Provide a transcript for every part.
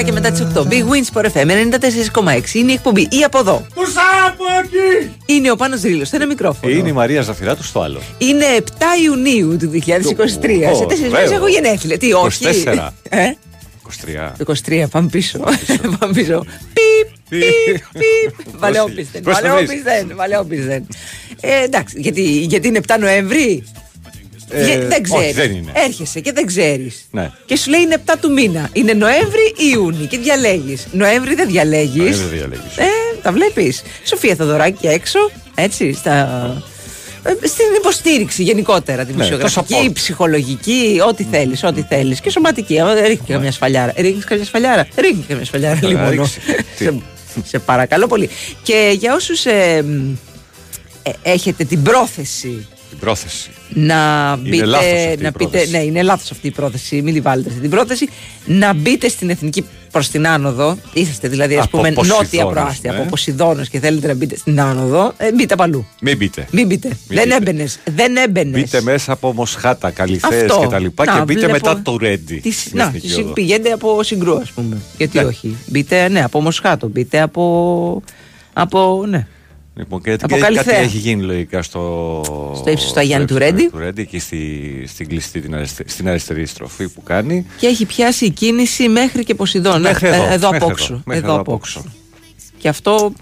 και μετά τις 8. Big Wins for FM 94,6 είναι η εκπομπή. Ή από εδώ. Είναι ο πάνω Ρήλο δεν ένα μικρόφωνο. Είναι η Μαρία Ζαφυράτου στο άλλο. Είναι 7 Ιουνίου του 2023. Σε τέσσερις μέρες έχω γενέθλια. Τι, όχι; 24. 23. 23, πάμε πίσω. Πάμε πίσω. Πιπ, πιπ, πιπ. Βαλαιόπισθεν. Εντάξει, γιατί είναι 7 Νοέμβρη; Ε, Γε- δεν ξέρεις. όχι, δεν είναι. Έρχεσαι και δεν ξέρεις. Ναι. Και σου λέει είναι 7 του μήνα. Είναι Νοέμβρη ή Ιούνι και διαλέγεις. Νοέμβρη δεν διαλέγεις. Νοέμβρη δεν διαλέγεις. Ε, τα βλέπεις. Σοφία Θοδωράκη έξω. Έτσι, στα. ε, Στην υποστήριξη γενικότερα, τη Ναι, μουσιογραφική, το support. ψυχολογική, ό,τι θέλεις, ό,τι θέλεις. Και σωματική. Ε, Ρίχνεις και καμιά σφαλιάρα. Ρίχνεις καμιά σφαλιάρα. Ρίχνεις καμιά σφαλιάρα. Ε, Λοιπόν, ρίξει. Τι; σε, σε παρακαλώ πολύ. Και για όσους έχετε την πρόθεση Την πρόθεση. να μπείτε. λάθος αυτή η να πείτε, πρόθεση. ναι, είναι λάθος αυτή η πρόθεση. Μην τη βάλετε αυτή την πρόθεση. Να μπείτε στην εθνική προς την άνοδο. Είσαστε δηλαδή, ας Από πούμε, νότια Ποσειδώνος, προάστια. ναι. Από Ποσειδώνος και θέλετε να μπείτε στην άνοδο. Ε, μπείτε παλού. Μην μπείτε. Μην μπείτε. δεν μπείτε. έμπαινες. Δεν έμπαινες. Μπείτε μέσα από Μοσχάτα, Καλυθέες Αυτό. και τα λοιπά Να, και μπείτε βλέπω- μετά το Ρέντι. Τι- στην να, Εθνική συ- Οδό. πηγαίνετε από συγκρού, ας πούμε. Γιατί Ναι. όχι. Μπείτε, ναι, από Μοσχάτο. Μπείτε από. από ναι. Λοιπόν, και, Από και Καλυθέα. κάτι έχει γίνει λογικά στο, Στο ύψος του Αγιάννη στο του ύψος Ρέντι. του Ρέντι εκεί στη, στην κλειστή, την αριστε- στην αριστερή στροφή που κάνει. Και έχει πιάσει η κίνηση μέχρι και Ποσειδώνα. Μέχρι Ε, εδώ, εδώ μέχρι από εδώ, όξω. μέχρι Εδώ εδώ από από όξω. όξω. Και αυτό.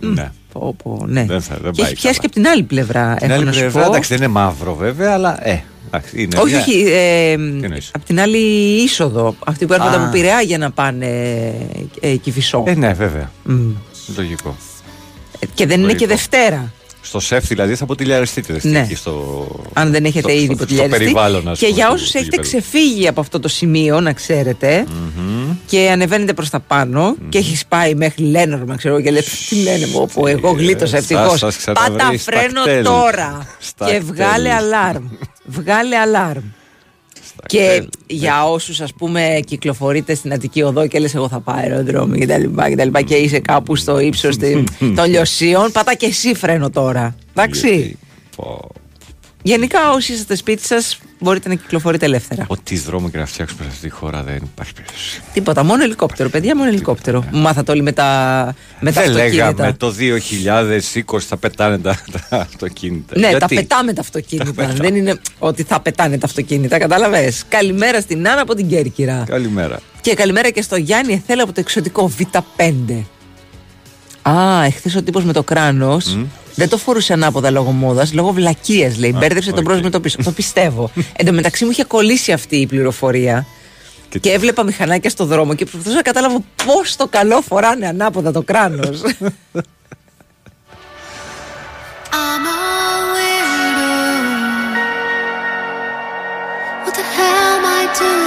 Ναι. Πω, πω, ναι. Δεν θα- δεν και πάει έχει πιάσει καλά. και από την άλλη πλευρά. Την έχω άλλη να σου πλευρά, πω. εντάξει, δεν είναι μαύρο βέβαια, αλλά ε, εντάξει, είναι. όχι, μια- όχι. Ε, εννοείς; από την άλλη είσοδο. Αυτοί που έρχονται Α. από Πειραιά για να πάνε ε, ε, Κηφισό. Ε, ναι, βέβαια. Μμ. Λογικό. Ε, και δεν είναι και λογικό. Δευτέρα. Στο σεφ δηλαδή θα ποτηλιαριστείτε Ναι. εκεί στο. Αν δεν έχετε στο- ήδη στο- υποτιλιαριστεί. Στο περιβάλλον, ας Και πούμε, για του- όσους του έχετε γηπέδου. ξεφύγει από αυτό το σημείο, να ξέρετε, και ανεβαίνετε προς τα πάνω και έχεις πάει μέχρι Λένορμα, ξέρω εγώ, και λες: Τι λένε, μου, όπου εγώ Ε, γλίτωσα σας- ευτυχώς. σας ξαναβρεις Πάτα στα φρένο κτέλ. τώρα Στα και κτέλ. βγάλε αλάρμ. Βγάλε αλάρμ. Και κτέλ. για όσους, ας πούμε, κυκλοφορείτε στην Αττική Οδό και λες: Εγώ θα πάω αεροδρόμιο και τα λοιπά και, τα λοιπά, και είσαι κάπου στο ύψος των λιωσίων, πατά και εσύ φρένο τώρα. Εντάξει. Γιατί, πω, Γενικά, όσοι είστε σπίτι σας, μπορείτε να κυκλοφορείτε ελεύθερα. Ό,τι δρόμο και να φτιάξουμε σε αυτή τη χώρα δεν υπάρχει περίπτωση. Τίποτα, μόνο ελικόπτερο, παιδιά, μόνο ελικόπτερο. Μάθατε όλοι με τα, με τα δεν αυτοκίνητα. λέγαμε το 2020 θα πετάνε τα, τα αυτοκίνητα. Ναι, τα Γιατί; πετάμε τα αυτοκίνητα. δεν είναι ότι θα πετάνε τα αυτοκίνητα, κατάλαβες; Καλημέρα στην Άννα από την Κέρκυρα. Καλημέρα. Και καλημέρα και στο Γιάννη Εθέλα από το εξωτικό Β5. Α, εχθές ο τύπος με το κράνος δεν το φορούσε ανάποδα λόγω μόδας, λόγω βλακείας λέει. Μπέρδεψε τον οκ. πρόσωπο με το πίσω. το πιστεύω. Εν τω μεταξύ μου είχε κολλήσει αυτή η πληροφορία. Και- Και έβλεπα μηχανάκια στο δρόμο και προσπαθούσα να κατάλαβω πώς στο καλό φοράνε ανάποδα το κράνος. I'm a weirdo. What the hell am I doing?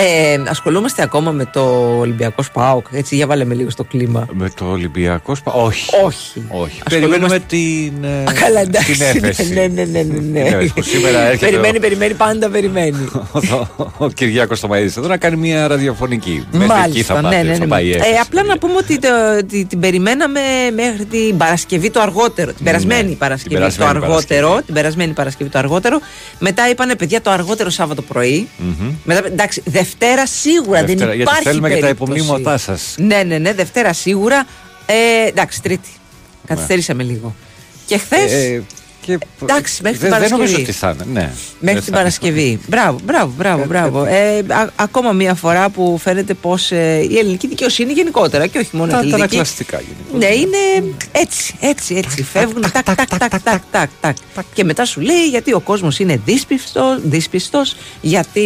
Ε, ασχολούμαστε ακόμα με το Ολυμπιακό Σπάουκ. Έτσι, για βάλε με λίγο στο κλίμα. Με το Ολυμπιακό Σπα... Όχι. Όχι. Όχι. Ασχολούμαστε- Περιμένουμε την. ε, Α, καλά, εντάξει. Την έφεση. Ναι, ναι, ναι, ναι, ναι. Την έφεση που σήμερα έρχεται. Περιμένει, ο- περιμένει, πάντα περιμένει. ο, ο Κυριάκος το Μαΐδης εδώ να κάνει μια ραδιοφωνική. Μέχρι εκεί Μάλιστα, θα ναι, πάτε, ναι, θα ναι. πάει η Ε, έφεση, απλά να παιδιά. πούμε ότι το- τη- την περιμέναμε μέχρι την Παρασκευή το αργότερο. Την περασμένη Ναι, Παρασκευή την περασμένη το αργότερο. Παρασκευή. Την περασμένη Παρασκευή το αργότερο. Μετά είπανε παιδιά το αργότερο Σάββατο πρωί. Μετά, εντάξει, Δευτέρα σίγουρα Δευτέρα, δεν γιατί υπάρχει θέλουμε και τα περίπτωση. υπομνήματά σας. Ναι, ναι, ναι, Δευτέρα σίγουρα. Ε, εντάξει, Τρίτη. Καθυστερήσαμε λίγο. Και χθε. Ε, και... εντάξει, μέχρι την δεν, δεν νομίζω Παρασκευή. ότι θα είναι. Ναι. Μέχρι Δεν την θα- Παρασκευή. Μπράβο, μπράβο, μπράβο. μπράβο. Ε, α- ακόμα μία φορά που φαίνεται πως η ελληνική δικαιοσύνη γενικότερα και όχι μόνο η Τα, τα ελληνική. ανακλαστικά γενικώς. Ναι, είναι έτσι, έτσι, έτσι. Φεύγουν τάκ, τάκ, τάκ, τάκ, τάκ, τάκ, τάκ. Και μετά σου λέει γιατί ο κόσμος είναι δύσπιστος, δύσπιστος, γιατί,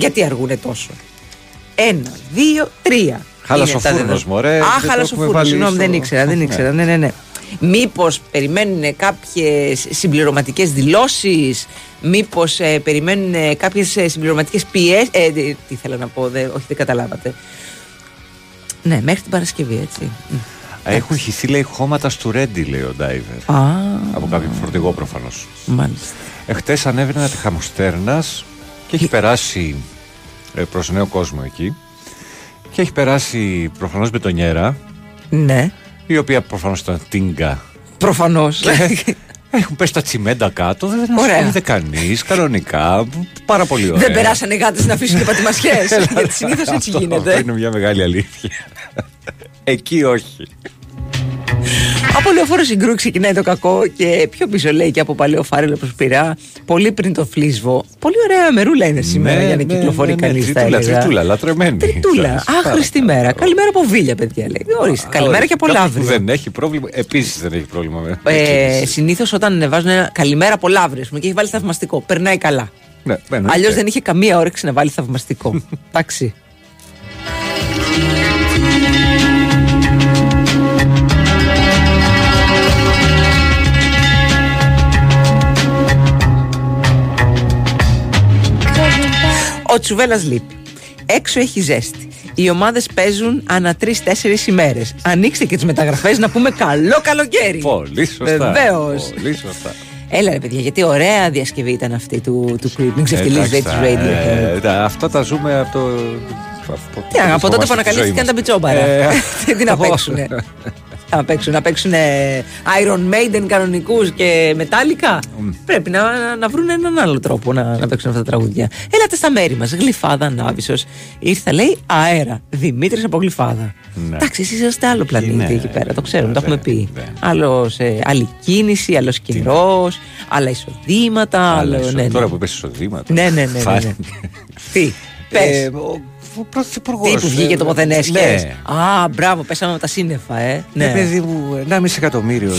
γιατί αργούνε τόσο. Ένα, δύο, τρία. Χάλασε Είναι ο τα φούρνος, δεδομένα. μωρέ. Α, Δεν χάλασε το ο έχουμε φούρνος, βάλει συγγνώμη, στο- δεν ήξερα, δεν Ναι. ήξερα. Ναι, ναι, ναι. Μήπως περιμένουν κάποιες συμπληρωματικές δηλώσεις, Μήπως ε, περιμένουν κάποιες συμπληρωματικές πιέσεις. Ε, δε- τι θέλω να πω, δε, όχι δεν καταλάβατε. Ναι, μέχρι την Παρασκευή, έτσι. Μ. Έχουν χυθεί λέει χώματα στο Ρέντι, λέει ο Ντάιβερ. Α, Από κάποιο φορτηγό προφανώς. μάλιστα. Εχθές ανέβαινε ένα τυχαμοστέρνα και έχει περάσει ε, προς νέο κόσμο εκεί. Και έχει περάσει προφανώς μπετονιέρα, Ναι, η οποία προφανώς ήταν τίνγκα. προφανώς. Έχουν πέσει τα τσιμέντα κάτω, δεν Ωραία. ασχολείται κανείς. Κανονικά. Πάρα πολύ ωραία. Δεν περάσανε γάτες να αφήσουν και πατημασιές. Γιατί συνήθως έτσι Αυτό γίνεται. Είναι μια μεγάλη αλήθεια. Εκεί όχι. Από λεωφόρο συγκρού ξεκινάει το κακό και πιο πίσω λέει και από παλαιό φάρελο προ πειρά. Πολύ πριν το φλίσβο. Πολύ ωραία μερούλα είναι σήμερα Ναι, για να ναι, κυκλοφορεί ναι, ναι, κανείς. θα τριτούλα, έλεγα. τριτούλα, λατρεμένη. Τριτούλα. Πάρα Άχρηστη πολύ. μέρα. Καλημέρα από Βίλια, παιδιά λέει. Ορίστε. Καλημέρα και από Κάποιος Λαύριο. που δεν έχει πρόβλημα. Επίσης δεν έχει πρόβλημα με. με Ε, κίνηση. Συνήθως όταν ανεβάζουν ένα καλημέρα από Λαύριο πούμε, και έχει βάλει θαυμαστικό, περνάει καλά. Ναι, εννοείται. Αλλιώς δεν είχε καμία όρεξη να βάλει θαυμαστικό. Εντάξει. Ο Τσουβέλλα λείπει. Έξω έχει ζέστη. Οι ομάδες παίζουν ανά τρει-τέσσερι ημέρες. Ανοίξτε και τις μεταγραφές να πούμε καλό καλοκαίρι. Πολύ σωστά. Βεβαίως. Πολύ σωστά. Έλα ρε παιδιά, γιατί ωραία διασκευή ήταν αυτή του, του Creep. Μην ξεφτυλίζετε Εντάξει, έτσι τα- radio. ε, τα- Αυτά τα ζούμε από το. Τι, από τότε που ανακαλύφθηκαν τα πιτσόμπαρα. Ε, Τι να παίξουνε. Να παίξουν, να παίξουν Iron Maiden κανονικούς και Metallica. Πρέπει να, να, να βρουν έναν άλλο τρόπο να, να παίξουν αυτά τα τραγούδια. Έλατε στα μέρη μας. Γλυφάδα, Νάβησο. Ήρθα, λέει, αέρα. Δημήτρης από Γλυφάδα. Ναι. Εντάξει, εσείς είστε άλλο πλανήτη Ναι, εκεί πέρα. Το ξέρουμε, το βέβαια, έχουμε πει. βέβαια. Άλλος, ε, άλλη κίνηση, άλλος καιρός, άλλα εισοδήματα. Άλλα Άλλο, ισο- ναι, ναι. Τώρα που είπες εισοδήματα. Ναι, ναι, ναι, ναι, ναι. φάνηκε. Τι, πες. Ε, ο- ο πρωθυπουργός, Τι που βγήκε ε, το πόθεν έσχες. Ναι. Α, μπράβο, πέσαμε με τα σύννεφα, ε. Ναι, Ναι. παιδί μου, 1,5 εκατομμύριο.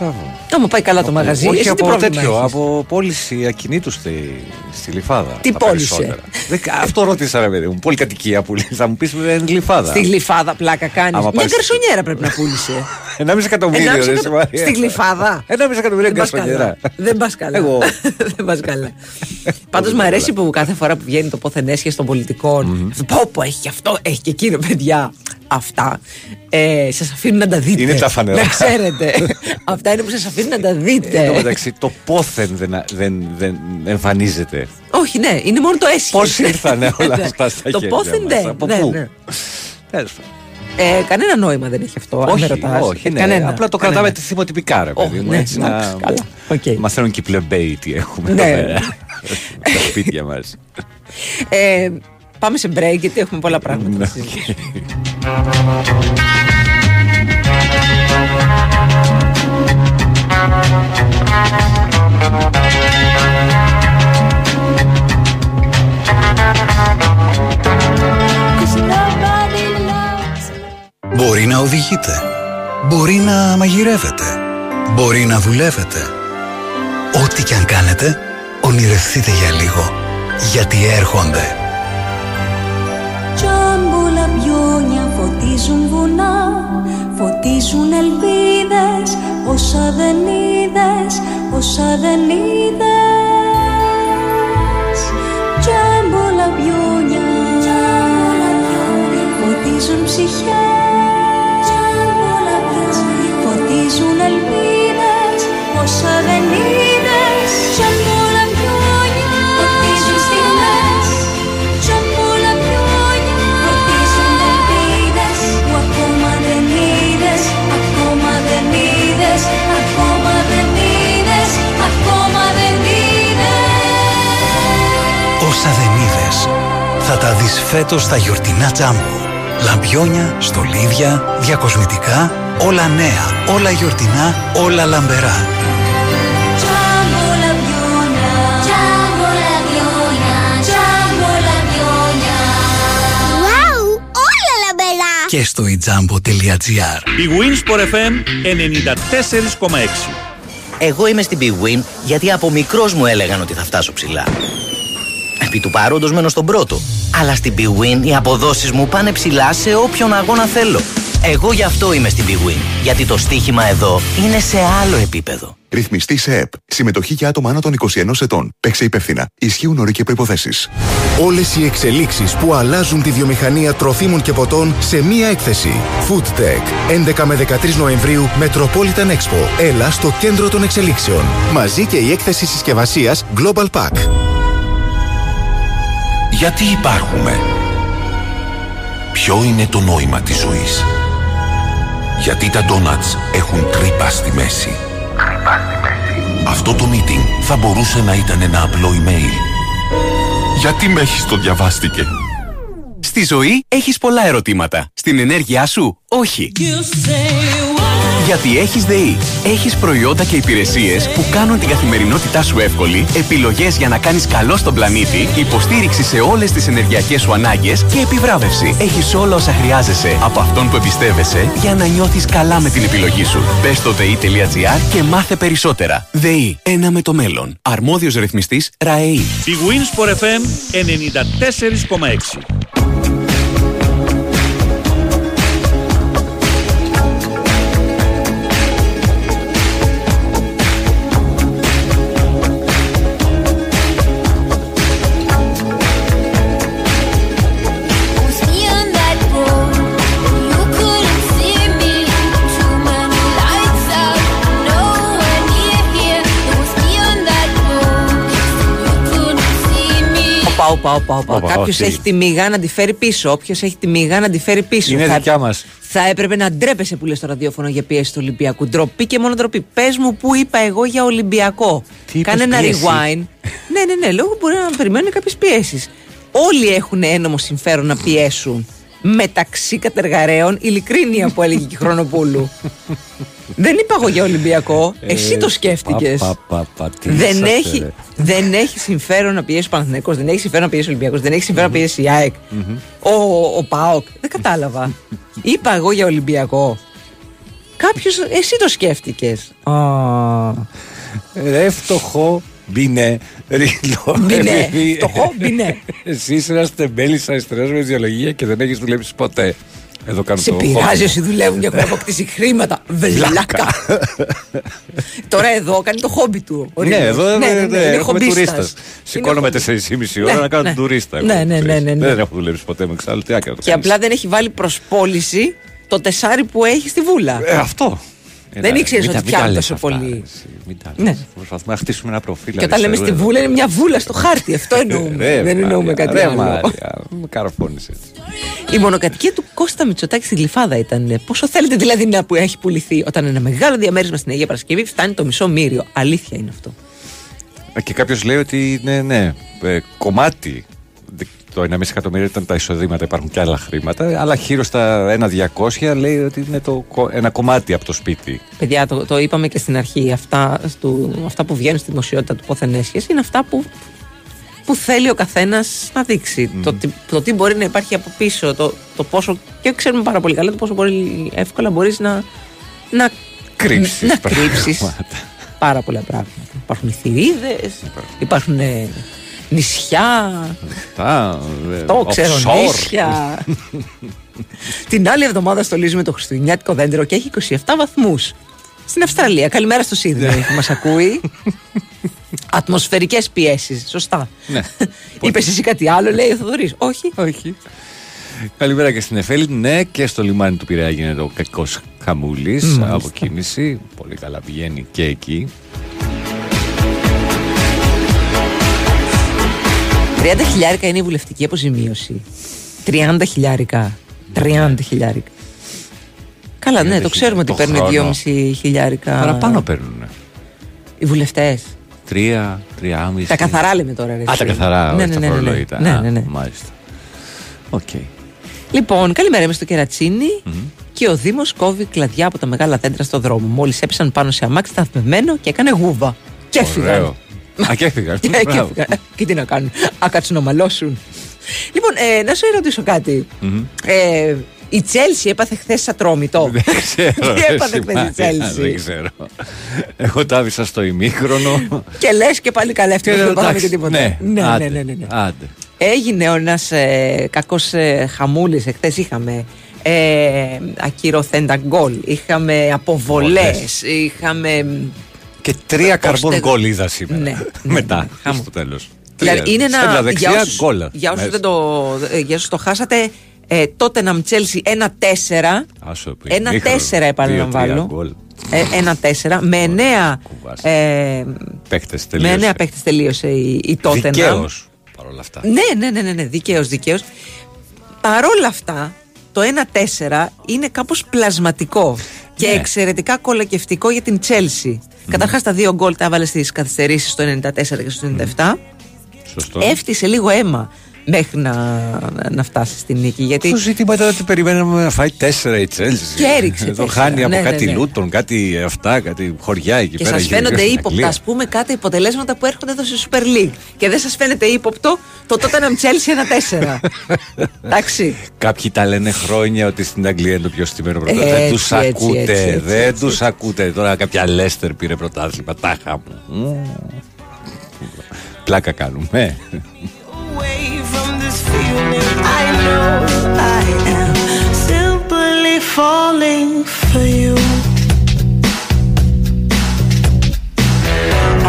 Μπράβο. Άμα πάει καλά το μαγαζί, Όχι εσύ τι από πρόβλημα τέτοιο, έχεις; από πώληση ακινήτου στη, στη Λιφάδα. Τι τα πώλησε; περισσότερα. Δεν- αυτό ρώτησα, ρε παιδί μου. Πολυκατοικία που λέει. Θα μου πεις με Λιφάδα. Στη γλυφάδα πλάκα κάνεις. Άμα Μια πας- γκαρσονιέρα πρέπει να πούλησε. 1,5 εκατομμύριο. Ενάμιση ρε, εκατο- σε Μαρία. Στη γλυφάδα. 1,5 εκατομμύριο Δεν πας καλά. γκαρσονιέρα. Δεν πας καλά. Εγώ. Δεν πας καλά. Πάντως μου αρέσει που κάθε φορά που βγαίνει το πόθεν έσχε των πολιτικών. Πω, πω, έχει και αυτό, έχει και εκείνο, παιδιά. Αυτά ε, σας αφήνουν να τα δείτε. Είναι τα φανερά. Να ξέρετε. Αυτά είναι που σας αφήνουν να τα Εν τω δείτε. μεταξύ, το πόθεν δεν, δεν, δεν εμφανίζεται. Όχι, ναι, είναι μόνο το έσχε. Πώς ήρθανε όλα Ναι. αυτά στα Το χέρια πόθεν μας, δεν. Από ναι, πού; ναι. Τέλος πάντων. Ε, κανένα νόημα δεν έχει αυτό. αν με Όχι, ρωτάς. όχι, Ε, ναι. κανένα, Απλά το κανένα. κρατάμε εθιμοτυπικά, ρε παιδί Ω, μου. ναι, έτσι εντάξει, να καλά. Οκ. μαθαίνουν και οι πλεμπέοι τι έχουμε Ναι. εδώ πέρα. Στα σπίτια μας. Ε, πάμε σε break γιατί έχουμε πολλά πράγματα. Ναι. να συζητήσουμε. Μπορεί να οδηγείτε. Μπορεί να μαγειρεύετε. Μπορεί να δουλεύετε. Ό,τι κι αν κάνετε, ονειρευτείτε για λίγο. Γιατί έρχονται. Τζάμπολα πιόνια φωτίζουν βουνά Φωτίζουν ελπίδες Όσα δεν είδες Όσα δεν είδες. Τζάμπολα πιόνια Φωτίζουν ψυχές. Φωτίζουν ελπίδες Όσα δεν είδες θα τα δεις φέτος στα γιορτινά τζάμπο. Λαμπιόνια, στολίδια, διακοσμητικά, όλα νέα, όλα γιορτινά, όλα λαμπερά. Τζάμπολα πιόνια Τζάμπολα πιόνια Τζάμπολα πιόνια Wow, όλα λαμπερά. Και στο ijambo.gr Η Winsport FM 94,6. Εγώ είμαι στην Big Win γιατί από μικρός μου έλεγαν ότι θα φτάσω ψηλά. Επί του παρόντος μένω στον πρώτο. Αλλά στην Big Win οι αποδόσεις μου πάνε ψηλά σε όποιον αγώνα θέλω. Εγώ γι' αυτό είμαι στην Big Win. Γιατί το στοίχημα εδώ είναι σε άλλο επίπεδο. Ρυθμιστή σε ΕΠ. Συμμετοχή για άτομα άνω των 21 ετών. Παίξε υπεύθυνα. Ισχύουν όροι και προποθέσει. Όλες οι εξελίξεις που αλλάζουν τη βιομηχανία τροφίμων και ποτών σε μία έκθεση. Food Tech. 11 με 13 Νοεμβρίου Metropolitan Expo. Έλα στο κέντρο των εξελίξεων. Μαζί και η έκθεση συσκευασίας Global Pack. Γιατί υπάρχουμε; Ποιο είναι το νόημα της ζωής; Γιατί τα ντόνατς έχουν τρύπα στη μέση; Τρύπα στη μέση. Αυτό το meeting θα μπορούσε να ήταν ένα απλό email. Γιατί με έχεις το διαβάστηκε; Στη ζωή έχεις πολλά ερωτήματα. Στην ενέργειά σου, όχι. Γιατί έχεις ΔΕΗ. Έχεις προϊόντα και υπηρεσίες που κάνουν την καθημερινότητά σου εύκολη, επιλογές για να κάνεις καλό στον πλανήτη, υποστήριξη σε όλες τις ενεργειακές σου ανάγκες και επιβράβευση. Έχεις όλα όσα χρειάζεσαι από αυτόν που εμπιστεύεσαι για να νιώθεις καλά με την επιλογή σου. Μπες στο ΔΕΗ.gr και μάθε περισσότερα. ΔΕΗ. Ένα με το μέλλον. Αρμόδιος ρυθμιστής ΡΑΕΗ. Η Winsport FM 94,6. Me. Οπα, οπα, οπα, οπα. Οπα, Κάποιος τι. έχει τη μηγά να τη φέρει πίσω. Όποιος έχει τη μηγά να τη φέρει πίσω. Είναι θα, δικιά μας. θα έπρεπε να ντρέπεσαι που λες στο ραδιόφωνο για πίεση του Ολυμπιακού. Ντροπή και μόνο ντροπή. Πες μου που είπα εγώ για Ολυμπιακό. Τι είπες, Κάνε ένα πίεση; rewind. ναι, ναι, ναι. Λόγω μπορεί να περιμένουν κάποιες πιέσεις. Όλοι έχουν ένομο συμφέρον να πιέσουν. Μεταξύ κατεργαρέων, ειλικρίνεια που έλεγε και η Χρονοπούλου. Δεν είπα εγώ για Ολυμπιακό. Εσύ το σκέφτηκες. Ε, Πα, πα, πα, τι Δεν είσαστε, έχει, ρε. δεν έχει συμφέρον να πιέσει ο Παναθηναϊκός, δεν έχει συμφέρον να πιέσει ο Ολυμπιακός, δεν έχει συμφέρον να πιέσει η ΑΕΚ. Ο, ο ΠΑΟΚ. Δεν κατάλαβα. Είπα εγώ για Ολυμπιακό. Κάποιος, εσύ το σκέφτηκες. Ρε φτωχό μπινέ. Ρίλο. Μπινέ. Επειδή- Φτωχό μπινέ. Εσύ είσαι ένα τεμπέλη αριστερό με ιδεολογία και δεν έχεις δουλέψει ποτέ. Εδώ κάνω Σε το πειράζει όσοι δουλεύουν και έχουν αποκτήσει χρήματα. Βλάκα. Τώρα εδώ κάνει το χόμπι του. ο Ναι, Ρίγος. εδώ ναι, ναι, ναι, είναι έχουμε χομπίστας. τουρίστας. Είναι Σηκώνομαι χομπίστας. 4,5 ώρα Ναι, να κάνω ναι. τον τουρίστα. εγώ, Ναι, ναι, ναι, ξέρεις. ναι, ναι. Δεν έχω δουλέψει ποτέ με εξάλλου. Τι άκρα το Και κάνεις. απλά δεν έχει βάλει προσπόληση το τεσάρι που έχει στη βούλα. Ε, αυτό. Δεν ήξερες Μην ότι τα- μην τα πιάνει λες τόσο αυτά, πολύ. εσύ, Μην τα Ναι. λες. Προσπαθούμε να χτίσουμε ένα προφίλ. Και όταν λέμε στη αριστερού βούλα είναι μια βούλα στο χάρτη. Αυτό εννοούμε. Ρε, Δεν εννοούμε Μάρια, κάτι ρε, άλλο. Μάρια, με καρφώνεις έτσι. Η μονοκατοικία του Κώστα Μητσοτάκη στην Γλυφάδα ήταν. Πόσο θέλετε δηλαδή να που έχει πουληθεί όταν ένα μεγάλο διαμέρισμα στην Αγία Παρασκευή φτάνει το μισό μύριο. Αλήθεια είναι αυτό. Ε, Και κάποιος λέει ότι είναι ναι, ε, κομμάτι. Το 1,5 εκατομμύριο ήταν τα εισοδήματα, υπάρχουν και άλλα χρήματα. Αλλά γύρω στα 1-200 λέει ότι είναι το, κο- ένα κομμάτι από το σπίτι. Παιδιά, το, το είπαμε και στην αρχή. Αυτά, στου, αυτά που βγαίνουν στη δημοσιότητα του πόθεν έσχες είναι αυτά που, που θέλει ο καθένας να δείξει. Το, τι, το τι μπορεί να υπάρχει από πίσω, το, το πόσο. και ξέρουμε πάρα πολύ καλά το πόσο πολύ εύκολα μπορείς να. να Κρύψεις Να πράγματα. κρύψεις πάρα πολλά πράγματα. Υπάρχουν οι θηρίδες, υπάρχουν ε, νησιά, Τα, ε, το ξέρω, offshore. νησιά. Την άλλη εβδομάδα στολίζουμε το χριστουγεννιάτικο δέντρο και έχει 27 βαθμούς. Στην Αυστραλία. Καλημέρα στο Σίδνεϊ που μας ακούει. Ατμοσφαιρικές πιέσεις. Σωστά. Ναι. Είπες εσύ κάτι άλλο, λέει ο Θοδωρής. Όχι. Όχι. Καλημέρα και στην Εφέλη. Ναι, και στο λιμάνι του Πειραιά γίνεται ο κακός χαμούλης Μάλιστα. από κίνηση. Πολύ καλά πηγαίνει και εκεί. 30 χιλιάρικα είναι η βουλευτική αποζημίωση. 30 χιλιάρικα. 30 χιλιάρικα. Καλά, ναι, το ξέρουμε ότι το παίρνουν χρόνο. 2,5 χιλιάρικα. Παραπάνω παίρνουν. Οι βουλευτές. Τρία, τριάμιση. Τα καθαρά λέμε τώρα. Ρε, Α, τα εσύ. καθαρά, ναι, όχι ναι, τα ναι, ναι, ναι. φορολογητά. ναι, Α, ναι, ναι. Μάλιστα. Οκ. Λοιπόν, καλημέρα, είμαι στο Κερατσίνι και ο Δήμος κόβει κλαδιά από τα μεγάλα δέντρα στο δρόμο. Μόλις έπεσαν πάνω σε αμάξι σταθμευμένο και έκανε γούβα. Και έφυγαν. Ωραίο. Α, και έφυγαν. Και, και Μπράβο. έφυγαν. Και τι να κάνουν. Α, κάτσουν να μαλώσουν. Λοιπόν, ε, να σου ρωτήσω κάτι. Μμμ. Ε, η Τσέλσι έπαθε χθες ατρόμητο. Δεν ξέρω. Τι ρε, έπαθε χθες η Μαρία, Τσέλσι. Δεν ξέρω. Εγώ τα άφησα στο ημίχρονο. Και λες και πάλι καλά, ευτυχώς δεν πάθαμε και εντάξει, τίποτα. Ναι, ναι, άντε, ναι, ναι, ναι. άντε. Έγινε ένας ε, κακός ε, χαμούλης. Εχθέ είχαμε ε, ακυρωθέντα γκολ. Είχαμε αποβολές. Βολές. Είχαμε. Και τρία καρμπόν Ώστε- γκολ είδα σήμερα. Ναι, ναι, Μετά, ναι, χαμ. στο τέλος. Δηλαδή είναι ένα. Στα δεξιά για όσους, γκολ. για όσους Μέσα. δεν το, ε, για όσους το χάσατε, ε, τότε να Chelsea 1-4. Άσο που Ένα ημίχρονο, τέσσερα επαναλαμβάνω. δύο-τρία γκολ. Ε, ένα 4 με εννέα, κουβάς. ε, Παίχτες με τελείωσε. εννέα παίχτες τελείωσε η, η Tottenham. Δικαίως παρόλα αυτά. Ναι, ναι, ναι, ναι, ναι δικαίως, δικαίως. Παρόλα αυτά, το 1-4 είναι κάπως πλασματικό και Ναι. εξαιρετικά κολακευτικό για την Chelsea. Καταρχάς τα δύο γκολ τα έβαλε στις καθυστερήσεις στο 94 και στο 97. Σωστό. Έφτιασε λίγο αίμα μέχρι να, να φτάσει στη νίκη. Γιατί Το ζήτημα ήταν ότι περιμέναμε να φάει τέσσερα η Chelsea. Και έριξε Το τέσσερα. χάνει από Ναι, ναι, κάτι ναι. Λούτον, κάτι αυτά, κάτι χωριά εκεί και πέρα. σας γύρω φαίνονται στην ύποπτα, Αγγλία. ας πούμε, κάτι αποτελέσματα που έρχονται εδώ στη Super League. Και δεν σας φαίνεται ύποπτο το Tottenham Chelsea 1-4. Εντάξει. Κάποιοι τα λένε χρόνια ότι στην Αγγλία είναι το πιο στημένο Έτσι, πρωτάθλημα. Δεν τους έτσι, έτσι, ακούτε. έτσι, Δεν έτσι, τους έτσι. ακούτε. Τώρα κάποια Λέστερ πήρε πρωτάθλημα. Τάχα μου. Μμμ. Πλάκα κάνουμε. I know I am simply falling for you.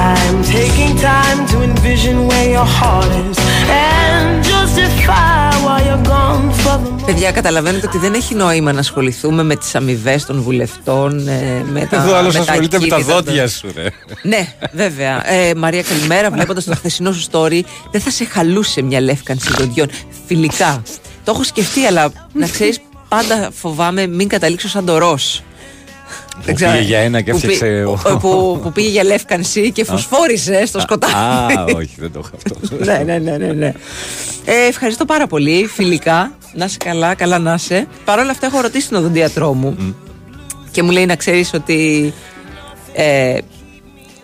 I'm taking time to envision where your heart is and justify why you're gone for the Παιδιά, καταλαβαίνετε ότι δεν έχει νόημα να ασχοληθούμε με τις αμοιβές των βουλευτών. ε, με τα, Εδώ άλλος με τα ασχολείται με τα ακίνητα των- δόντια σου, ρε. Ναι, βέβαια. Ε, Μαρία, καλημέρα. Βλέποντας το χθεσινό σου story, δεν θα σε χαλούσε μια λεύκανση δοντιών. Φιλικά. Το έχω σκεφτεί, αλλά να ξέρεις, πάντα φοβάμαι μην καταλήξω σαν το Ρος. Που πήγε για ένα και που, πή- έφτιαξε. ο- που, που, που πήγε για λεύκανση και φωσφόρησε στο σκοτάδι. Α, όχι, δεν το έχω αυτό. ναι, ναι, ναι, ναι, ναι. Ε, ευχαριστώ πάρα πολύ. Φιλικά. Να είσαι καλά, καλά να είσαι. Παρ' όλα αυτά, έχω ρωτήσει τον οδοντίατρό μου και μου λέει να ξέρεις ότι ε,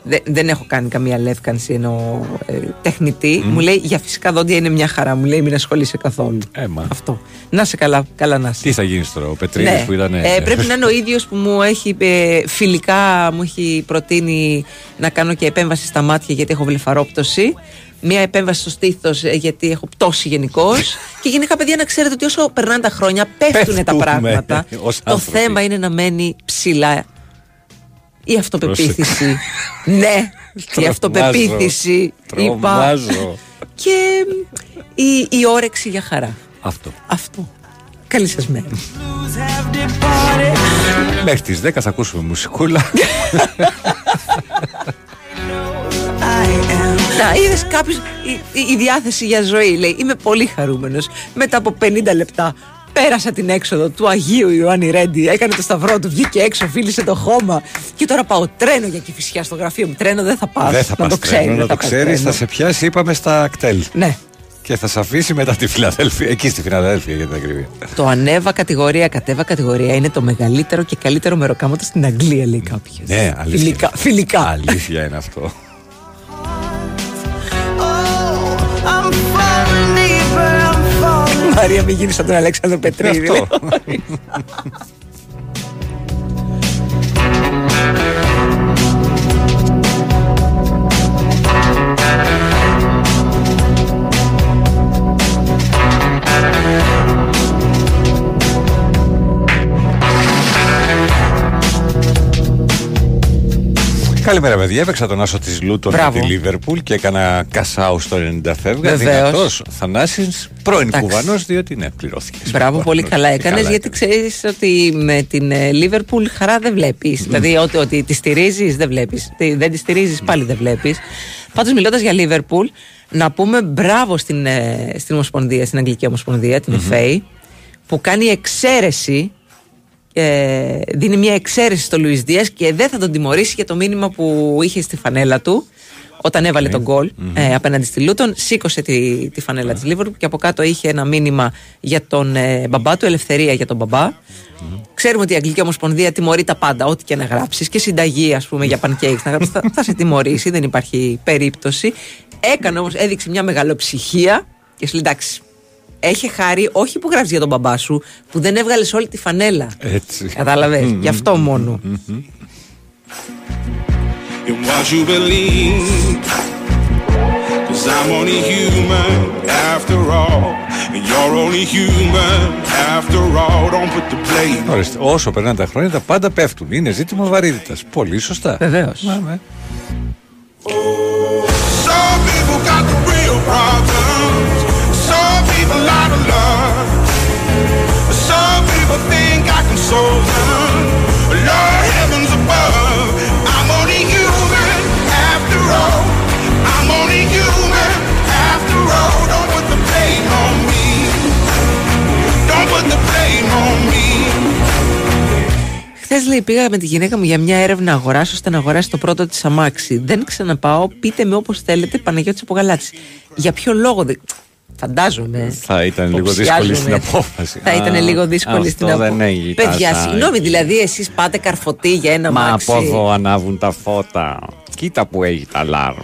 δε- δεν έχω κάνει καμία λεύκανση ενώ ε, τεχνητή. Μου λέει για φυσικά δόντια είναι μια χαρά. Μου λέει μην ασχολείσαι καθόλου. Έμα. Αυτό. Να είσαι καλά, καλά να είσαι. Τι θα γίνει τώρα, ο Πετρίδης Ναι. που ήταν. Ε, πρέπει να είναι ο ίδιος που μου έχει ε, φιλικά μου έχει προτείνει να κάνω και επέμβαση στα μάτια γιατί έχω βλεφαρόπτωση. Μία επέμβαση στο στήθος γιατί έχω πτώση γενικώς. και γενικά, παιδιά, να ξέρετε ότι όσο περνάνε τα χρόνια πέφτουν τα Πέφτουμε πράγματα. ως Το άνθρωποι. θέμα είναι να μένει ψηλά η αυτοπεποίθηση. ναι, η Τρομάζω. αυτοπεποίθηση. Είπα. Τρομάζω. Και η, η όρεξη για χαρά. Αυτό. Αυτό. Καλή σας μέρα. Μέχρι τις 10 θα ακούσουμε μουσικούλα. Να, είδες κάποιος. Η, η, η διάθεση για ζωή λέει: Είμαι πολύ χαρούμενος. Μετά από 50 λεπτά πέρασα την έξοδο του Αγίου Ιωάννη Ρέντι. Έκανε το σταυρό του, βγήκε έξω, φίλησε το χώμα. Και τώρα πάω τρένο για κυφισιά στο γραφείο μου. Τρένο δεν θα πάω. Δεν θα να πας το ξέρεις. τρένο, να το ξέρεις, θα σε πιάσει, είπαμε, στα κτέλ. Ναι. Και θα σε αφήσει μετά τη Φιλαδέλφια, εκεί στη Φιλαδέλφια για την ακρίβεια. Το ανέβα κατηγορία, κατέβα κατηγορία είναι το μεγαλύτερο και καλύτερο μεροκάματο στην Αγγλία, λέει κάποιος. Ναι, αλήθεια. Φιλικά. φιλικά. Αλήθεια είναι αυτό. Μαρία, μην γίνεις σαν τον Αλέξανδρο Πετρίδη. Καλημέρα, παιδιά. Έπαιξα τον άσο της Λούτον με Μπράβο. τη Λίβερπουλ και έκανα κασάου στο 90 φεύγα. Βεβαίως. Δυνατός Θανάσης, πρώην Εντάξει. κουβανό, διότι ναι, πληρώθηκε. Μπράβο, πολύ καλά έκανες, γιατί ξέρεις ότι με την Λίβερπουλ χαρά δεν βλέπεις. Δηλαδή, ότι, ότι τη στηρίζεις, δεν βλέπεις. Δεν τη στηρίζεις, πάλι δεν βλέπεις. Πάντως, μιλώντας για Λίβερπουλ, να πούμε μπράβο στην, ε, στην Ομοσπονδία, στην Αγγλική Ομοσπονδία, την FA, που κάνει εξαίρεση. Ε, δίνει μια εξαίρεση στο Λουίς Δίας και δεν θα τον τιμωρήσει για το μήνυμα που είχε στη φανέλα του όταν έβαλε τον γκολ ε, απέναντι στη Λούτον, σήκωσε τη, τη φανέλα της Λίβερπουλ και από κάτω είχε ένα μήνυμα για τον ε, μπαμπά του, ελευθερία για τον μπαμπά. Ξέρουμε ότι η Αγγλική Ομοσπονδία τιμωρεί τα πάντα, ό,τι και να γράψεις και συνταγή, ας πούμε, για pancakes να γράψεις, θα, θα σε τιμωρήσει, δεν υπάρχει περίπτωση. Έκανε όμως, έδειξε μια μεγαλοψυχία και σου λέει εντάξει. Έχει χάρη όχι που γράφεις για τον μπαμπά σου, που δεν έβγαλες όλη τη φανέλα. Έτσι. Κατάλαβες; Γι' αυτό μόνο. in what you believe. Cause I'm only human after all. And you're only human after all. Don't put the blame. Ορίστε, όσο περνάνε τα χρόνια, τα πάντα πέφτουν. Είναι ζήτημα βαρύτητας. Πολύ σωστά. Βεβαίως. Some people got the real problems. Χθες λέει, πήγα με τη γυναίκα μου για μια έρευνα αγοράς, ώστε να αγοράσει το πρώτο της αμάξι. Δεν ξαναπάω, πείτε με όπως θέλετε, Παναγιώτης αποκαλά τη. Για ποιο λόγο δεν. Φαντάζομαι. Θα ήταν λίγο δύσκολη στην απόφαση. Θα ήταν Α, λίγο δύσκολη στην αυτό απόφαση. δεν έγινε. Παιδιά, Τάσα. συγγνώμη, δηλαδή εσείς πάτε καρφωτή για ένα Μα αμάξι. από εδώ ανάβουν τα φώτα. Κοίτα που έχει τα λάρμ.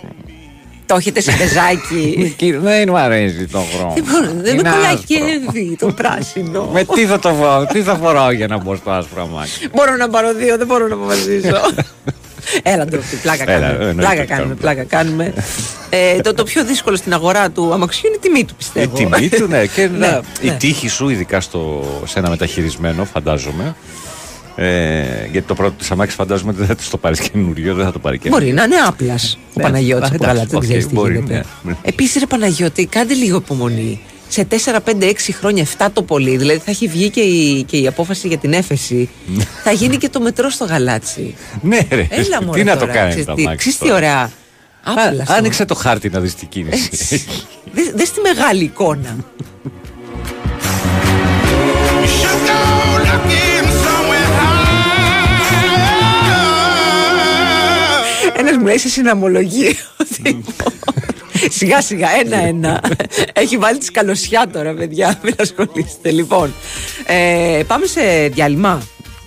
Το έχετε σε πεζάκι. Δεν μου αρέσει το χρώμα. δεν μπορώ, δεν με Είναι κολλάει άσπρο. και το πράσινο. Με τι θα το φοράω, τι θα φοράω για να μπω στο άσπρο αμάξι. Μπορώ να πάρω δύο, δεν μπορώ να αποφασίσω. Έλα ντροπή, πλάκα Έλα, κάνουμε. εννοείται πλάκα ότι κάνουμε, κάνουμε. πλάκα κάνουμε. ε, το, το πιο δύσκολο στην αγορά του αμαξιού είναι η τιμή του, Η πιστεύω. τιμή του, ναι. Και Ναι, να- η ναι. τύχη σου, ειδικά στο, σε ένα μεταχειρισμένο, φαντάζομαι. Ε, γιατί το πρώτο της αμάξι φαντάζομαι ότι δεν θα του το πάρεις καινούριο, δεν θα το πάρει καινούριο. Μπορεί να είναι άπλας ο Ναι, Παναγιώτης α, από εντάξει, καλά, δεν οκ, ξέρει τι μπορεί, γίνεται. ναι. Επίσης, ρε Παναγιώτη, κάντε λίγο υπομονή. Σε 4, 5, 6 χρόνια, 7 το πολύ, δηλαδή θα έχει βγει και η, και η απόφαση για την έφεση. θα γίνει και το μετρό στο γαλάτσι. Ναι, ρε. Έλα τι μωρέ να το τώρα, κάνει ξέρεις το τι- αμάξι. ξέρεις τι τώρα. ωραία. Α, Άπλα στο- Άνοιξε το χάρτη να δεις τι κίνηση. Δες, δες τη μεγάλη εικόνα. Ένας μου λέει σε συναμολογεί ότι Σιγά σιγά, ένα-ένα. Έχει βάλει τη σκαλωσιά τώρα, παιδιά. Μην ασχολείστε. Λοιπόν, ε, πάμε σε διάλειμμα.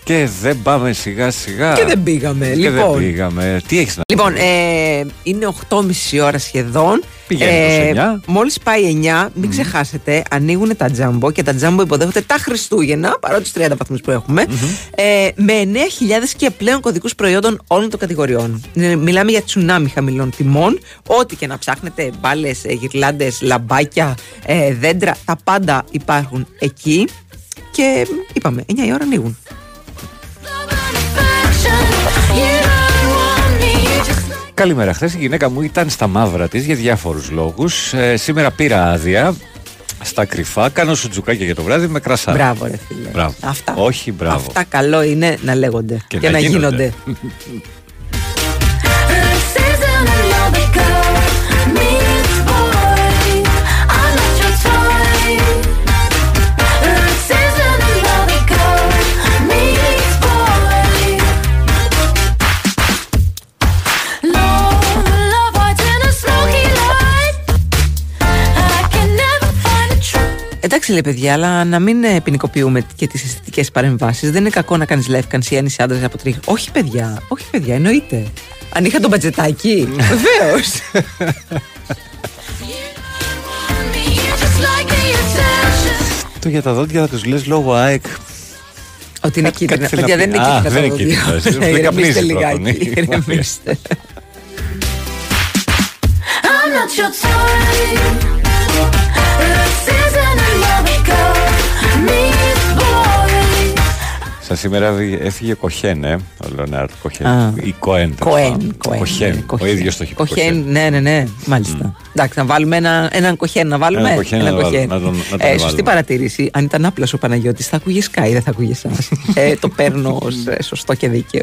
Και δεν πάμε σιγά σιγά. Και δεν πήγαμε. Και λοιπόν, δεν πήγαμε. Τι έχεις να Λοιπόν, ε, είναι 8.30 ώρα σχεδόν. Πηγαίνεις προς 9. Μόλις πάει 9, μην ξεχάσετε, ανοίγουν τα τζάμπο και τα τζάμπο υποδέχονται τα Χριστούγεννα, παρότι του 30 βαθμούς που εχουμε ε, με 9.000 και πλέον κωδικούς προϊόντων όλων των κατηγοριών. Ε, Μιλάμε για τσουνάμι χαμηλών τιμών. Ό,τι και να ψάχνετε, μπάλες, γυρλάντες, λαμπάκια, ε, δέντρα, τα πάντα υπάρχουν εκεί. Και είπαμε, 9 η ώρα ανοίγουν. Καλημέρα. Χθες η γυναίκα μου ήταν στα μαύρα της για διάφορους λόγους. Ε, σήμερα πήρα άδεια στα κρυφά. Κάνω σουτζουκάκια για το βράδυ με κρασά. Μπράβο, ρε φίλε. Μπράβο. Αυτά. Όχι, μπράβο. Αυτά καλό είναι να λέγονται και, να, γίνονται. Εντάξει, λέει παιδιά, αλλά να μην ε, ποινικοποιούμε και τις αισθητικές παρεμβάσεις. Δεν είναι κακό να κάνεις λεύκανση αν είσαι άντρας από τρίχα. Όχι, παιδιά, όχι, παιδιά, εννοείται. Αν είχα τον μπατζετάκι, βεβαίως. Το για τα δόντια θα τους λες λόγω ΑΕΚ. Ότι είναι Κάτι- κίτρινα. κάτι θέλεις Παιδιά, να δεν είναι πει. Α, κίτρινα δεν τα είναι δόντια. κίτρινα. Δεν Ηρεμήστε καπνίζει πρώτον. λιγάκι. ηρεμήστε. I'm not your type. Σήμερα δι- έφυγε Κοχέν, ε, ο Λεωνάρντ Κοχέν. Α. Ή Κοέν. τέλος Κοέν, πάντων. Κοέν, Κοχέν. ναι, Ο ίδιος το έχει πει. Κοχέν, ναι, ναι, ναι, μάλιστα. Εντάξει, να βάλουμε ένα, έναν κοχέν, να βάλουμε. Ένα κοχέν να βάλουμε, να τον- να τον ε, σωστή βάλουμε. παρατήρηση. Αν ήταν άπλα ο Παναγιώτης, θα ακούγες Sky, δεν θα ακούγες εσάς. ε, το παίρνω ως σωστό και δίκαιο.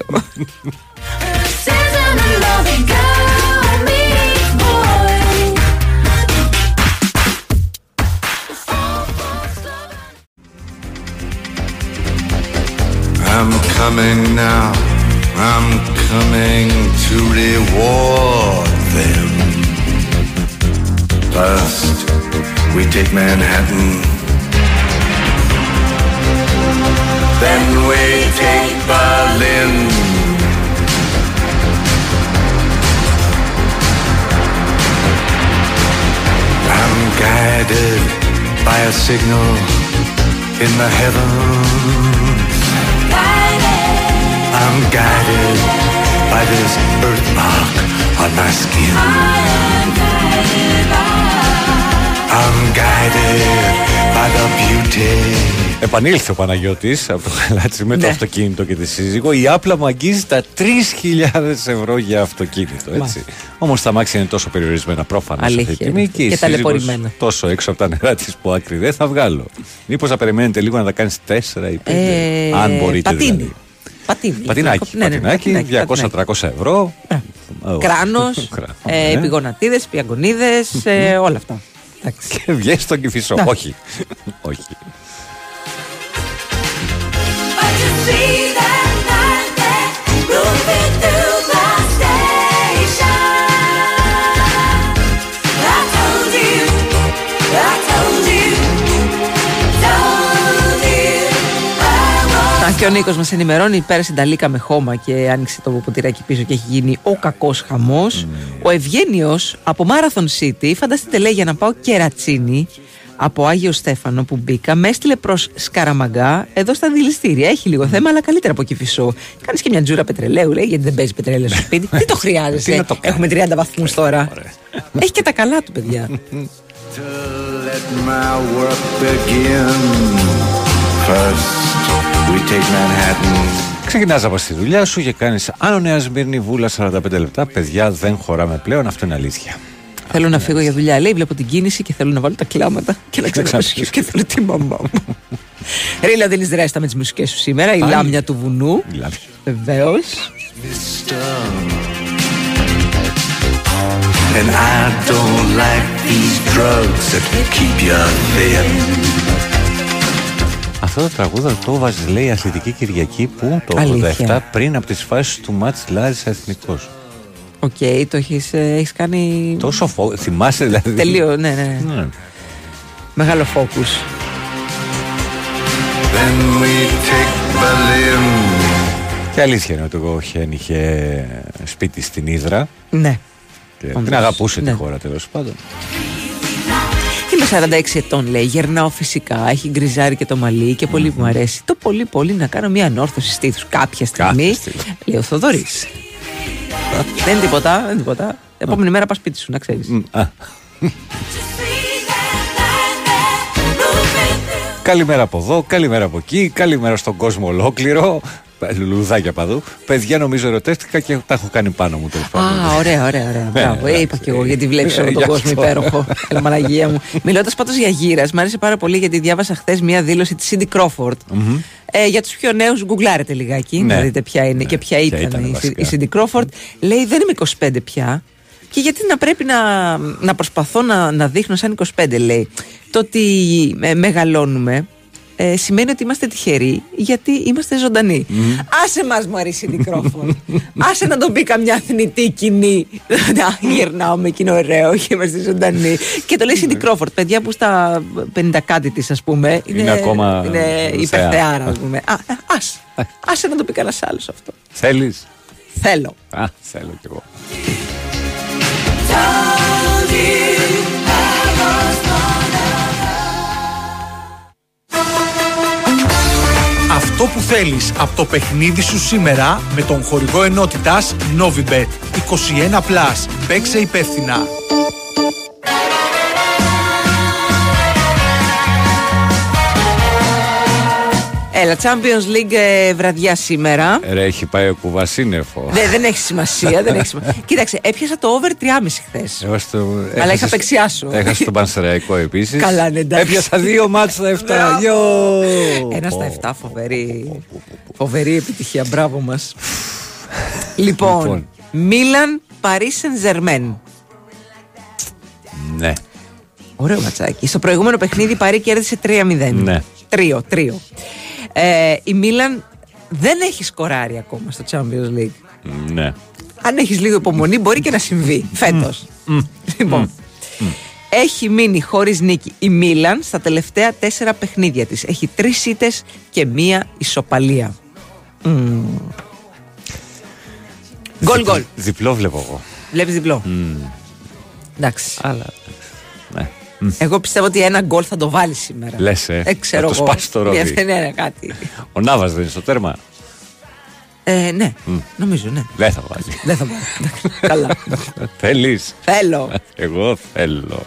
I'm coming now. I'm coming to reward them. First, we take Manhattan. Then we take Berlin. I'm guided by a signal in the heavens. I'm guided by this birthmark on my skin. I'm guided by the beauty. Επανήλθε ο Παναγιώτης από το χαλάτσι με το Ναι. αυτοκίνητο και τη σύζυγο. Η Άπλα μου αγγίζει τα 3.000 ευρώ για αυτοκίνητο. Έτσι. Όμως τα μάξια είναι τόσο περιορισμένα πρόφανα σε αυτή Αλήθεια τη τιμή είναι. και, η Και σύζυγος ταλαιπωρημένα. τόσο έξω από τα νερά της που άκρη δεν θα βγάλω. Μήπως θα περιμένετε λίγο να τα κάνεις 4 ή 5. Ε, αν μπορείτε. πατίνι. δηλαδή. Πατίνι. Πατινάκι, Ναι, ναι, πατινάκι, πατινάκι, 200-300 ευρώ. Κράνος, Κράνος, ε, ναι. πηγονατίδε, πιαγκονίδες, ε, όλα αυτά. Εντάξει. Και βγαίνει στον κυφισό. Ναι. Όχι. Όχι. Και ο Νίκος μας ενημερώνει: πέρασε τα λίκα με χώμα και άνοιξε το ποτηράκι πίσω και έχει γίνει ο κακός χαμός. Ο Ευγένιος από Marathon City, φανταστείτε λέει για να πάω κερατσίνη από Άγιο Στέφανο που μπήκα, με έστειλε προς Σκαραμαγκά εδώ στα δηληστήρια. Έχει λίγο θέμα, αλλά καλύτερα από Κυφισό. Κάνεις και μια τζούρα πετρελαίου, λέει, γιατί δεν παίζει πετρέλαιο στο σπίτι. Τι το χρειάζεσαι; Τι να το Έχουμε 30 βαθμούς τώρα. Έχει και τα καλά του, παιδιά. Let my work begin. First, we take Manhattan. Ξεκινάς από τη δουλειά σου και κάνεις Άνω Νέα Σμύρνη βούλα 45 λεπτά. Παιδιά δεν χωράμε πλέον, αυτό είναι αλήθεια. Θέλω να φύγω για δουλειά. Λέει, βλέπω την κίνηση και θέλω να βάλω τα κλάματα και να ξαναπέσω και θέλω τη μαμά μου. Ρίλα δίνει ρέστα με τις μουσικές σου σήμερα. Η Πάλι. λάμια του βουνού. Βεβαίως. And I don't like these drugs that keep you thin. Αυτό το τραγούδι το βάζει, λέει, Αθλητική Κυριακή που το 87 Αλήθεια. πριν από τις φάσεις του ματς Λάρισα Εθνικός. Οκ, το έχεις έχεις κάνει. Τόσο fo... θυμάσαι δηλαδή. Τελείω, ναι, ναι. Ναι. Μεγάλο focus. Then we take Berlin. Και αλήθεια είναι ότι ο Κοέν είχε σπίτι στην Ύδρα. Ναι. Και Όντως, την αγαπούσε ναι. τη χώρα τέλος πάντων. Είμαι 46 ετών, λέει. Γερνάω φυσικά. Έχει γκριζάρει και το μαλλί και πολύ μου αρέσει. Το πολύ, πολύ να κάνω μια ανόρθωση στήθου κάποια στιγμή. Λέει ο Θοδωρής. δεν είναι τίποτα, δεν είναι τίποτα. Επόμενη μέρα πας σπίτι σου, να ξέρεις. Καλημέρα από εδώ, καλημέρα από εκεί, καλημέρα στον κόσμο ολόκληρο. Λουλουδάκια παδού. Παιδιά, νομίζω ερωτεύτηκα και τα έχω κάνει πάνω μου τέλος πάντων. Α, ωραία, ωραία, ωραία. Μπράβο. Ναι, Ε, είπα κι εγώ γιατί βλέπεις Ε, όλο τον γι' κόσμο αυτό. υπέροχο. Έλα, Μαλαγία μου. Μιλώντας πάντως για γύρας, μου άρεσε πάρα πολύ γιατί διάβασα χθες μία δήλωση της Cindy Crawford. Μμμ. Ε, για τους πιο νέους, γκουγκλάρετε λιγάκι Ναι. να δείτε ποια είναι και ποια ήταν, ήταν η, βασικά. η Cindy Crawford. Λέει: Δεν είμαι 25 πια. Και γιατί να πρέπει να, να προσπαθώ να, να δείχνω σαν 25, λέει. Το ότι ε, μεγαλώνουμε ε, σημαίνει ότι είμαστε τυχεροί γιατί είμαστε ζωντανοί. Άσε μας μου αρέσει η Crawford. Άσε να τον πει καμιά θνητή κοινή. Να γυρνάω με εκείνο ωραίο και είμαστε ζωντανοί. Και το λέει η Cindy Crawford, παιδιά που στα 50 κάτι της ας πούμε Είναι ακόμα είναι θεά. υπερθεάρα ας πούμε. Α, ε, άσε. άσε να το πει κανένας άλλος αυτό. Θέλεις; Θέλω. Α, θέλω κι εγώ. Αυτό που θέλεις από το παιχνίδι σου σήμερα με τον χορηγό ενότητας Novibet 21+. Παίξε υπεύθυνα. Έλα, Champions League ε, βραδιά σήμερα. Ρε, έχει πάει ο κουβασίνεφο. Δε, δεν έχει σημασία. δεν έχει σημασία. Κοίταξε, έπιασα το over 3,5 χθες. Εγώ στο- Αλλά έχασες- είχα απεξιάσω. Έχασες τον Πανσεραϊκό επίσης. Καλά, ναι, εντάξει. Έπιασα δύο μάτς στα 7. Γιο! Ένα στα 7, φοβερή, φοβερή επιτυχία. Μπράβο μας. λοιπόν, Λοιπόν. Μίλαν Παρί Σεν Ναι. Ωραίο ματσάκι. Στο προηγούμενο παιχνίδι η Παρί κέρδισε 3-0. Ναι. Τρίο, τρίο. Ε, η Μίλαν δεν έχει σκοράρει ακόμα στο Champions League. Ναι. Αν έχεις λίγο υπομονή, μπορεί και να συμβεί φέτος. Λοιπόν. Έχει μείνει χωρίς νίκη η Μίλαν στα τελευταία τέσσερα παιχνίδια της. Έχει τρεις ήττες και μία ισοπαλία. Μμμ. Γκολ γκολ. Διπλό βλέπω εγώ. Βλέπεις διπλό. Μμ. Εντάξει. Αλλά. Ναι. Εγώ πιστεύω ότι ένα γκολ θα το βάλει σήμερα. Λες, ε. Δεν ξέρω Θα το εγώ. σπάσει το ρόδι. Ναι, ναι, ναι, κάτι. Ο Νάβα δεν είναι στο τέρμα. Ε, ναι, Μμ. νομίζω, ναι. Δεν θα βάλει. Δεν θα βάλει. Εντάξει, Καλά. Θέλεις; Θέλω. Εγώ θέλω.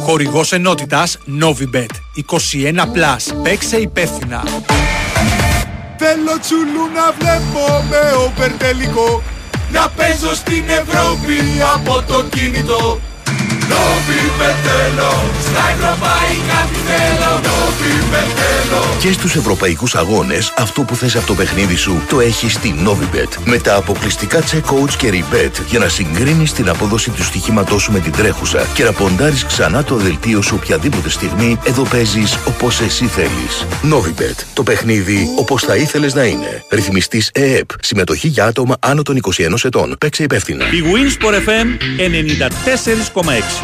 Χορηγός ενότητας Novibet 21+. Παίξε υπεύθυνα. Θέλω τσουλού να βλέπω με όπερ τελικό. Να παίζω στην Ευρώπη από το κινητό Νόβι με θέλω, στα ευρωπαϊκά τι θέλω Νόβι με θέλω Και στους ευρωπαϊκούς αγώνες, αυτό που θες από το παιχνίδι σου το έχεις στη Novibet. Με τα αποκλειστικά check-coach και rebet για να συγκρίνεις την απόδοση του στοιχήματός σου με την τρέχουσα και να ποντάρεις ξανά το δελτίο σου οποιαδήποτε στιγμή, εδώ παίζεις όπως εσύ θέλεις. Novibet. Το παιχνίδι όπως θα ήθελες να είναι. Ρυθμιστής ΕΕΠ. Συμμετοχή για άτομα άνω των 21 ετών. Παίξε υπεύθυνα. Η Wins for FM 94,6.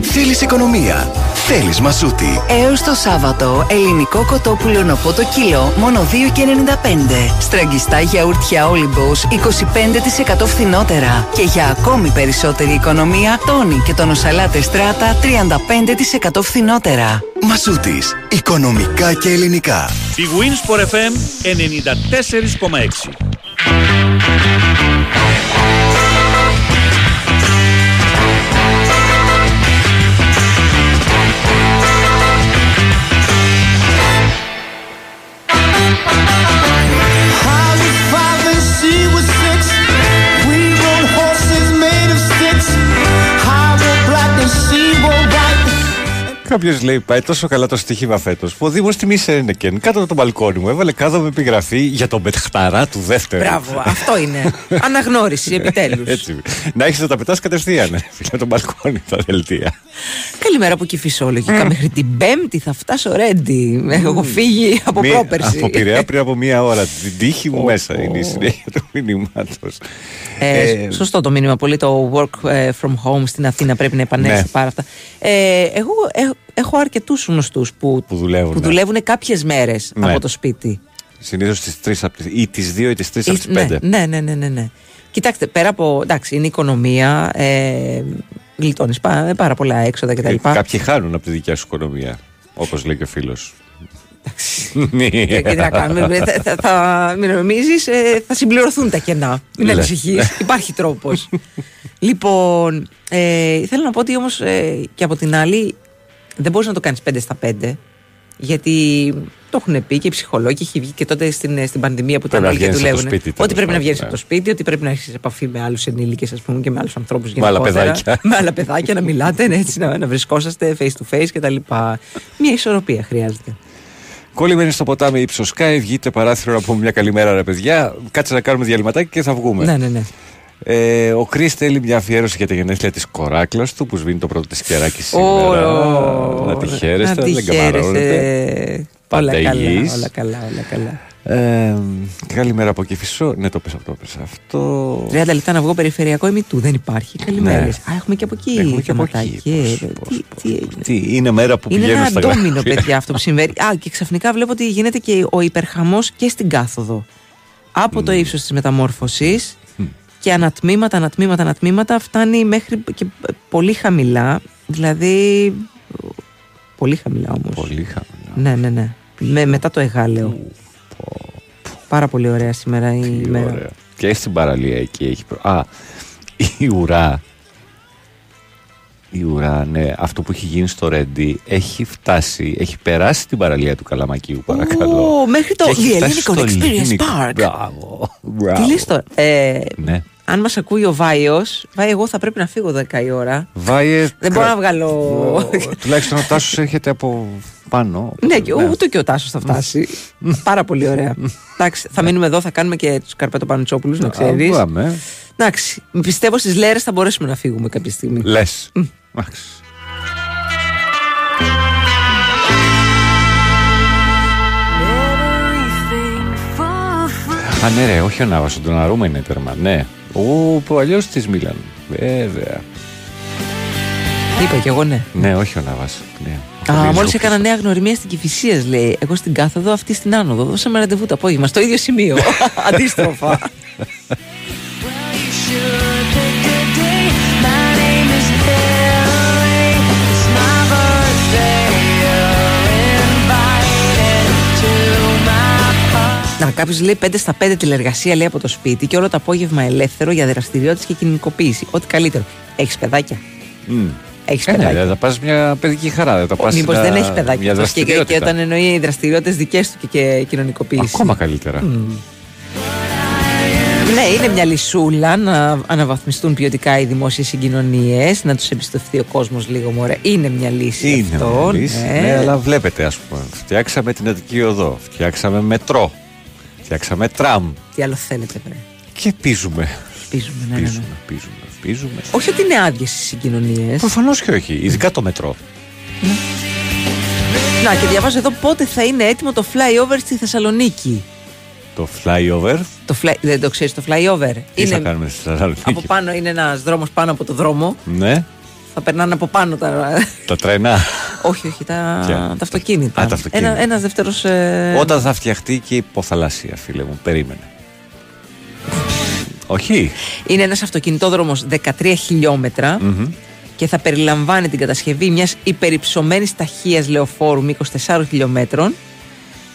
Θέλεις οικονομία. Θέλεις μασούτη. Έως το Σάββατο, ελληνικό κοτόπουλο νοπό το κιλό, μόνο 2,95. Στραγγιστά γιαούρτια Olibos, 25% φθηνότερα. Και για ακόμη περισσότερη οικονομία, τόνι και τονοσαλάτε στράτα, 35% φθηνότερα. Μασούτης. Οικονομικά και ελληνικά. Η Wins for FM 94,6. Κάποιος λέει: Πάει τόσο καλά το στοίχημα φέτος. Που ο Δήμος τιμή Σένεκεν κάτω από το μπαλκόνι μου έβαλε κάτω με επιγραφή για τον πετχταρά του δεύτερου. Μπράβο, αυτό είναι. Αναγνώριση επιτέλους. Έτσι. Να έχεις να τα πετάς κατευθείαν. Φίλε, τον μπαλκόνι τα δελτία. Καλημέρα από Κυφισό. Λογικά μέχρι την Πέμπτη θα φτάσω ρέντι. Έχω φύγει από Μία- πρόπερση. Από Πειραιά πριν από μία ώρα. Την τύχη μου μέσα είναι η συνέχεια του μηνύματος. Ε, σωστό το μήνυμα. Πολύ το work ε, from home στην Αθήνα πρέπει να επανέλθει Ναι. πάρα αυτά. Ε, εγώ έχω, έχω αρκετούς γνωστούς που, Που δουλεύουν. που ναι. δουλεύουν κάποιες μέρες Ναι. από το σπίτι. Συνήθως στι 3 ή τις 2 ή τις 3 από τις ναι, 5. ναι, ναι, ναι, ναι, ναι. Κοιτάξτε, πέρα από. εντάξει, είναι οικονομία. Ε, Γλιτώνεις πάρα, πάρα πολλά έξοδα κτλ. Ε, Κάποιοι χάνουν από τη δικιά σου οικονομία. Όπως λέει και ο φίλος. Και τι να κάνουμε, θα, θα, θα, μην νομίζεις, ε, θα συμπληρωθούν τα κενά. Μην Ναι. ανησυχείς, υπάρχει τρόπος. λοιπόν, ε, θέλω να πω ότι όμως ε, και από την άλλη δεν μπορείς να το κάνεις 5 στα 5 γιατί το έχουν πει και οι ψυχολόγοι, έχει βγει και τότε στην, στην πανδημία που ήταν Πρέπει να όλοι και βγαίνεις από το δουλεύουν. σπίτι, Ότι τέλος πρέπει να πάντων, βγαίνεις ναι. από το σπίτι, ότι πρέπει να έχεις επαφή με άλλους ενήλικες πούμε, και με άλλους ανθρώπους Με άλλα γενικότερα. παιδάκια. με άλλα παιδάκια να μιλάτε, ναι, έτσι, να, να βρισκόσαστε face to face κτλ. Μια ισορροπία χρειάζεται. Κόλλημένοι στο ποτάμι ύψος Sky, βγείτε παράθυρο να πούμε μια καλημέρα, ρε παιδιά. Κάτσε να κάνουμε διαλυματάκι και θα βγούμε. Ναι, ναι, ναι. Ε, ο Κρι θέλει μια αφιέρωση για τα γενέθλια της κοράκλας του που σβήνει το πρώτο της κεράκι σήμερα. Ω, να τη χαίρεστε, να τη δεν καμαρώνετε. χαίρεστε. Όλα Πάντα καλά, υγιείς. όλα καλά, όλα καλά. Ε, καλημέρα από Κεφισό. Ναι, το πες αυτό, το πες αυτό. 30 λεπτά να βγω περιφερειακό ημιτού, δεν υπάρχει. Καλημέρες. Ναι. Α, έχουμε και από εκεί. Έχουμε και από θεματάκι. εκεί, Ε, τι- τι έγινε; Τι, είναι μέρα που Είναι πηγαίνουν ένα στα ντόμινο, γραφεία. παιδιά, αυτό που συμβαίνει. Α, και ξαφνικά βλέπω ότι γίνεται και ο υπερχαμός και στην κάθοδο. Από το ύψος της μεταμόρφωσης και ανατμήματα, ανατμήματα, ανατμήματα φτάνει μέχρι και πολύ χαμηλά. Δηλαδή. Πολύ χαμηλά όμως. Πολύ χαμηλά. Ναι, ναι, ναι. Με, μετά το εγάλεο. Πάρα πολύ ωραία σήμερα η ημέρα. Ωραία. Και στην παραλία εκεί έχει. προ- Α, η ουρά. Η ουρά, ναι. Αυτό που έχει γίνει στο Ρέντι έχει φτάσει, έχει περάσει την παραλία του Καλαμακίου, παρακαλώ. Ω, μέχρι το Και έχει The φτάσει Hellenic στο Experience Hellenic. Park. Μπράβο. μπράβο. Τι λες τώρα. Ε, Ναι. Αν μας ακούει ο Βάιος, Βάη εγώ θα πρέπει να φύγω 10 η ώρα. Βάιε. Δεν μπορώ να βγάλω... Τουλάχιστον ο Τάσος έρχεται από πάνω. ναι, και ούτε και ο Τάσος θα φτάσει. Πάρα πολύ ωραία. Εντάξει, θα μείνουμε εδώ, θα κάνουμε και τους Καρπέτο Πανουτσόπουλους, να ξέρεις. Πάμε. Εντάξει, πιστεύω στις Λέρες θα μπορέσουμε να φύγουμε κάποια στιγμή. Λες. Εντάξει. Α, ναι, ρε, όχι ο Νάβας, ο Ντοναρούμα είναι τέρμα. Ναι. Ο αλλιώς της Μίλαν. Βέβαια. Είπα και εγώ ναι. Ναι, όχι ο Νάβας. Ναι. Ο Α, Φαβίος μόλις Ζούκης. έκανα νέα γνωριμία στην Κυφυσία, λέει. Εγώ στην κάθοδο, αυτή στην άνοδο. Δώσαμε ραντεβού το απόγευμα, στο ίδιο σημείο. Αντίστροφα. Να, κάποιος λέει 5 στα 5 τηλεργασία λέει από το σπίτι και όλο το απόγευμα ελεύθερο για δραστηριότητες και κοινωνικοποίηση. Ό,τι καλύτερο. Έχεις παιδάκια; Μμ. Έχεις Ε, ναι, παιδάκια; θα πας μια παιδική χαρά. Θα πας Μήπως ένα- δεν έχει παιδάκια. Μια αυτός και, και, και δραστηριότητα. όταν εννοεί δραστηριότητες δικές του και, και κοινωνικοποίησης. Ακόμα καλύτερα. Ναι, είναι μια λυσούλα να αναβαθμιστούν ποιοτικά οι δημόσιες συγκοινωνίες, να τους εμπιστευτεί ο κόσμος λίγο μωρέ. Είναι μια λύση Είναι αυτό. μια λύση, ναι. ναι, αλλά βλέπετε, ας πούμε, φτιάξαμε την Αττική Οδό, φτιάξαμε μετρό, φτιάξαμε τραμ Τι άλλο θέλετε, βρε. και πίζουμε. Πίζουμε, ναι, ναι, ναι. Πίζουμε, πίζουμε, πίζουμε. Όχι ότι είναι άδειες οι συγκοινωνίες. Προφανώς και όχι, ειδικά το μετρό. Να, και διαβάζω εδώ πότε θα είναι έτοιμο το flyover στη Θεσσαλονίκη. Το flyover, Το fly, δεν το ξέρεις το flyover. τι θα κάνουμε στη Θεσσαλονίκη; από πάνω είναι ένας δρόμος πάνω από το δρόμο. Ναι, Θα περνάνε από πάνω τα. τα τρένα. όχι, όχι, τα, Ποια; τα αυτοκίνητα. Α, τα αυτοκίνητα. Ένα ένας δεύτερος, ε, Όταν θα φτιαχτεί και η υποθαλάσσια, φίλε μου, περίμενε. Όχι. Είναι ένας αυτοκινητόδρομος 13 χιλιόμετρα Μμμ. και θα περιλαμβάνει την κατασκευή μιας υπερυψωμένης ταχείας λεωφόρου με 24 χιλιόμετρων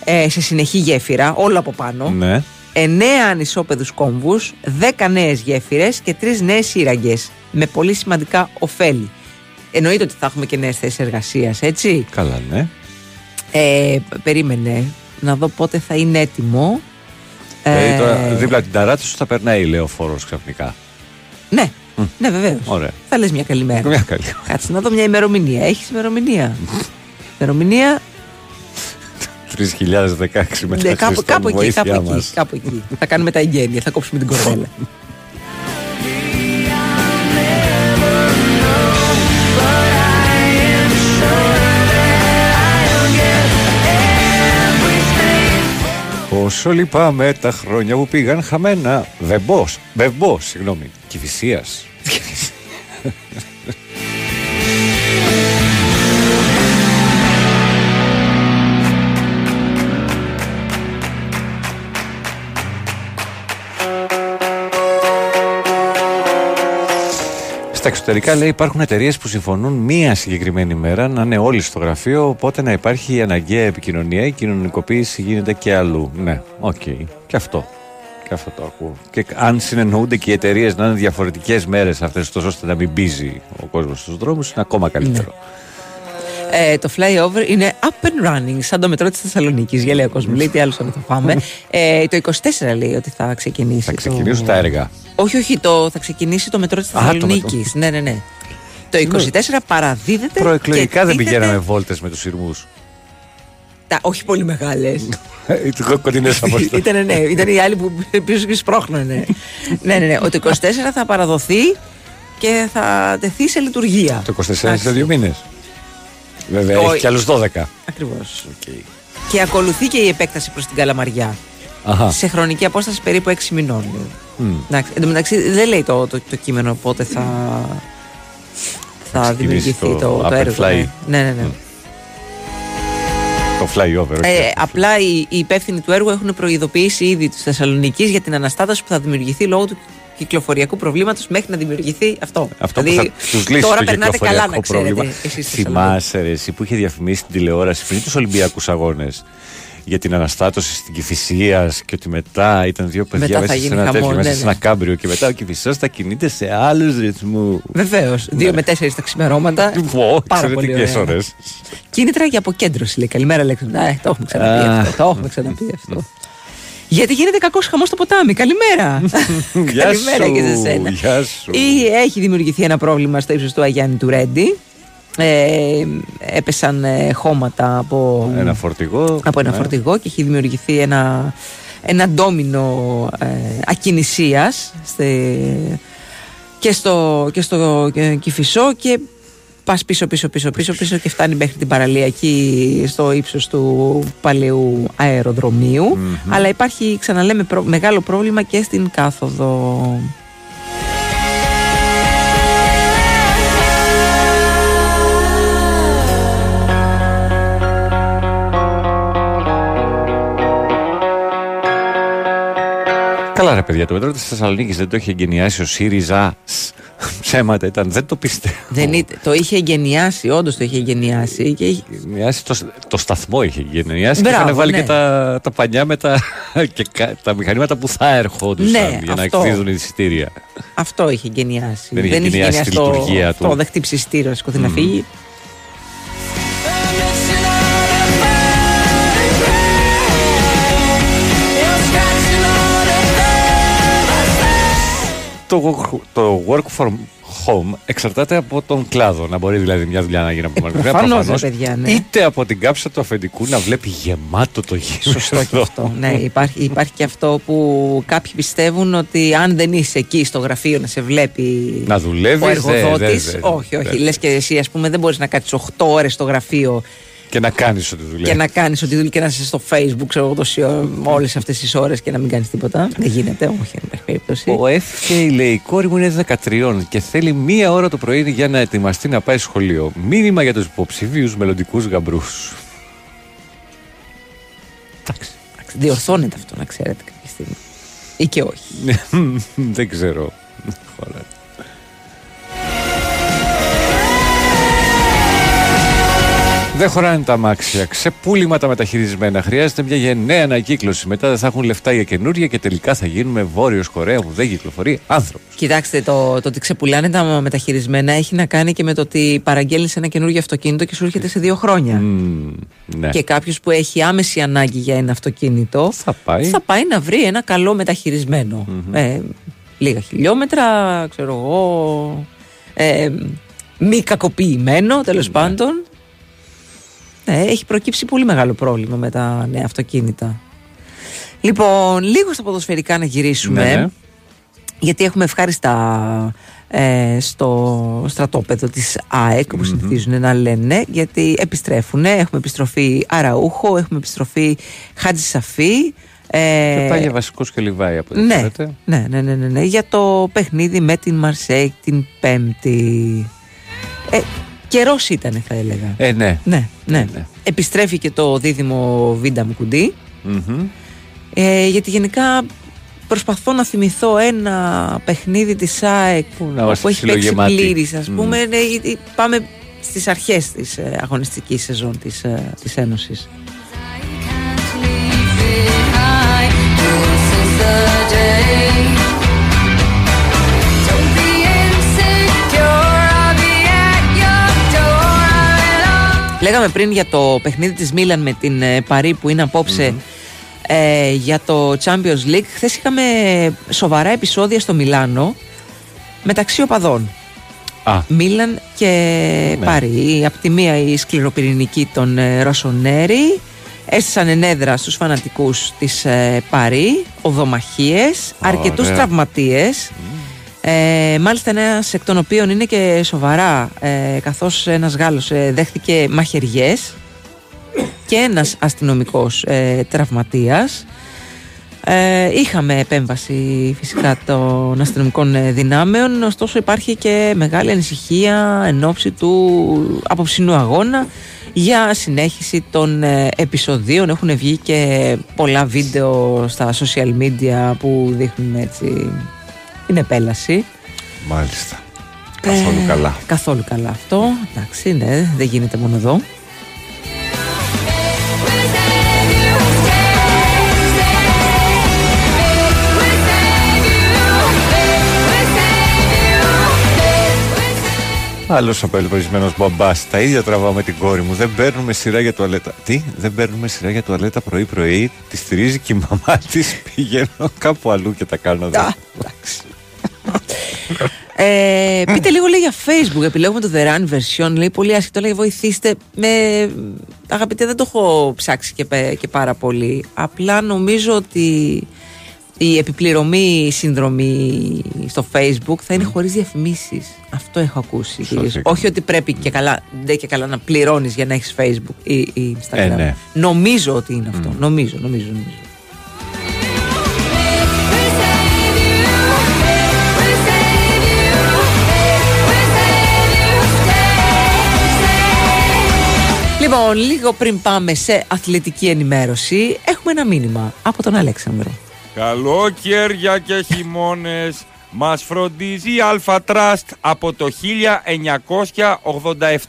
ε, σε συνεχή γέφυρα, όλο από πάνω. Ναι. 9 ανισόπεδους κόμβους, 10 νέες γέφυρες και 3 νέες σύραγγες με πολύ σημαντικά ωφέλη. Εννοείται ότι θα έχουμε και νέες θέσεις εργασίας, έτσι; Καλά, ναι. Ε, περίμενε να δω πότε θα είναι έτοιμο. Δηλαδή τώρα Ε, δίπλα από την ταράτσα σου θα περνάει η λεωφόρος ξαφνικά. Ναι, ναι βεβαίως. Ωραία. Θα λες μια καλημέρα. Μια καλή. Κάτσε να δω μια ημερομηνία. Έχεις ημερομηνία; ημερομηνία. 3016 μετά Ναι, κάπου, Χριστό κάπου μου, εκεί, κάπου βοήθειά εκεί, μας. κάπου εκεί. θα κάνουμε τα εγγένεια, θα κόψουμε την κορδέλα. Πόσο λυπάμαι τα χρόνια που πήγαν χαμένα. Βεμπός, βεμπός, συγγνώμη, Κηφισίας. Στα εξωτερικά λέει υπάρχουν εταιρείες που συμφωνούν μία συγκεκριμένη μέρα να είναι όλοι στο γραφείο, οπότε να υπάρχει η αναγκαία επικοινωνία, η κοινωνικοποίηση γίνεται και αλλού. Ναι, οκ. Και αυτό. Και αυτό το ακούω. Και αν συνεννοούνται και οι εταιρείες να είναι διαφορετικές μέρες αυτές, τόσο ώστε να μην μπίζει ο κόσμος στους δρόμους, είναι ακόμα καλύτερο. Ε, το flyover είναι up and running, σαν το μετρό της Θεσσαλονίκης. Γελάει ο κόσμος. Λέει τι άλλο θα το πάμε. ε, το 24 λέει ότι θα ξεκινήσει. Θα ξεκινήσουν το... τα έργα. Όχι, όχι, το, θα ξεκινήσει το μετρό της το Θεσσαλονίκης. Ναι, ναι, ναι. Το 24 παραδίδεται. Προεκλογικά και δεν τίθεται πηγαίναμε βόλτες με τους σειρμούς. Τα, όχι πολύ μεγάλες. Κοντινές αποστολέ. ήταν, ναι, ήταν οι άλλοι που πίσω και σπρώχνανε. ναι, ναι, ναι. Ο το 24 θα παραδοθεί και θα τεθεί σε λειτουργία. Το 24 σε δύο μήνες. Βέβαια, Όχι. έχει και άλλους 12. Ακριβώς. Και ακολουθεί και η επέκταση προς την Καλαμαριά. Αχα. Σε χρονική απόσταση περίπου 6 μηνών. Μμ. Εντάξει, εν τω μεταξύ δεν λέει το, το, το κείμενο πότε θα, θα ξεκινήσει δημιουργηθεί το το, το, Upper έργο. Fly. Ναι, ναι, ναι. Το flyover. όχι. Ε, απλά οι, οι υπεύθυνοι του έργου έχουν προειδοποιήσει ήδη τους Θεσσαλονίκης για την αναστάτωση που θα δημιουργηθεί λόγω του κυκλοφοριακού προβλήματος μέχρι να δημιουργηθεί αυτό. Αυτό δηλαδή, που θα τους λύσει τώρα το περνάτε καλά κυκλοφοριακό να ξέρετε. πρόβλημα. εσείς στη Θεσσαλονίκη. Θυμάσαι ρε, εσύ που είχε διαφημίσει στην τηλεόραση πριν τους Ολυμπιακούς Αγώνες για την αναστάτωση στην Κηφισίας και ότι μετά ήταν δύο παιδιά Μετά θα μέσα σε γίνει ένα χαμό, τέτοιο, μέσα ναι, σε ναι. ένα κάμπριο και μετά ο Κηφισός θα κινείται σε άλλους ρυθμούς. Βεβαίως. Δύο με τέσσερις τα ξημερώματα. Πω, Πάρα πολύ εξαιρετικές ωραία. ώρες. Κίνητρα για αποκέντρωση, λέει. Καλημέρα, Λέξη. Ναι, το έχουμε ξαναπεί Α. αυτό. Το έχουμε ξαναπεί αυτό. Γιατί γίνεται κακός χαμός στο ποτάμι. Καλημέρα. Γεια Καλημέρα σου, και σε σένα. Γεια σου. Ή έχει δημιουργηθεί ένα πρόβλημα στο ύψος του Αγιάννη του Ρέντι. Ε, έπεσαν ε, χώματα από Ένα φορτηγό. από ένα ναι. φορτηγό και έχει δημιουργηθεί ένα, ένα ντόμινο ε, ακινησίας στη- και στο, και στο ε, Κηφισό και πας πίσω πίσω πίσω πίσω πίσω και φτάνει μέχρι την παραλία εκεί στο ύψος του παλαιού αεροδρομίου. Αλλά υπάρχει ξαναλέμε προ- μεγάλο πρόβλημα και στην κάθοδο Καλά, ρε παιδιά, το μετρό της Θεσσαλονίκης δεν το είχε εγκαινιάσει ο ΣΥΡΙΖΑ. Ψέματα ήταν, δεν το πιστεύω. Δεν είτε, το είχε εγκαινιάσει, όντως το είχε εγκαινιάσει. Και είχε- Εγκαινιάσει το, το σταθμό είχε εγκαινιάσει και Μπράβο, είχαν βάλει ναι. και τα, τα πανιά με τα, και κα- τα μηχανήματα που θα ερχόντουσαν Ναι, για να αυτό. εκδίδουν εισιτήρια. Αυτό είχε εγκαινιάσει. Δεν είχε εγκαινιάσει τη το- λειτουργία του. Το δεν χτύψει εισιτήριο, σηκωθεί να Μμμ. φύγει. Το, το work from home εξαρτάται από τον κλάδο. Να μπορεί δηλαδή μια δουλειά να γίνει από μακριά. Ε, προφανώς, προφανώς, ρε παιδιά, ναι. Είτε από την κάψα του αφεντικού να βλέπει γεμάτο το γύρο. Σωστό και αυτό. ναι, υπάρχει, υπάρχει και αυτό που κάποιοι πιστεύουν ότι αν δεν είσαι εκεί στο γραφείο να σε βλέπει Να δουλεύεις, ο δε- εργοδότης. δε- δε- όχι, όχι. δε- Λες και εσύ, ας πούμε, δεν μπορείς να κάτσεις 8 ώρες στο γραφείο Και να κάνεις ό,τι δουλεύεις. και να κάνεις ό,τι δουλειά και να είσαι στο Facebook, ξέρω εγώ, όλες αυτές τις ώρες και να μην κάνεις τίποτα. Δεν γίνεται, όχι, δεν υπάρχει περίπτωση. Ο FK λέει: Η κόρη μου είναι 13 και θέλει μία ώρα το πρωί για να ετοιμαστεί να πάει σχολείο. Μήνυμα για τους υποψήφιου μελλοντικούς γαμπρούς. Εντάξει, Διορθώνεται αυτό, να ξέρετε κάποια στιγμή. Ή και όχι. Δεν ξέρω. Χωράει. Δεν χωράνε τα αμάξια. Ξεπούλημα τα μεταχειρισμένα. Χρειάζεται μια γενναία ανακύκλωση. Μετά δεν θα έχουν λεφτά για καινούρια και τελικά θα γίνουμε βόρειος Κορέα που δεν κυκλοφορεί άνθρωπο. Κοιτάξτε, το, το ότι ξεπουλάνε τα μεταχειρισμένα έχει να κάνει και με το ότι παραγγέλνεις ένα καινούργιο αυτοκίνητο και σου έρχεται σε δύο χρόνια. Ναι. Και κάποιος που έχει άμεση ανάγκη για ένα αυτοκίνητο θα πάει, θα πάει να βρει ένα καλό μεταχειρισμένο. Ε, λίγα χιλιόμετρα, ξέρω εγώ. Ε, μη κακοποιημένο τέλος πάντων. Ναι, έχει προκύψει πολύ μεγάλο πρόβλημα με τα νέα αυτοκίνητα. Λοιπόν, λίγο στα ποδοσφαιρικά να γυρίσουμε. Ναι, ναι. Γιατί έχουμε ευχάριστα ε, στο στρατόπεδο της ΑΕΚ, όπως συνηθίζουν να λένε, γιατί επιστρέφουν. Έχουμε επιστροφή Αραούχο, έχουμε επιστροφή Χάτζη Σαφή. Ε, Και πάει για βασικού και λιβάει από ό,τι ναι, φαίνεται. ναι, ναι, ναι, ναι, ναι, για το παιχνίδι με την Μαρσέικ την Πέμπτη. Ε, Καιρός ήταν, θα έλεγα. Ε, ναι. Ναι, ναι. Επιστρέφει και το δίδυμο Βίντα Μουκουντή. Μμμ. Ε, γιατί γενικά προσπαθώ να θυμηθώ ένα παιχνίδι της ΑΕΚ που, να είμαστε έχει παίξει ψιλογεμάτοι. πλήρης ας Μμ. πούμε ναι, γιατί πάμε στις αρχές της ε, αγωνιστικής σεζόν της, ε, της Ένωσης Λέγαμε πριν για το παιχνίδι της Μίλαν με την ε, Παρή που είναι απόψε ε, για το Champions League. Χθες είχαμε σοβαρά επεισόδια στο Μιλάνο μεταξύ οπαδών. Α. Μίλαν και Ναι. Παρή. Απ' τη μία η σκληροπυρηνική των ε, Ρωσονέρη έστησαν ενέδρα στους φανατικούς της ε, Παρή, οδομαχίες, Ωραία. αρκετούς τραυματίες. Ε, μάλιστα ένας εκ των οποίων είναι και σοβαρά ε, καθώς ένας Γάλλος ε, δέχτηκε μαχαιριές και ένας αστυνομικός ε, τραυματίας. Ε, είχαμε επέμβαση φυσικά των αστυνομικών ε, δυνάμεων, ωστόσο υπάρχει και μεγάλη ανησυχία εν ώψη του απόψινού αγώνα για συνέχιση των ε, επεισοδίων. Έχουν βγει και πολλά βίντεο στα social media που δείχνουν έτσι την επέλαση. Μάλιστα. Καθόλου Ε, καλά. Καθόλου καλά αυτό. Εντάξει, ναι, δεν γίνεται μόνο εδώ. Άλλος απελπισμένος μπαμπά. Τα ίδια τραβάω με την κόρη μου. Δεν παίρνουμε σειρά για τουαλέτα. Τι, δεν παίρνουμε σειρά για τουαλέτα πρωί-πρωί. Τη στηρίζει και η μαμά της. Πηγαίνω κάπου αλλού και τα κάνω εδώ. Ε, πείτε λίγο λέει για Facebook. Επιλέγουμε το The Run version. Λέει πολύ άσχετο. Λέει βοηθήστε με. Αγαπητέ, δεν το έχω ψάξει και, πε- και πάρα πολύ. Απλά νομίζω ότι η επιπληρωμή συνδρομή στο Facebook θα είναι χωρίς διαφημίσεις. Αυτό έχω ακούσει. Σωστά. κυρίως. Όχι ότι πρέπει και καλά, δεν και καλά να πληρώνεις για να έχεις Facebook ή, ή Instagram. Ε, ναι. Νομίζω ότι είναι αυτό. Νομίζω, νομίζω, νομίζω. Λοιπόν, λίγο πριν πάμε σε αθλητική ενημέρωση, έχουμε ένα μήνυμα από τον Αλέξανδρο. Καλοκαίρια και χειμώνες μας φροντίζει η Αλφα Trust από το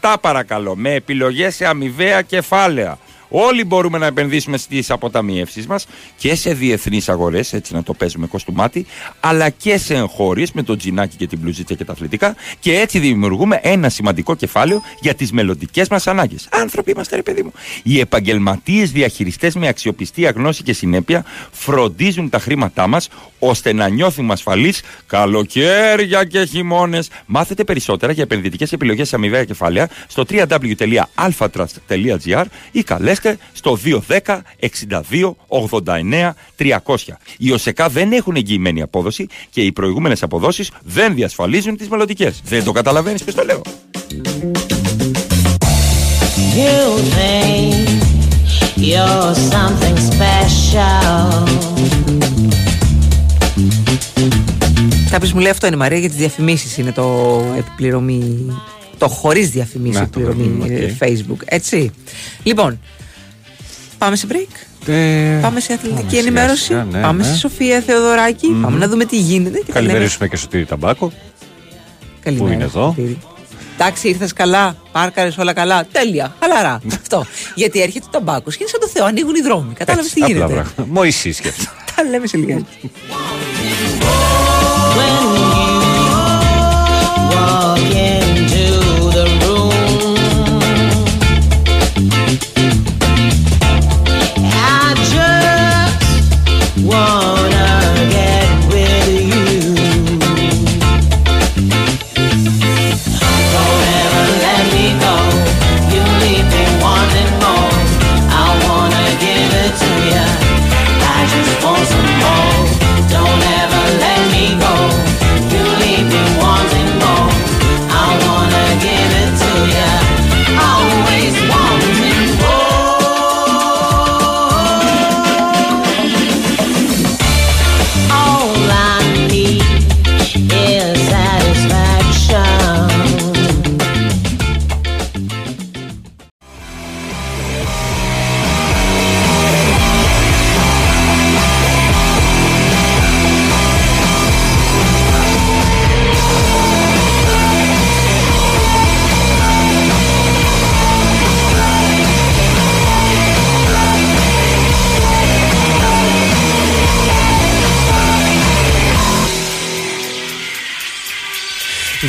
1987 παρακαλώ με επιλογές σε αμοιβαία κεφάλαια. Όλοι μπορούμε να επενδύσουμε στις αποταμιεύσεις μας και σε διεθνείς αγορές, έτσι να το παίζουμε κοστούμάτι, αλλά και σε εγχώριες με το τζινάκι και την μπλουζίτσα και τα αθλητικά και έτσι δημιουργούμε ένα σημαντικό κεφάλαιο για τις μελλοντικές μας ανάγκες. Άνθρωποι είμαστε ρε παιδί μου. Οι επαγγελματίες διαχειριστές με αξιοπιστία, γνώση και συνέπεια φροντίζουν τα χρήματά μας ώστε να νιώθουμε ασφαλείς καλοκαίρια και χειμώνες. Μάθετε περισσότερα για επενδυτικές επιλογές σε αμοιβαία κεφάλαια στο www.alphatrust.gr ή καλέστε στο 210 62 89 300. Οι ΟΣΕΚΑ δεν έχουν εγγυημένη απόδοση και οι προηγούμενες αποδόσεις δεν διασφαλίζουν τις μελλοντικές. Δεν το καταλαβαίνεις ποιος το λέω. You think you're something special. Κάποιος μου λέει αυτό είναι Μαρία για τις διαφημίσεις είναι το επί πληρωμή. Το χωρίς διαφημίσεις Να, το επί πληρωμή βρούμε, ε, OK. Facebook. Έτσι. Λοιπόν, πάμε σε break. Ε, Πάμε σε αθλητική πάμε σιγά ενημέρωση. σιγά, ναι, πάμε ναι. στη Σοφία Θεοδωράκη. Πάμε να δούμε τι γίνεται. Και θα λέμε- Καλημερίσουμε και στο Τύρι Ταμπάκο. Καλημέρα, Πού είναι εδώ; Σωτήρη. Εντάξει, ήρθες καλά. Πάρκαρες όλα καλά. Τέλεια. Χαλαρά. Αυτό. Γιατί έρχεται ο ταμπάκο και είναι σαν το Θεό. Ανοίγουν οι δρόμοι. Κατάλαβες τι Απλά γίνεται. πράγματα. Μωυσής σκέφτεται. Τα λέμε σε λιγάκι.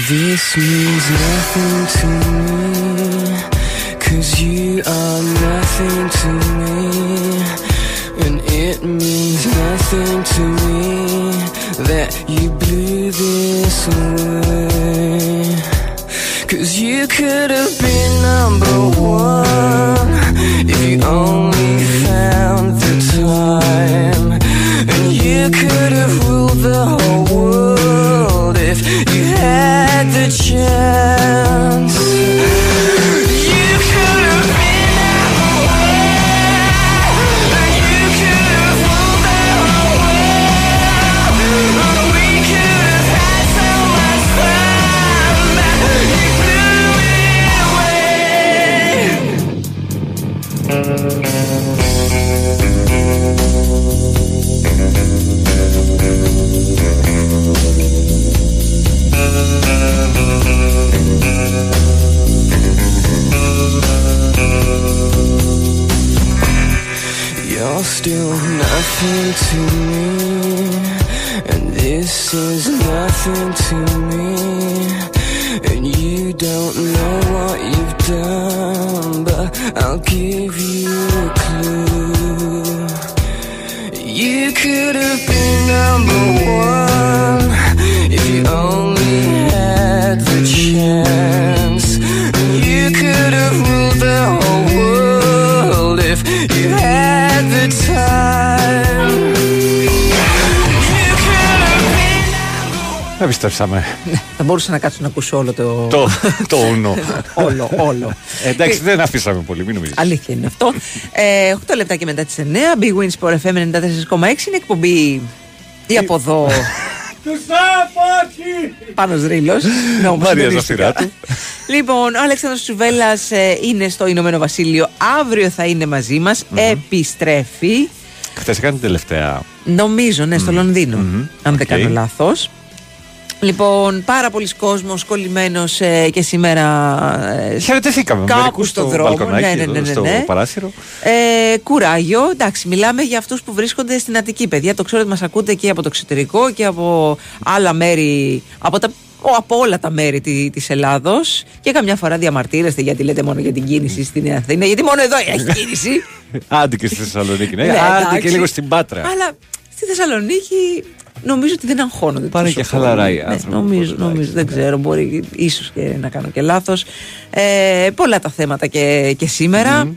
This means nothing to me, cause you are nothing to me. And it means nothing to me that you blew this away. Cause you could have been number one if you only found the time. And you could have ruled the whole world if you had the nothing to me, and this is nothing to me. And you don't know what you've done, but I'll give you a clue. You could have been number one if you only had the chance. Been Επιστρέψαμε. Θα μπορούσα να κάτσω να ακούσω όλο το. το, το ουνό. όλο, όλο. Ε, Εντάξει, δεν αφήσαμε πολύ, μην νομίζεις. Αλήθεια είναι αυτό. Ε, 8 λεπτά και μετά τις 9. Big Wins Sport FM 94,6 είναι εκπομπή. Ή από εδώ. Του Σάφακη! Πάνω Ρήλο. Μαρία Ζαφυράτου. Λοιπόν, ο Αλέξανδρος Τσουβέλλας ε, είναι στο Ηνωμένο Βασίλειο. Αύριο θα είναι μαζί μας. Επιστρέφει. Χθες έκανε την τελευταία. Νομίζω, ναι, στο Λονδίνο. Αν δεν Οκ. κάνω λάθος. Λοιπόν, πάρα πολλοί κόσμος κολλημένος ε, και σήμερα. Ε, Χαιρετηθήκαμε με κάπου μερικούς στο στο δρόμο. μπαλκονάκι ναι, ναι, εδώ, ναι, ναι, στο ναι. παράθυρο. Ε, κουράγιο. Εντάξει, μιλάμε για αυτούς που βρίσκονται στην Αττική, παιδιά. Το ξέρω ότι μας ακούτε και από το εξωτερικό και από άλλα μέρη, από, τα, ο, από όλα τα μέρη τη, της Ελλάδος και καμιά φορά διαμαρτύρεστε γιατί λέτε μόνο για την κίνηση στην Νέα Αθήνα, γιατί μόνο εδώ έχει κίνηση. Άντε και στη Θεσσαλονίκη. Ναι, Ναι, άντε και εντάξει. λίγο στην Πάτρα. Αλλά στη Θεσσαλονίκη νομίζω ότι δεν αγχώνονται. Πάνε τόσο και χαλαρά οι πολύ. Ναι, άνθρωποι, νομίζω, νομίζω, δεν ξέρω, μπορεί ίσως και να κάνω και λάθος. Ε, πολλά τα θέματα και, και σήμερα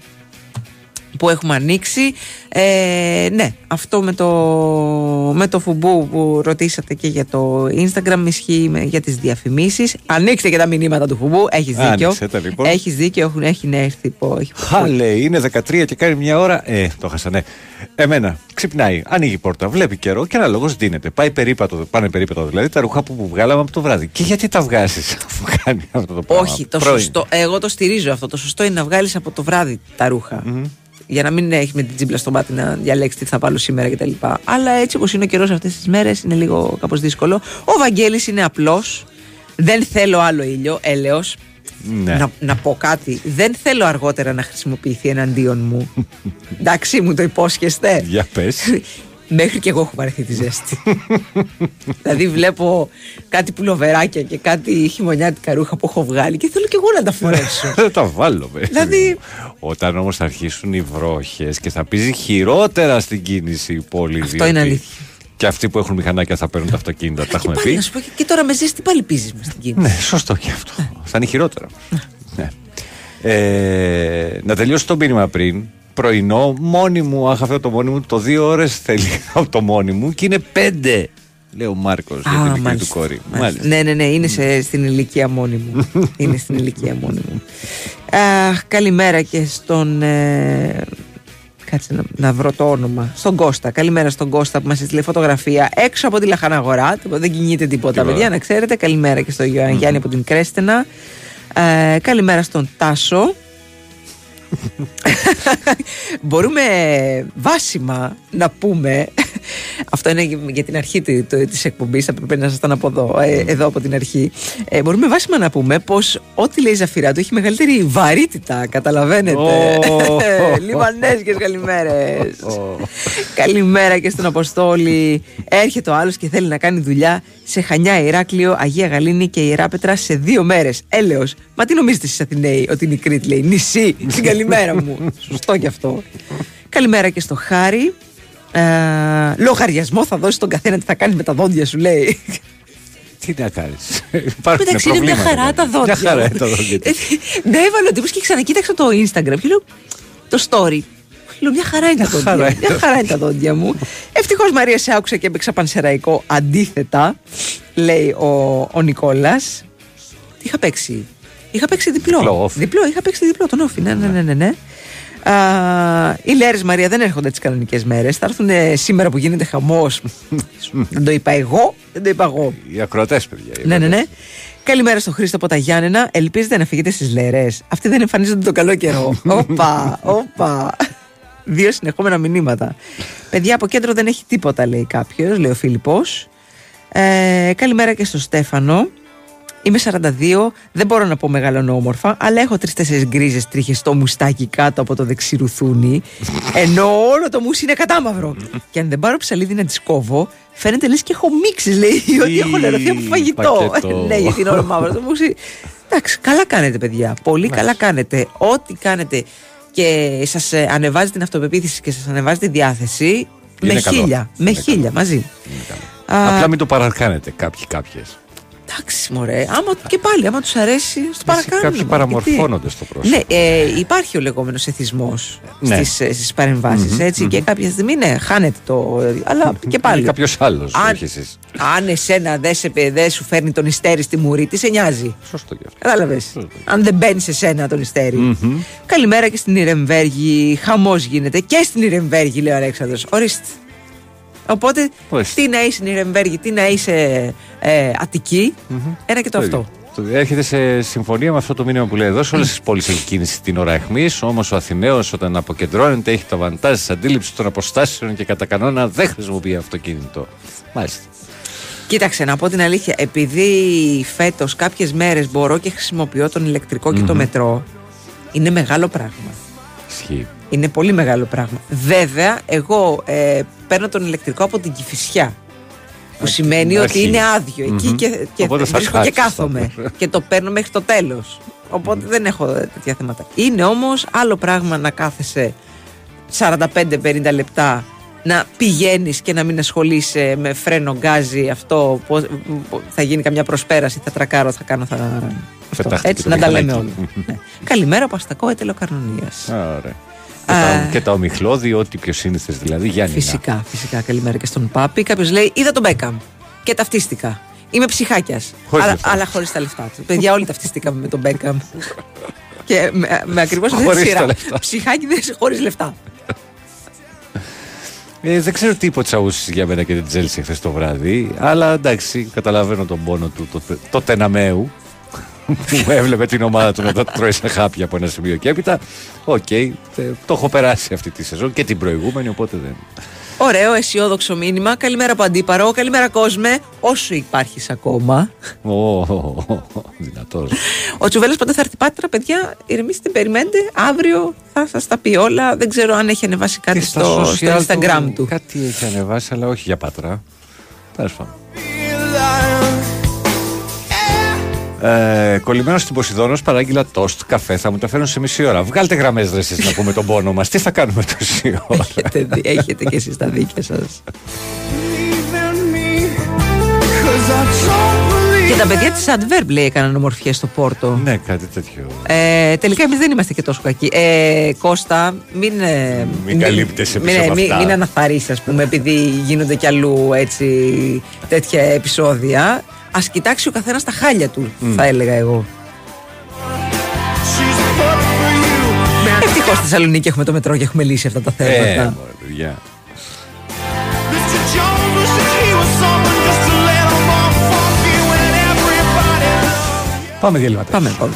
που έχουμε ανοίξει. Ε, ναι, αυτό με το, με το φουμπού που ρωτήσατε και για το Instagram ισχύει με- για τις διαφημίσεις. Ανοίξτε και τα μηνύματα του φουμπού, έχεις δίκιο. Άνοιξε τα, λοιπόν. Έχεις δίκιο, έχουν, έχει έρθει. πω, έχει- Χα, λέει, είναι 13 και κάνει μια ώρα. Ε, το χάσα, ναι. Εμένα, ξυπνάει, ανοίγει η πόρτα, βλέπει καιρό και ένα λόγο δίνεται. Πάει περίπατο, πάνε περίπατο δηλαδή τα ρούχα που, που βγάλαμε από το βράδυ. Και γιατί τα βγάζεις αφού κάνει αυτό το πράγμα; Όχι, το Πρώην. σωστό. Εγώ το στηρίζω αυτό. Το σωστό είναι να βγάλεις από το βράδυ τα ρουχα Για να μην έχει με την τσίμπλα στο μάτι να διαλέξει τι θα βάλω σήμερα κτλ. Αλλά έτσι όπως είναι ο καιρός αυτές τις μέρες είναι λίγο κάπως δύσκολο. Ο Βαγγέλης είναι απλός. Δεν θέλω άλλο ήλιο, έλεος. Ναι. Να, να πω κάτι. Δεν θέλω αργότερα να χρησιμοποιηθεί εναντίον μου. Εντάξει, μου το υπόσχεστε. Για πες. Μέχρι και εγώ έχω βαρεθεί τη ζέστη. δηλαδή βλέπω κάτι πουλοβεράκια και κάτι χειμωνιάτικα ρούχα που έχω βγάλει και θέλω και εγώ να τα φορέσω. Δεν τα βάλω, παιδί. Δηλαδή- Όταν όμως θα αρχίσουν οι βρόχε και θα πει χειρότερα στην κίνηση η πόλη. Αυτό διότι είναι αλήθεια. Και αυτοί που έχουν μηχανάκια θα παίρνουν τα αυτοκίνητα. Τα έχουμε Πάλι πει. να σου πω και- και τώρα με ζέστη πάλι πίζεις μες στην κίνηση. Ναι, σωστό και αυτό. Θα είναι χειρότερα. ναι. Ε, να τελειώσω το μήνυμα πριν. Πρωινό, μόνη μου, αχ αυτό το μόνη μου, το δύο ώρες θέλει από το μόνη μου και είναι πέντε. Λέει ο Μάρκος για την μικρή του μάλιστα, κόρη. μάλιστα. Ναι, ναι, ναι, είναι σε, στην ηλικία μόνη μου. είναι στην ηλικία μόνη μου. Αχ, καλημέρα και στον. Ε, κάτσε να, να βρω το όνομα. Στον Κώστα. Καλημέρα στον Κώστα που μας έστειλε φωτογραφία έξω από τη Λαχαναγορά. Τίποτα, Δεν κινείται τίποτα, Τίποτα. παιδιά, να ξέρετε. Καλημέρα και στον Γιάννη Γιάννη από την Κρέστενα. Ε, καλημέρα στον Τάσο. Μπορούμε βάσιμα να πούμε αυτό είναι για την αρχή τη- το- της εκπομπής θα πρέπει να ήσασταν από εδώ, ε, εδώ από την αρχή. Ε, μπορούμε βάσιμα να πούμε πως ό,τι λέει η Ζαφυρά του έχει μεγαλύτερη βαρύτητα καταλαβαίνετε. Ω. Λιμανέζικες καλημέρες. Καλημέρα και στον Αποστόλη. Έρχεται ο άλλος και θέλει να κάνει δουλειά σε Χανιά, Ηράκλειο, Αγία Γαλήνη και Ιεράπετρα σε δύο μέρες. Έλεος, μα τι νομίζετε εσείς Αθηναίοι ότι είναι η Κρήτη λέει νησί στην καλημέρα μου Σωστό κι αυτό Καλημέρα και στο Χάρη ε, Λογαριασμό θα δώσεις τον καθένα τι θα κάνει με τα δόντια σου λέει Τι να κάνεις. Υπάρχουν Εντάξει, είναι μια προβλήματα, χαρά τα παιδιά. δόντια. Μια χαρά μου. είναι τα δόντια. Ε, Ναι, έβαλε ο τύπος και ξανακοίταξα το Instagram και λέω το story. Λέω, μια χαρά είναι τα δόντια. χαρά μου. είναι. Μια χαρά είναι τα δόντια μου. Ευτυχώς Μαρία σε άκουσα και έπαιξα πανσεραϊκό αντίθετα, λέει ο, ο Νικόλας. Τι είχα παίξει; Είχα παίξει διπλό. Διπλό, off. διπλό είχα παίξει διπλό, τον όφη. Ναι, ναι, ναι, ναι. ναι. Α, οι Λέρες Μαρία δεν έρχονται τις κανονικές μέρες Θα έρθουν ε, σήμερα που γίνεται χαμός Δεν το είπα εγώ Δεν το είπα εγώ Οι ακροατές, παιδιά. οι ναι, ναι, ακροατές. ναι. Καλημέρα στον Χρήστο από τα Γιάννενα. Ελπίζετε να φύγετε στις λερέ. Αυτοί δεν εμφανίζονται το καλό καιρό. Όπα, όπα. Δύο συνεχόμενα μηνύματα. Παιδιά, από κέντρο δεν έχει τίποτα, λέει κάποιος, λέει ο Φίλιππος. Ε, καλημέρα και στον Στέφανο. Είμαι 42, δεν μπορώ να πω μεγαλώνω όμορφα, αλλά έχω τρει-τέσσερι γκρίζες τρίχες στο μουστάκι κάτω από το δεξιρουθούνι. Ενώ όλο το μουσι είναι κατάμαυρο. και αν δεν πάρω ψαλίδι να τις κόβω, φαίνεται λες και έχω μίξεις, λέει, ότι έχω λερωθεί από φαγητό. πακέτο. ναι, γιατί είναι όλο μαύρο το μουσι. Εντάξει, καλά κάνετε, παιδιά. Πολύ καλά κάνετε. Ό,τι κάνετε και σας ανεβάζει την αυτοπεποίθηση και σας ανεβάζει τη διάθεση. Είναι με καλό. χίλια. Με Είναι χίλια μαζί. Α, Απλά μην το παρακάνετε κάποιοι κάποιες. Εντάξει, μωρέ. Άμα και πάλι, άμα τους αρέσει, του παρακάνουμε. Κάποιοι Γιατί; παραμορφώνονται στο πρόσωπο. Ναι, ε, υπάρχει ο λεγόμενος εθισμός Ναι. στις, ε, στις παρεμβασεις έτσι, και κάποια στιγμή ναι, χάνεται το. Αλλά και πάλι. Κάποιος άλλος, Αν- όχι εσείς. Αν εσένα δεν σε, δεν σου φέρνει τον ιστέρι στη μουρή, τι σε νοιάζει; Σωστό και αυτό. Κατάλαβες; Αν δεν μπαίνει σε σένα τον ιστέρι. Καλημέρα και στην Ιρεμβέργη. Χαμός γίνεται και στην Ιρεμβέργη, λέει ο Αλέξανδρος. Ορίστε. Οπότε, Ορίστε. τι να είσαι στην Ιρεμβέργη, τι να είσαι ε, Αττική, ένα και το Το ίδιο. αυτό. Το- Έρχεται σε συμφωνία με αυτό το μήνυμα που λέει εδώ. Σε όλες τις πόλεις έχει κίνηση την ώρα αιχμής. Όμως ο Αθηναίος όταν αποκεντρώνεται έχει το βαντάζ της αντίληψης των αποστάσεων και κατά κανόνα δεν χρησιμοποιεί αυτοκίνητο. Μάλιστα. Κοίταξε, να πω την αλήθεια. Επειδή φέτος κάποιες μέρες μπορώ και χρησιμοποιώ τον ηλεκτρικό και το Μμμ. μετρό, είναι μεγάλο πράγμα. Ισχύει. Είναι πολύ μεγάλο πράγμα. Βέβαια, εγώ ε, παίρνω τον ηλεκτρικό από την Κυφυσιά. Που σημαίνει στην ότι αρχή. είναι άδειο εκεί Μμμ. και, και Οπότε θα βρίσκω και κάτσεις. κάθομαι. και το παίρνω μέχρι το τέλος. Οπότε δεν έχω τέτοια θέματα. Είναι όμως άλλο πράγμα να κάθεσαι 45-50 λεπτά να πηγαίνεις και να μην ασχολείσαι με φρένο, γκάζι, αυτό. Πώς, θα γίνει καμιά προσπέραση, θα τρακάρω, θα κάνω. Θα... Αυτό. Πετάχτηκε Έτσι, το να τα λέμε μηχανάκι. όλα. Ναι. Καλημέρα, Παστακό, ετελοκαρνωνία. Ωραία. Και τα, και τα ομιχλώδη, ό,τι πιο σύνηθες δηλαδή. Γιάννη. Φυσικά, φυσικά. Καλημέρα και στον Πάπη. Κάποιος λέει: Είδα τον Μπέκαμ και ταυτίστηκα. Είμαι ψυχάκιας. Χωρίς Αλλά, λεφτά. αλλά χωρίς τα λεφτά του. Παιδιά, όλοι ταυτιστήκαμε με τον Μπέκαμ. και με, με ακριβώς αυτή τη Χωρίς τα σειρά. λεφτά. Ψυχάκιδες χωρίς λεφτά. Ε, δεν ξέρω τι είπε ο Τσαούσης για μένα και την Τσέλσι χθες το βράδυ. Αλλά εντάξει, καταλαβαίνω τον πόνο του, το, Τοτεναμαίου. Που έβλεπε την ομάδα του να τα τρώει σε χάπια από ένα σημείο και έπειτα. Οκ, ε, το έχω περάσει αυτή τη σεζόν και την προηγούμενη, οπότε δεν. Ωραίο, αισιόδοξο μήνυμα. Καλημέρα από Αντίπαρο. Καλημέρα κόσμε. Όσο υπάρχεις ακόμα. Ω, δυνατός. Ο Τσουβέλλα πάντα θα έρθει πάτρα, παιδιά. Ηρεμήστε, περιμένετε. Αύριο θα σας τα πει όλα. Δεν ξέρω αν έχει ανεβάσει κάτι στο, στο Instagram του. Κάτι έχει ανεβάσει, αλλά όχι για πατρά. Τέλος πάντων. Ε, Κολλημένος στην Ποσειδόνο, παράγγειλα τόστ, καφέ. Θα μου τα φέρουν σε μισή ώρα. Βγάλτε γραμμές ρε εσείς να πούμε τον πόνο μας. Τι θα κάνουμε τόση ώρα; έχετε, δει- έχετε και εσείς τα δίκια σας. Και τα παιδιά της Adverb λέει έκαναν ομορφιές στο Πόρτο. ναι, κάτι τέτοιο. Ε, τελικά εμείς δεν είμαστε και τόσο κακοί. Ε, Κώστα, μην. ε, Μην καλύπτεσαι μην, πίσω από μην, αυτά. μην αναθαρρείς, ας πούμε, επειδή γίνονται κι αλλού έτσι, τέτοια επεισόδια. Α κοιτάξει ο καθένας τα χάλια του, θα έλεγα εγώ. Ευτυχώς στη Θεσσαλονίκη έχουμε το μετρό και έχουμε λύσει αυτά τα Ε, θέματα. μωρέ, παιδιά. Πάμε διαλύματα. Πάμε, πάμε.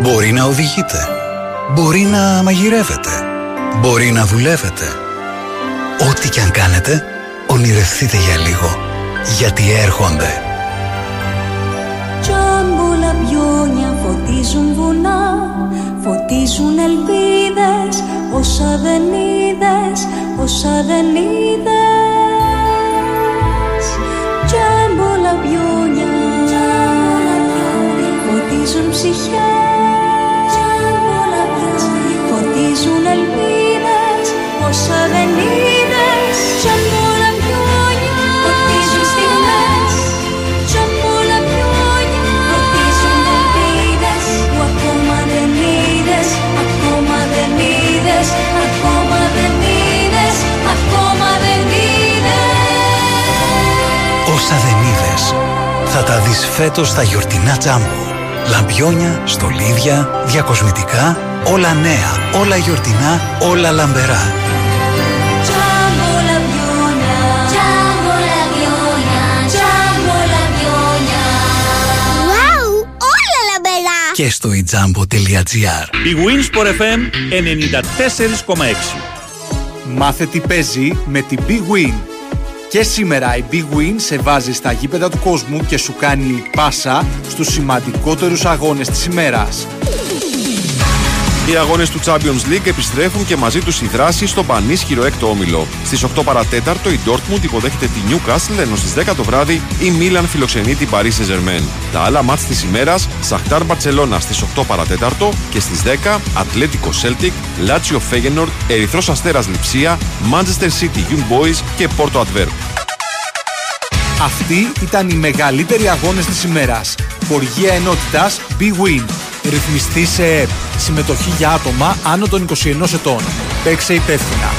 Μπορεί να οδηγείτε. Μπορεί να μαγειρεύετε. Μπορεί να δουλεύετε. Ό,τι κι αν κάνετε, ονειρευτείτε για λίγο. Γιατί έρχονται. Τζάμπολα πιόνια φωτίζουν βουνά Φωτίζουν ελπίδες Όσα δεν είδες Όσα δεν είδες Τζάμπολα πιόνια Φωτίζουν ψυχές Φωτίζουν ελπίδες Όσα δεν είδες. Τζάμπολα πιόνια Φωτίζουν στιγμές Τζάμπολα πιόνια Φωτίζουν ελπίδες Που ακόμα δεν είδες Ακόμα δεν είδες Ακόμα δεν είδες Ακόμα δεν είδες. Όσα δεν είδες, θα τα δεις φέτος στα γιορτινά τζάμπο. Λαμπιόνια, στολίδια, διακοσμητικά, όλα νέα, όλα γιορτινά, όλα λαμπερά. Τζάμπολα πιόνια Τζάμπολα πιόνια Τζάμπολα πιόνια Wow, όλα λαμπερά. Και στο ijambo.gr Η Winsport FM 94,6. Μάθε τι παίζει με την Big Win. Και σήμερα η Big Win σε βάζει στα γήπεδα του κόσμου και σου κάνει πάσα στους σημαντικότερους αγώνες της ημέρας. Οι αγώνες του Champions League επιστρέφουν και μαζί τους η δράση στο πανίσχυρο έκτο όμιλο. Στις 8 παρατέταρτο η Dortmund υποδέχεται τη Newcastle ενώ στις 10 το βράδυ η Milan φιλοξενεί την Paris Saint-Germain. Τα άλλα μάτς της ημέρας, Σαχτάρ Μπαρτσελώνα στις 8 παρατέταρτο και στις 10 Ατλέτικο Celtic, Lazio Feyenoord, Ερυθρός Αστέρας Λιψία, Manchester City Young Boys και Porto Adverb. Αυτοί ήταν οι μεγαλύτεροι αγώνες της ημέρας. Χοργία ενότητας Big Win. Ρυθμιστή σε ΕΠ. Συμμετοχή για άτομα άνω των 21 ετών. Παίξε υπεύθυνα.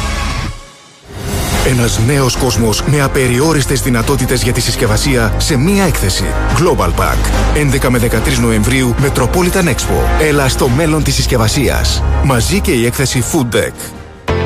Ένας νέος κόσμος με απεριόριστες δυνατότητες για τη συσκευασία σε μία έκθεση. Global Pack. 11 με 13 Νοεμβρίου, Metropolitan Expo. Έλα στο μέλλον της συσκευασίας. Μαζί και η έκθεση Food Deck.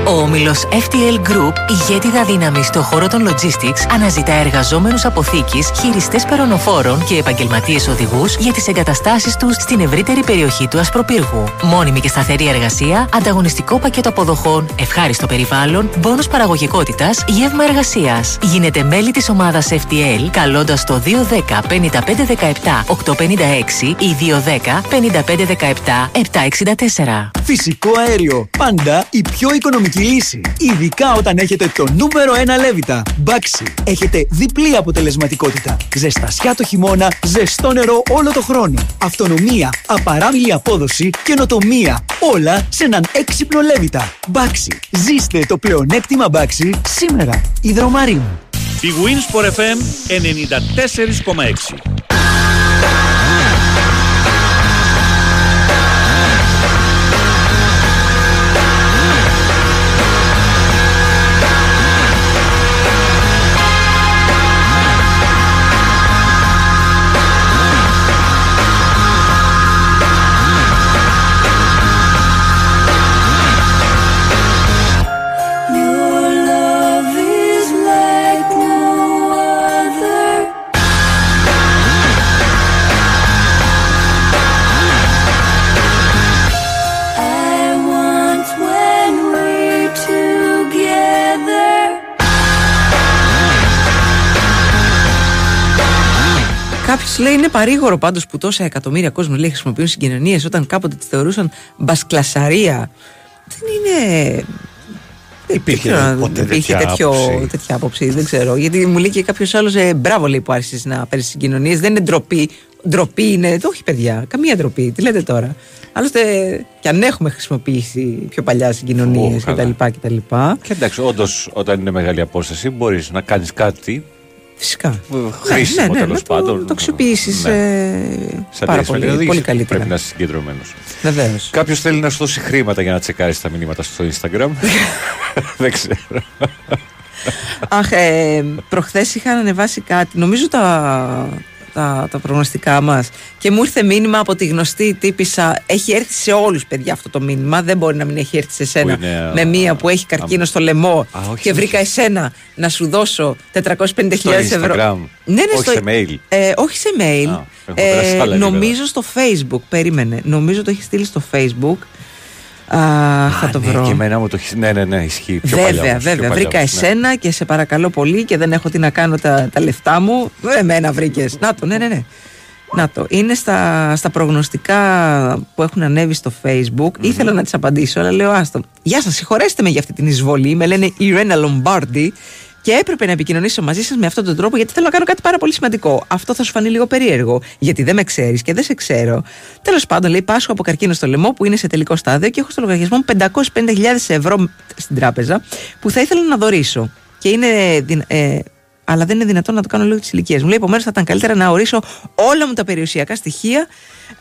Ο όμιλος FTL Group, ηγέτιδα δύναμη στον χώρο των logistics, αναζητά εργαζόμενους αποθήκης, χειριστές περονοφόρων και επαγγελματίες οδηγούς για τις εγκαταστάσεις τους στην ευρύτερη περιοχή του Ασπροπύργου. Μόνιμη και σταθερή εργασία, ανταγωνιστικό πακέτο αποδοχών, ευχάριστο περιβάλλον, πόνου παραγωγικότητας, γεύμα εργασίας. Γίνετε μέλη της ομάδας FTL καλώντας το 210 5517 856 ή 210 5517 764. Φυσικό αέριο. Πάντα η πιο οικονομική λύση. Ειδικά όταν έχετε το νούμερο 1 λέβητα. Μπάξι. Έχετε διπλή αποτελεσματικότητα. Ζεστασιά το χειμώνα, ζεστό νερό όλο το χρόνο. Αυτονομία, απαράμιλη απόδοση, καινοτομία. Όλα σε έναν έξυπνο λέβητα. Μπάξι. Ζήστε το πλεονέκτημα Μπάξι σήμερα. Ιδρομαρίνου. Η Wins for FM 94,6. Λέει είναι παρήγορο πάντως που τόσα εκατομμύρια κόσμο λέει χρησιμοποιούν συγκοινωνίες όταν κάποτε τις θεωρούσαν μπασκλασαρία. Δεν είναι. Υπήρχε δεν ξέρω αν ποτέ υπήρχε τέτοια τέτοιο, άποψη. τέτοια άποψη, δεν ξέρω. Γιατί μου λέει και κάποιος άλλος, ε, μπράβο λέει που άρχισες να παίρνεις συγκοινωνίες. Δεν είναι ντροπή. Ντροπή είναι. Το όχι, παιδιά. Καμία ντροπή. Τι λέτε τώρα. Άλλωστε, κι αν έχουμε χρησιμοποιήσει πιο παλιά συγκοινωνίες Ω, καλά. κτλ. κτλ. Και εντάξει, όντως όταν είναι μεγάλη απόσταση μπορείς να κάνεις κάτι. Φυσικά. Χρήσιμο ναι, ναι, τέλος να το- πάντων. να το αξιοποιήσεις Ναι. ε, Σαν πάρα διασφαλή πολύ, οδήγηση πολύ καλύτερα. Πρέπει να είσαι συγκεντρωμένος. Βεβαίως. Κάποιος θέλει να σου δώσει χρήματα για να τσεκάρεις τα μηνύματα στο Instagram; Δεν ξέρω. Αχ, ε, προχθές είχαν ανεβάσει κάτι, νομίζω τα, τα, τα προγνωστικά μας και μου ήρθε μήνυμα από τη γνωστή τύπησα, έχει έρθει σε όλους παιδιά αυτό το μήνυμα, δεν μπορεί να μην έχει έρθει σε σένα Που είναι, με α, μία που έχει καρκίνο α, στο λαιμό α, όχι, και όχι. βρήκα εσένα να σου δώσω 450.000 Στο ευρώ. Instagram. Ναι, ναι, Όχι στο- σε mail. Ε, όχι σε mail. Α, έχω περάσει σε άλλα επίπεδα. νομίζω στο facebook, περίμενε. Νομίζω το έχει στείλει στο facebook. Α, θα το ναι, βρω. και εμένα μου το έχει. Ναι, ναι, ναι, ισχύει. Πιο παλιά Βέβαια, όμως, πιο βέβαια. παλιά Βρήκα όμως, ναι. εσένα και σε παρακαλώ πολύ και δεν έχω τι να κάνω τα, τα λεφτά μου. Ε, Εμένα βρήκες. Να το, ναι, ναι, ναι. Να το. Είναι στα, στα προγνωστικά που έχουν ανέβει στο Facebook. Ήθελα να τις απαντήσω, αλλά λέω άστο. Γεια σας, συγχωρέστε με για αυτή την εισβολή. Με λένε Ιρένα Λομπάρντι. Και έπρεπε να επικοινωνήσω μαζί σας με αυτόν τον τρόπο γιατί θέλω να κάνω κάτι πάρα πολύ σημαντικό. Αυτό θα σου φανεί λίγο περίεργο, γιατί δεν με ξέρεις και δεν σε ξέρω. Τέλος πάντων, λέει, πάσχω από καρκίνο στο λαιμό που είναι σε τελικό στάδιο και έχω στο λογαριασμό μου 550.000 ευρώ στην τράπεζα που θα ήθελα να δωρήσω. Και είναι. δυνα- Ε, αλλά δεν είναι δυνατόν να το κάνω λόγω της ηλικίας μου. Λέει, επομένως θα ήταν καλύτερα να ορίσω όλα μου τα περιουσιακά στοιχεία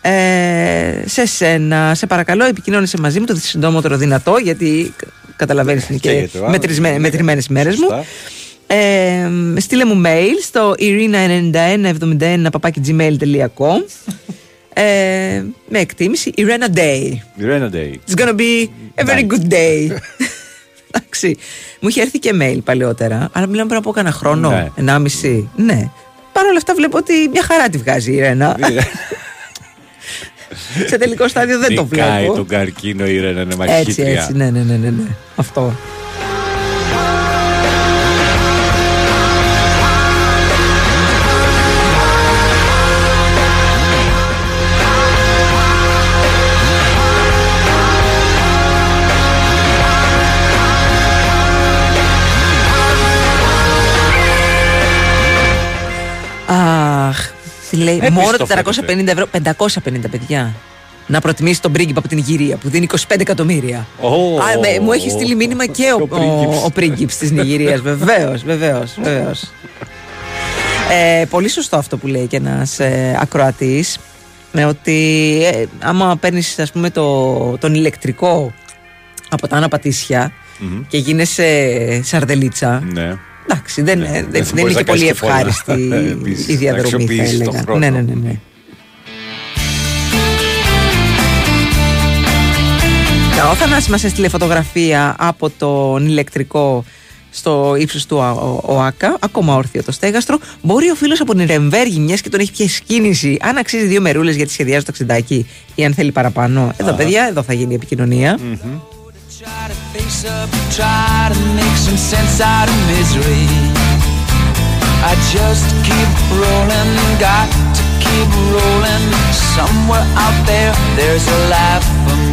ε, σε σένα. Σε παρακαλώ, επικοινώνησε μαζί μου το συντομότερο δυνατό, γιατί καταλαβαίνεις είναι και Καίγεται ο άλλος. μετρημένες μέρες μου. Σωστά. Ε, στείλε μου mail στο irina9171 ε, με εκτίμηση Irena Day. Irena Day. It's gonna be a very good day. Εντάξει. Μου είχε έρθει και mail παλαιότερα, αλλά μιλάμε πριν από κάνα χρόνο, Ναι. ενάμιση. Ναι. Παρ' όλα αυτά βλέπω ότι μια χαρά τη βγάζει η Irena. Σε τελικό στάδιο δεν το Νικάει βλέπω. τον καρκίνο η Ρένα, είναι Έτσι, μαχήτρια. έτσι, ναι, ναι, ναι, ναι, ναι. Αυτό. Λέει, Έπεισε μόνο το 450 ευρώ, 550 παιδιά. Να προτιμήσει τον πρίγκιπα από την Ιγυρία που δίνει 25 εκατομμύρια. Ω, Α, με- μου έχεις στείλει μήνυμα και ο, ο πρίγκιπς. ο, ο πρίγκιπς της Νιγηρίας. Βεβαίως, βεβαίως, βεβαίως. Ε, πολύ σωστό αυτό που λέει και ένας ε, ακροατής. ε, ότι ε, άμα παίρνεις ας πούμε το, τον ηλεκτρικό από τα Άννα Πατήσια Μμμ. και γίνεσαι σαρδελίτσα. Ναι. Εντάξει, δεν, δεν, δεν μπορείς είναι να και κάνεις πολύ και πολλά. ευχάριστη Επίσης, η να διαδρομή, θα αξιοποιήσεις τον έλεγα. χρόνο. Ναι, ναι, ναι. ναι. Ο Θανάσης μας έστειλε φωτογραφία από τον ηλεκτρικό στο ύψος του Α- ο- ΟΑΚΑ, ακόμα όρθιο το στέγαστρο. Μπορεί ο φίλος από Νιρεμβέργη, μιας και τον έχει πιέσει κίνηση, αν αξίζει δύο μερούλες γιατί σχεδιάζει το ταξιδάκι ή αν θέλει παραπάνω. Εδώ, Αχα. παιδιά, εδώ θα γίνει η επικοινωνία. Face up, try to make some sense out of misery. I just keep rolling, got to keep rolling. Somewhere out there, there's a life for me.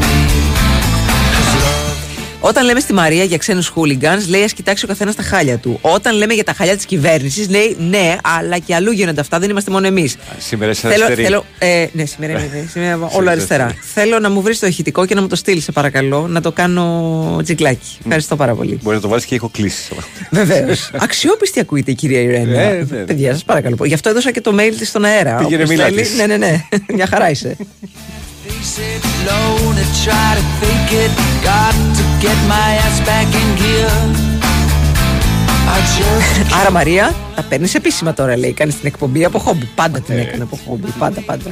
'Cause love Όταν λέμε στη Μαρία για ξένους χούλιγκανς, λέει ας κοιτάξει ο καθένας τα χάλια του. Όταν λέμε για τα χάλια της κυβέρνησης, λέει ναι, αλλά και αλλού γίνονται αυτά, δεν είμαστε μόνο εμείς. Σήμερα είσαι Θέλω, αριστερή. θέλω, ε, ναι, σήμερα είμαι, ναι, σήμερα είμαι όλο Σήμερα αριστερά. αριστερή. Θέλω να μου βρεις το ηχητικό και να μου το στείλεις, σε παρακαλώ, να το κάνω τζιγκλάκι. Ευχαριστώ πάρα πολύ. Μπορεί να το βάλεις και έχω κλείσει. Βεβαίως. Αξιόπιστη ακούγεται η κυρία Ιρένα. Ε, ναι, ναι. Παιδιά, σας παρακαλώ. Γι' αυτό έδωσα και το mail της στον αέρα. Πήγαινε, Όποιος μίλα θέλει. της. Ναι, ναι, ναι. Μια χαρά είσαι. Άρα Μαρία, τα παίρνεις επίσημα τώρα λέει, κάνεις την εκπομπή από χόμπι. Πάντα την ε. έκανε από χόμπι, πάντα, πάντα.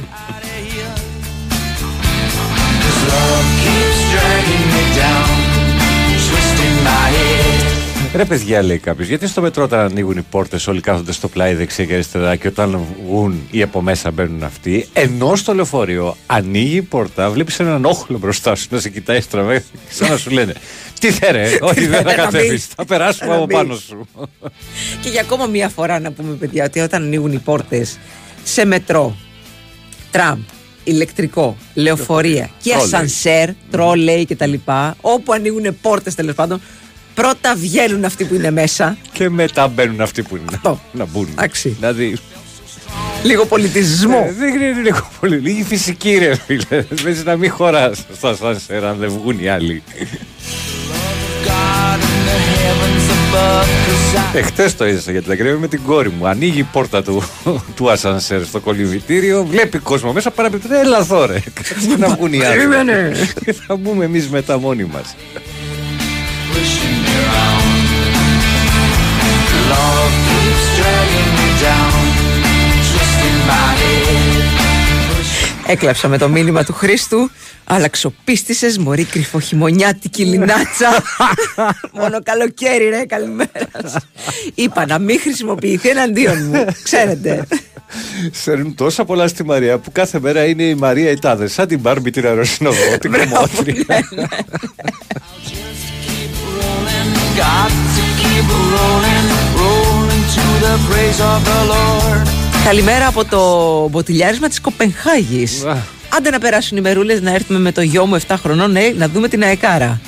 Ρε παιδιά, λέει κάποιος, γιατί στο μετρό όταν ανοίγουν οι πόρτες όλοι κάθονται στο πλάι δεξιά και αριστερά και όταν βγουν ή από μέσα μπαίνουν αυτοί, ενώ στο λεωφορείο ανοίγει η πόρτα, βλέπεις έναν όχλο μπροστά σου να σε κοιτάει στραβέ, σαν να σου λένε Τι θέρε, όχι δεν θα θέρε να κατέβεις, μπεις. θα περάσουμε Να από μπεις. πάνω σου. Και για ακόμα μία φορά να πούμε, παιδιά, ότι όταν ανοίγουν οι πόρτες σε μετρό, τραμ, ηλεκτρικό, λεωφορεία και Τρόλεϊ. ασανσέρ, τρόλεϊ κτλ. Όπου ανοίγουν πόρτες τέλος πάντων, πρώτα βγαίνουν αυτοί που είναι μέσα. Και μετά μπαίνουν αυτοί που είναι να, να μπουν. Εντάξει. Δηλαδή, Λίγο πολιτισμό. ε, δεν είναι λίγο πολύ. Λίγη φυσική, ρε φίλε. Παίζει να μην χωράς στο ασανσέρ αν δεν βγουν οι άλλοι. God in the heavens above, 'cause I Εχθέ το έζησα γιατί τα κρύβει με την κόρη μου. Ανοίγει η πόρτα του, του ασανσέρ στο κολυμπητήριο, βλέπει κόσμο μέσα, παραπληκτρέ, έλα εδώ ρε. Κάτσε να βγουν οι άλλοι. Περίμενε. Και θα μπούμε εμείς μετά μόνοι μας. Pushing me around. Love keeps dragging me down, twisting my head. Έκλαψα με το μήνυμα του Χρήστου. Αλλαξοπίστησε, μωρή κρυφοχειμωνιάτικη λινάτσα. Μόνο καλοκαίρι, ρε, καλημέρα. σας. Είπα να μην χρησιμοποιηθεί εναντίον μου. Ξέρετε. Σέρνουν τόσα πολλά στη Μαρία που κάθε μέρα είναι η Μαρία η τάδε. Σαν την Μπάρμπι την αεροσυνοδό, την κομμότρια. Καλημέρα από το μποτιλιάρισμα της Κοπενχάγης. Άντε να περάσουν οι μερούλες να έρθουμε με το γιο μου 7 χρονών ναι, να δούμε την αεκάρα.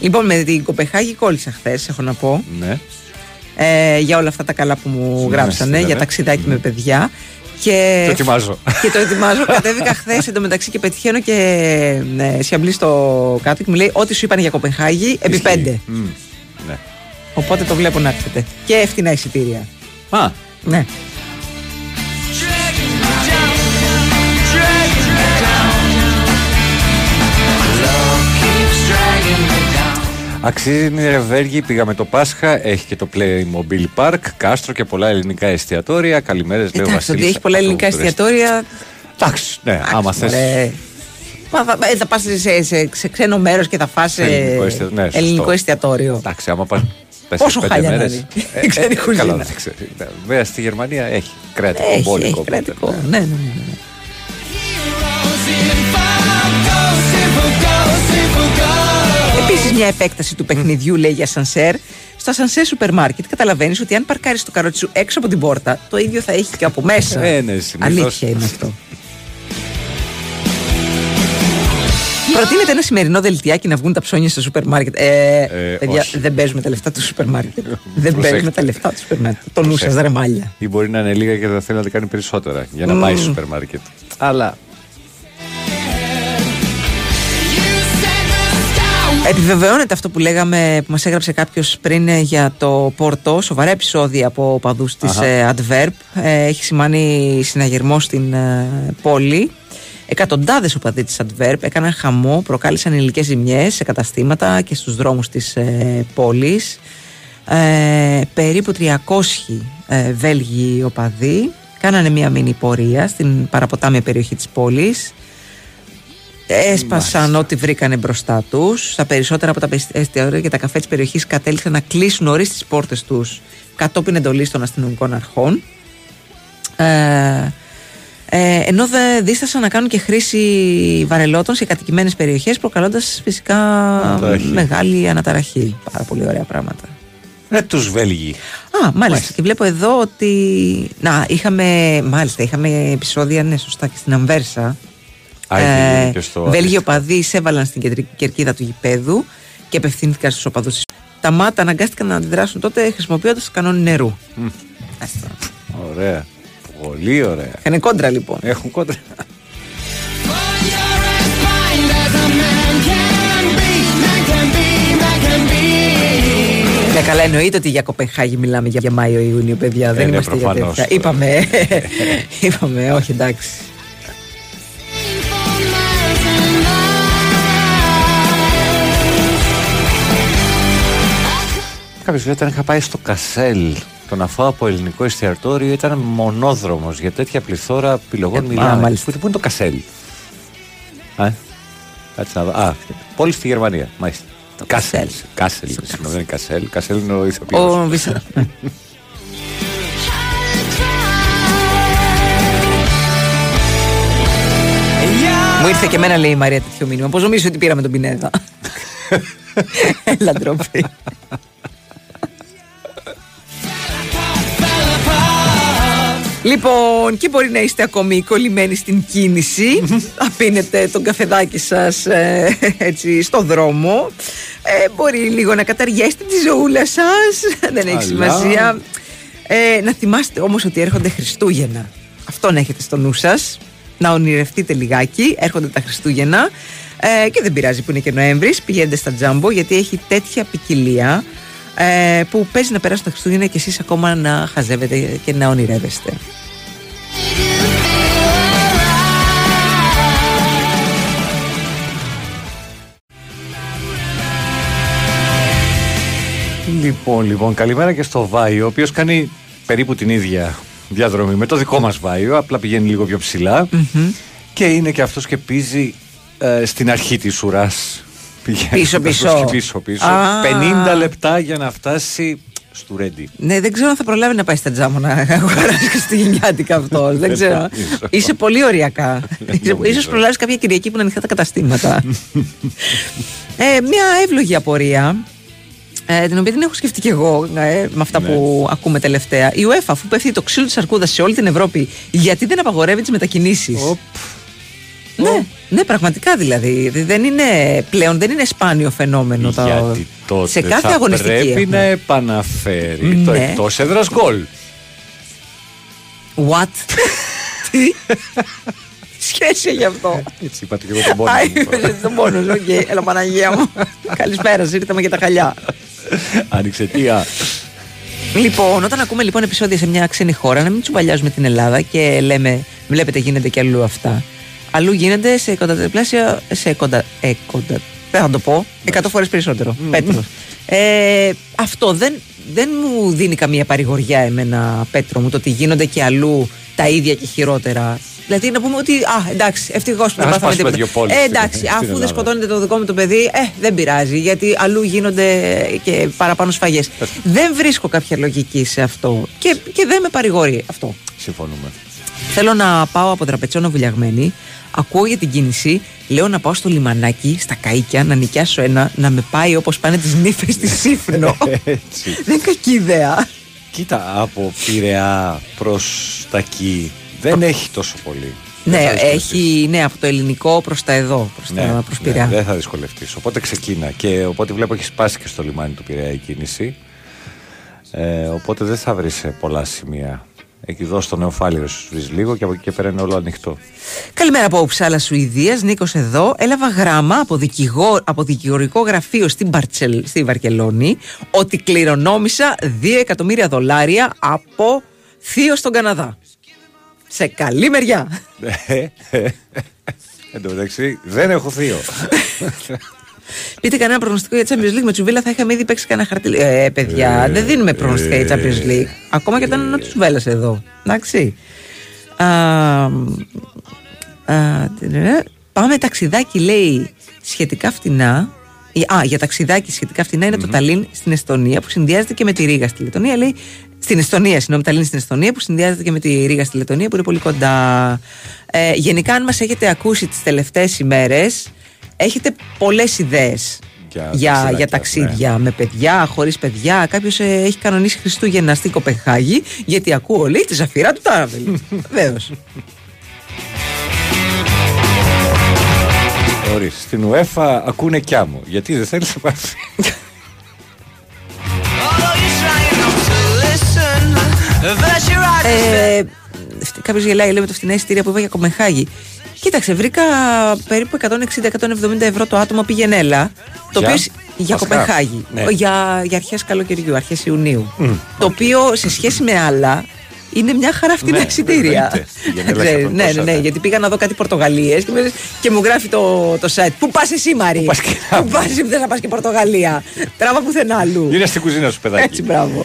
Λοιπόν, με την Κοπενχάγη κόλλησα χθες, έχω να πω. Ναι. ε, για όλα αυτά τα καλά που μου Ναι, γράψανε, στείλανε. για ταξιδάκι με παιδιά. Και Το ετοιμάζω. Και το ετοιμάζω. Κατέβηκα χθες εντωμεταξύ και πετυχαίνω και ναι, σιαμπλή στο κάτω και μου λέει: Ό,τι σου είπαν για Κοπενχάγη, επί πέντε. Μμ, Ναι. Οπότε το βλέπω να έρχεται. Και εύθυνα εισιτήρια. Α, Ναι. Dragging me down. Love keeps dragging me down. Αξίζει η Ρεβέργη, πήγαμε το Πάσχα, έχει και το Playmobil Park, κάστρο και πολλά ελληνικά εστιατόρια. Καλημέρες, λέω Εντάξει, Βασίλης ότι έχει πολλά από το ελληνικά Βρέστι. εστιατόρια. Εντάξει, ναι, άμα θες. Μωρέ. Μα θα, ε, θα πας σε, σε, σε ξένο μέρος και θα φας ε, Ελληνικό εστια- ναι, σωστό. ελληνικό εστιατόριο. Εντάξει, άμα πα. Πόσο χάλια να είναι. Η ξένη κουζίνα. Καλά, δεν ξέρω. Ναι, Βέβαια στη Γερμανία έχει κρατικό, Έχει, μπόλικο. έχει οπότε, κρατικό. ναι. Ναι, ναι, ναι. ναι. Επίσης, μια επέκταση του παιχνιδιού λέει για σανσέρ. Στο σανσέρ σούπερ μάρκετ καταλαβαίνεις ότι αν παρκάρεις το καρότσι σου έξω από την πόρτα, το ίδιο θα έχει και από μέσα. Ε, ναι, συνήθως. Αλήθεια είναι αυτό. Προτείνεται ένα σημερινό δελτιάκι να βγουν τα ψώνια στο σούπερ μάρκετ. Ε, παιδιά, όχι. δεν παίζουμε τα λεφτά του σούπερ μάρκετ. δεν Προσέχτε. παίζουμε τα λεφτά του σούπερ μάρκετ. Το νου σας, Προσέχτε. ρε μάλια. Ή μπορεί να είναι λίγα και θα θέλει να τα κάνει περισσότερα για να πάει στο σούπερ μάρκετ. Αλλά Επιβεβαιώνεται αυτό που λέγαμε, που μας έγραψε κάποιος πριν ε, για το Πόρτο, σοβαρά επεισόδια από οπαδούς της Αχα. ε, Αντβέρπ. Ε, έχει σημάνει συναγερμό στην ε, πόλη. Εκατοντάδες οπαδοί της Αντβέρπ έκαναν χαμό, προκάλεσαν υλικέ ζημιές σε καταστήματα και στους δρόμους της ε, πόλης. Ε, περίπου 300 ε, Βέλγοι οπαδοί κάνανε μία μήνυ πορεία στην παραποτάμια περιοχή της πόλης Έσπασαν ό,τι βρήκανε μπροστά τους. Στα περισσότερα από τα εστιατόρια και τα καφέ της περιοχής κατέληξαν να κλείσουν νωρίς τις πόρτες τους κατόπιν εντολής των αστυνομικών αρχών. Ε, ε, ενώ δεν δίστασαν να κάνουν και χρήση βαρελότων σε κατοικημένες περιοχές, προκαλώντας φυσικά Αναταραχή. μεγάλη αναταραχή. Πάρα πολύ ωραία πράγματα. Ε, τους Βέλγοι. Α, μάλιστα. Και βλέπω εδώ ότι. Να, είχαμε. Μάλιστα, είχαμε επεισόδια, ναι, σωστά, και στην Αμβέρσα. Α, είχε και στο- Βέλγοι οπαδοί εισέβαλαν στην κεντρική κερκίδα του γηπέδου και απευθύνθηκαν στους οπαδούς. Τα μάτα αναγκάστηκαν να αντιδράσουν τότε χρησιμοποιώντας κανόνι νερού. Μμ. Ωραία. Πολύ ωραία. Είχαν κόντρα λοιπόν. Έχουν κόντρα. Ναι, καλά, εννοείται ότι για Κοπεχάγη μιλάμε για, για Μάιο-Ιούνιο, παιδιά. Δεν ναι, είμαστε για προφανώς. τέτοια. Είπαμε. είπαμε, όχι εντάξει. Κάποιος λέει όταν είχα πάει στο Κασέλ το να φάω από ελληνικό εστιατόριο ήταν μονόδρομος για τέτοια πληθώρα επιλογών Ε, μιλάμε. α, μάλιστα. Πού, πού είναι το Κασέλ; Α, κάτσε να δω. Α, πόλη στη Γερμανία. Μάλιστα. Το Κασέλ. Κασέλ. Συγγνώμη, δεν είναι Κασέλ. Κασέλ είναι ο ηθοποιός. Ο Βίσα. Μου ήρθε και εμένα λέει η Μαρία τέτοιο μήνυμα. Πώς νομίζω ότι πήραμε τον Πινέδα; Έλα ντροπή. Λοιπόν, και μπορεί να είστε ακόμη κολλημένοι στην κίνηση. Θα πίνετε τον καφεδάκι σας ε, έτσι στο δρόμο. Ε, μπορεί λίγο να καταργέσετε τη ζωούλα σας. Δεν έχει Αλλά. σημασία. Ε, να θυμάστε όμως ότι έρχονται Χριστούγεννα. Αυτό να έχετε στο νου σας. Να ονειρευτείτε λιγάκι. Έρχονται τα Χριστούγεννα. Ε, και δεν πειράζει που είναι και Νοέμβρης. Πηγαίνετε στα τζάμπο γιατί έχει τέτοια ποικιλία ε, που παίζει να περάσουν τα Χριστούγεννα και εσείς ακόμα να χαζεύετε και να ονειρεύεστε. Λοιπόν, λοιπόν, καλημέρα και στο Βάιο, ο οποίος κάνει περίπου την ίδια διαδρομή με το δικό μας Βάιο, απλά πηγαίνει λίγο πιο ψηλά. Και είναι και αυτός και πίζει ε, στην αρχή της ουράς. Πίσω, πίσω. πίσω, πίσω. Α. 50 λεπτά για να φτάσει στο Ρέντι. Ναι, δεν ξέρω αν θα προλάβει να πάει στα τζάμο να αγοράσει χριστουγεννιάτικα αυτό. δεν ξέρω. νομίζω. Είσαι πολύ ωριακά. νομίζω. Ίσως προλάβεις κάποια Κυριακή που είναι ανοιχτά τα καταστήματα. ε, μια εύλογη απορία. Ε, την οποία την έχω σκεφτεί και εγώ ε, με αυτά που ακούμε τελευταία. Η UEFA, αφού πέφτει το ξύλο της αρκούδας σε όλη την Ευρώπη, γιατί δεν απαγορεύει τις μετακινήσεις; Ναι, ναι, πραγματικά δηλαδή. Δεν είναι πλέον, δεν είναι σπάνιο φαινόμενο. το- Γιατί τότε σε κάθε θα αγωνιστική. πρέπει έχουμε. να επαναφέρει το Ναι. εκτός έδρας γκολ. What? Τι; Σχέση γι' αυτό. Έτσι είπατε και εγώ τον πόνο Α, μου. είπες τον πόνο σου, οκ. Έλα Παναγία μου. Καλησπέρα, σας, ήρθαμε για τα χαλιά. Άνοιξε τι, α. Λοιπόν, όταν ακούμε λοιπόν επεισόδια σε μια ξένη χώρα, να μην τσουβαλιάζουμε την Ελλάδα και λέμε, βλέπετε γίνεται και αλλού αυτά. Αλλού γίνεται σε εκατονταπλάσια, σε εκοντα, εκοντα, δεν θα το πω, εκατό φορές περισσότερο. Πέτρος. Ε, αυτό δεν, δεν μου δίνει καμία παρηγοριά εμένα, Πέτρο μου, το ότι γίνονται και αλλού τα ίδια και χειρότερα. Δηλαδή να πούμε ότι, α, εντάξει, ευτυχώς που δεν Ας πάθαμε σπάσουμε τίποτα. δύο πόλεις Ε, στην- εντάξει, στην αφού Ελλάδα. δεν σκοτώνεται το δικό μου το παιδί, ε, δεν πειράζει, γιατί αλλού γίνονται και παραπάνω σφαγές. Δεν βρίσκω κάποια λογική σε αυτό. Και, και δεν με παρηγορεί αυτό. Συμφωνούμε. Θέλω να πάω από τραπετσόνα βουλιαγμένη. Ακούω για την κίνηση. Λέω να πάω στο λιμανάκι, στα καίκια, να νοικιάσω ένα, να με πάει όπως πάνε τις νύφες στη Σύφνο. Έτσι. δεν είναι κακή ιδέα. Κοίτα, από Πειραιά προς τα εκεί δεν έχει τόσο πολύ. Δεν ναι, θα δυσκολευτείς. έχει ναι, από το ελληνικό προς τα εδώ, προς Ναι, τα προς ναι, Πειραιά. δεν θα δυσκολευτείς. Οπότε ξεκίνα. Και οπότε βλέπω έχεις σπάσει και στο λιμάνι του Πειραιά η κίνηση. Ε, οπότε δεν θα βρεις σε πολλά σημεία. Εκεί εδώ στο Νεοφάλιρο σου βρει λίγο και από εκεί και πέρα είναι όλο ανοιχτό. Καλημέρα από Ουψάλα Σουηδίας. Νίκος εδώ. Έλαβα γράμμα από, δικηγό, από δικηγορικό γραφείο στην Μπαρτσελ, στη Βαρκελόνη ότι κληρονόμησα 2 εκατομμύρια δολάρια από θείο στον Καναδά. Σε καλή μεριά. Εν τω μεταξύ, δεν έχω θείο. Πείτε κανένα προγνωστικό για Champions League. Με Τσουβέλα θα είχαμε ήδη παίξει κανένα χαρτί. Ε, παιδιά, Ε, δεν δίνουμε προγνωστικά για ε. Champions League. Ακόμα και όταν είναι ο Τσουβέλας εδώ. Εντάξει. Α, α, τε- πάμε ταξιδάκι, λέει, σχετικά φτηνά. Ε, Α, για ταξιδάκι σχετικά φτηνά είναι το Ταλίν στην Εστονία που συνδυάζεται και με τη Ρήγα στη Λετωνία. Λέει, στην Εστονία, συγγνώμη, Ταλίν στην Εστονία που συνδυάζεται και με τη Ρήγα στη Λετωνία που είναι πολύ κοντά. Ε, γενικά, αν μας έχετε ακούσει τις τελευταίες ημέρες, έχετε πολλές ιδέες Για για, ταξιδάκια, για ταξίδια με παιδιά, χωρίς παιδιά. Κάποιος έχει κανονίσει Χριστούγεννα στην Κοπεχάγη, γιατί ακούω, λέει, τη ζαφυρά του Τάραβελ. Βεβαίως. Ορίστε, στην UEFA ακούνε κι άμμο. Γιατί δεν θέλεις να πάει. Ε, Κάποιος γελάει, λέει με το φθηνά εισιτήρια που είπα για Κοπεχάγη. Κοίταξε, βρήκα περίπου 160-170 ευρώ το άτομο πήγαινέλα. Το Για; οποίο σ- για Πασχά. Κοπεχάγη. Ναι. Για, για αρχές καλοκαιριού, αρχές Ιουνίου. Μμ. Το οποίο σε σχέση με άλλα είναι μια χαρά φτηνά Ναι, εισιτήρια. εννοείται. Πήγαινε έλα Ξέρεις, και ναι, ναι, τόσα, ναι, ναι. γιατί πήγα να δω κάτι Πορτογαλίες και, μου λες- και μου γράφει το, το site. Πού πας εσύ, Μαρή; Πού πας εσύ που θε να πας και Πορτογαλία. Τράβα πουθενά αλλού. Γύρω στην κουζίνα σου, παιδάκι. Έτσι, μπράβο.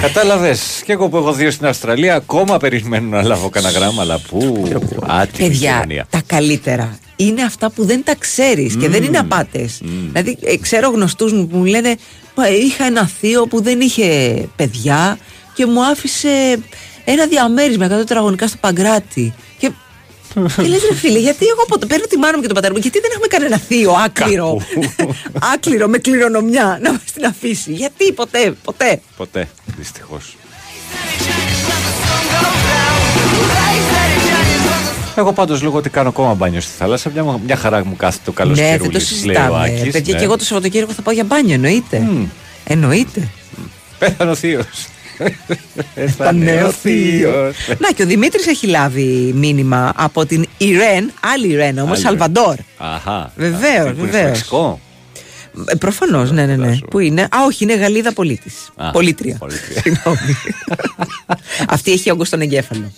Κατάλαβες. Και εγώ που έχω δύο στην Αυστραλία, ακόμα περιμένω να λάβω κανένα γράμμα. Αλλά πού; Άτιμη Παιδιά, κοινωνία. τα καλύτερα είναι αυτά που δεν τα ξέρεις και δεν είναι απάτες. Δηλαδή, ε, ξέρω γνωστούς μου που μου λένε «Μα, Είχα ένα θείο που δεν είχε παιδιά και μου άφησε ένα διαμέρισμα 100 τετραγωνικά στο Παγκράτη. Και, και λες ρε φίλε, γιατί εγώ ποτέ παίρνω τη μάνα μου και τον πατέρα μου, γιατί δεν έχουμε κανένα θείο άκληρο, άκληρο με κληρονομιά να μας την αφήσει. Γιατί ποτέ, ποτέ. Ποτέ, δυστυχώς. Εγώ πάντως λόγω ότι κάνω ακόμα μπάνιο στη θάλασσα, μια, μια χαρά μου κάθεται το καλό ναι, δεν το συζητάμε. Παιδιά, και εγώ το Σαββατοκύριακο θα πάω για μπάνιο, εννοείται. Εννοείται. Πέθανε ο θείος. Πάνε ο θείος. Να και ο Δημήτρης έχει λάβει μήνυμα από την Ιρέν, άλλη Ιρέν όμως, Άλλη Σαλβαντόρ. Αχά. Βεβαίως, Αυτή που είναι στο βεβαίω. Μεξικό. Προφανώς, ναι, ναι, ναι. Πού είναι; Α, όχι, είναι Γαλλίδα πολίτης. Α, Πολίτρια. Συγγνώμη. Αυτή έχει όγκο στον εγκέφαλο.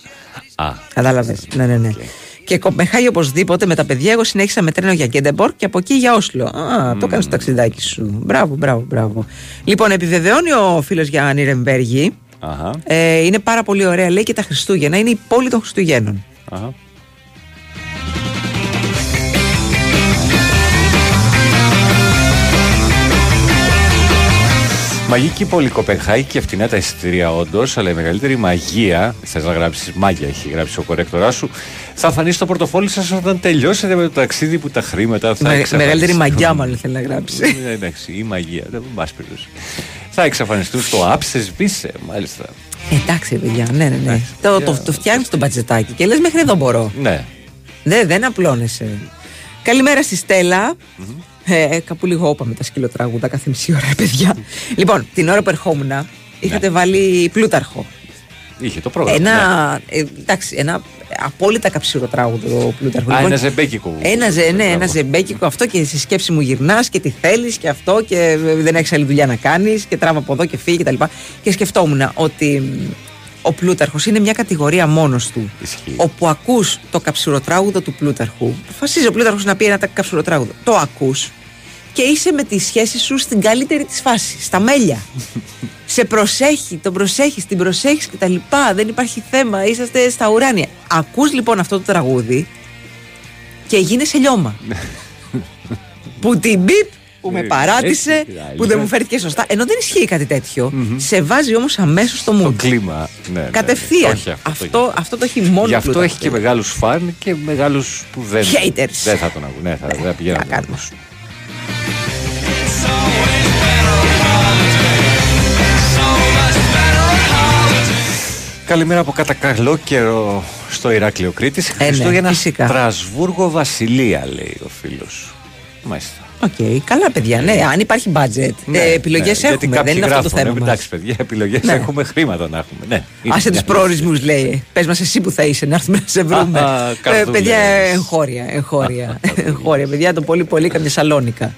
Α. Κατάλαβες. Ναι, ναι, ναι. Και Κοπεχάγη οπωσδήποτε με τα παιδιά. Εγώ συνέχισα με τρένο για Γκέντεμπορκ και από εκεί για Όσλο. Α, το έκανε το ταξιδάκι σου. Μπράβο, μπράβο, μπράβο. Λοιπόν, επιβεβαιώνει ο φίλος για Νιρεμβέργη. Αχα. Ε, είναι πάρα πολύ ωραία, λέει και τα Χριστούγεννα. Είναι η πόλη των Χριστουγέννων. Αχα. Μαγική πόλη Κοπενχάγη και φτηνά τα εισιτήρια όντως, αλλά η μεγαλύτερη μαγεία, θες να γράψεις μάγια, έχει γράψει ο κορέκτοράς σου, θα εμφανίσει στο πορτοφόλι σας όταν τελειώσετε με το ταξίδι που τα χρήματα θα Με, εξαφανιστούν. μεγαλύτερη μαγιά, μάλλον θέλει να γράψει. Ναι, εντάξει, η μαγεία, δεν πας περιπτώσει. Θα εξαφανιστούν στο άψε σβήσε, μάλιστα. Εντάξει, παιδιά, ναι, ναι, ναι. Το, το, το φτιάχνεις το μπατζετάκι και λες μέχρι εδώ μπορώ. Ναι. Δεν, δεν απλώνεσαι. Καλημέρα στη στελα Ε, κάπου λίγο όπα με τα σκυλοτράγουδα κάθε μισή ώρα, παιδιά. λοιπόν, την ώρα που ερχόμουν, είχατε βάλει πλούταρχο. Είχε το πρόγραμμα. Ένα, ε, εντάξει, ένα απόλυτα καψίρο τραγούδο το πλούταρχο. Α, Λοιπόν, ένα ζεμπέκικο. Ένα, ζε- ναι, ένα ζεμπέκικο αυτό και στη σκέψη μου γυρνάς και τι θέλεις και αυτό και ε, δεν έχεις άλλη δουλειά να κάνεις και τράβα από εδώ και φύγει κτλ. Και, και σκεφτόμουν ότι μ, ο Πλούταρχος είναι μια κατηγορία μόνος του. Όπου ακούς το καψουροτράγουδο του Πλούταρχου. Αποφασίζει ο Πλούταρχος να πει ένα καψουροτράγουδο. Το ακούς και είσαι με τη σχέση σου στην καλύτερη της φάση, στα μέλια. Σε προσέχει, τον προσέχεις, την προσέχεις κτλ. Δεν υπάρχει θέμα, είσαστε στα ουράνια. Ακούς λοιπόν αυτό το τραγούδι και γίνεσαι λιώμα. που την μπιπ που με Ε, παράτησε, έτσι, που δεν μου φέρθηκε σωστά. Ενώ δεν ισχύει κάτι τέτοιο. Σε βάζει όμως αμέσως στο Το mood. κλίμα. Ναι, ναι. Κατευθείαν. Όχι, αυτό, αυτό, αυτό το έχει μόνο Γι' αυτό Πλούταρχο. έχει και μεγάλους φαν και μεγάλους που δεν. Haters. Δεν θα τον ακούν. Ναι, θα, δεν θα πηγαίνουν. να τον ακούσουν. Καλημέρα από κατά καλό καιρό στο Ηράκλειο Κρήτης. ναι, Χριστούγεννα φυσικά. Στρασβούργο Βασιλεία, λέει ο φίλος. Μάλιστα. Οκ, καλά παιδιά. Ναι, αν υπάρχει budget. ε, Επιλογές ναι, γιατί έχουμε. κάποιοι Δεν είναι αυτό το γράφουν, θέμα. ε, μας. Εντάξει, παιδιά, επιλογές Ναι. έχουμε, χρήματα να έχουμε. Ναι, είναι Άσε μια του προορισμούς, λέει. Πες μας εσύ που θα είσαι, να έρθουμε να σε βρούμε. Α, ε, καρδούλες. παιδιά, εγχώρια. Εγχώρια, εγχώρια παιδιά, το πολύ πολύ καμιά Σαλόνικα.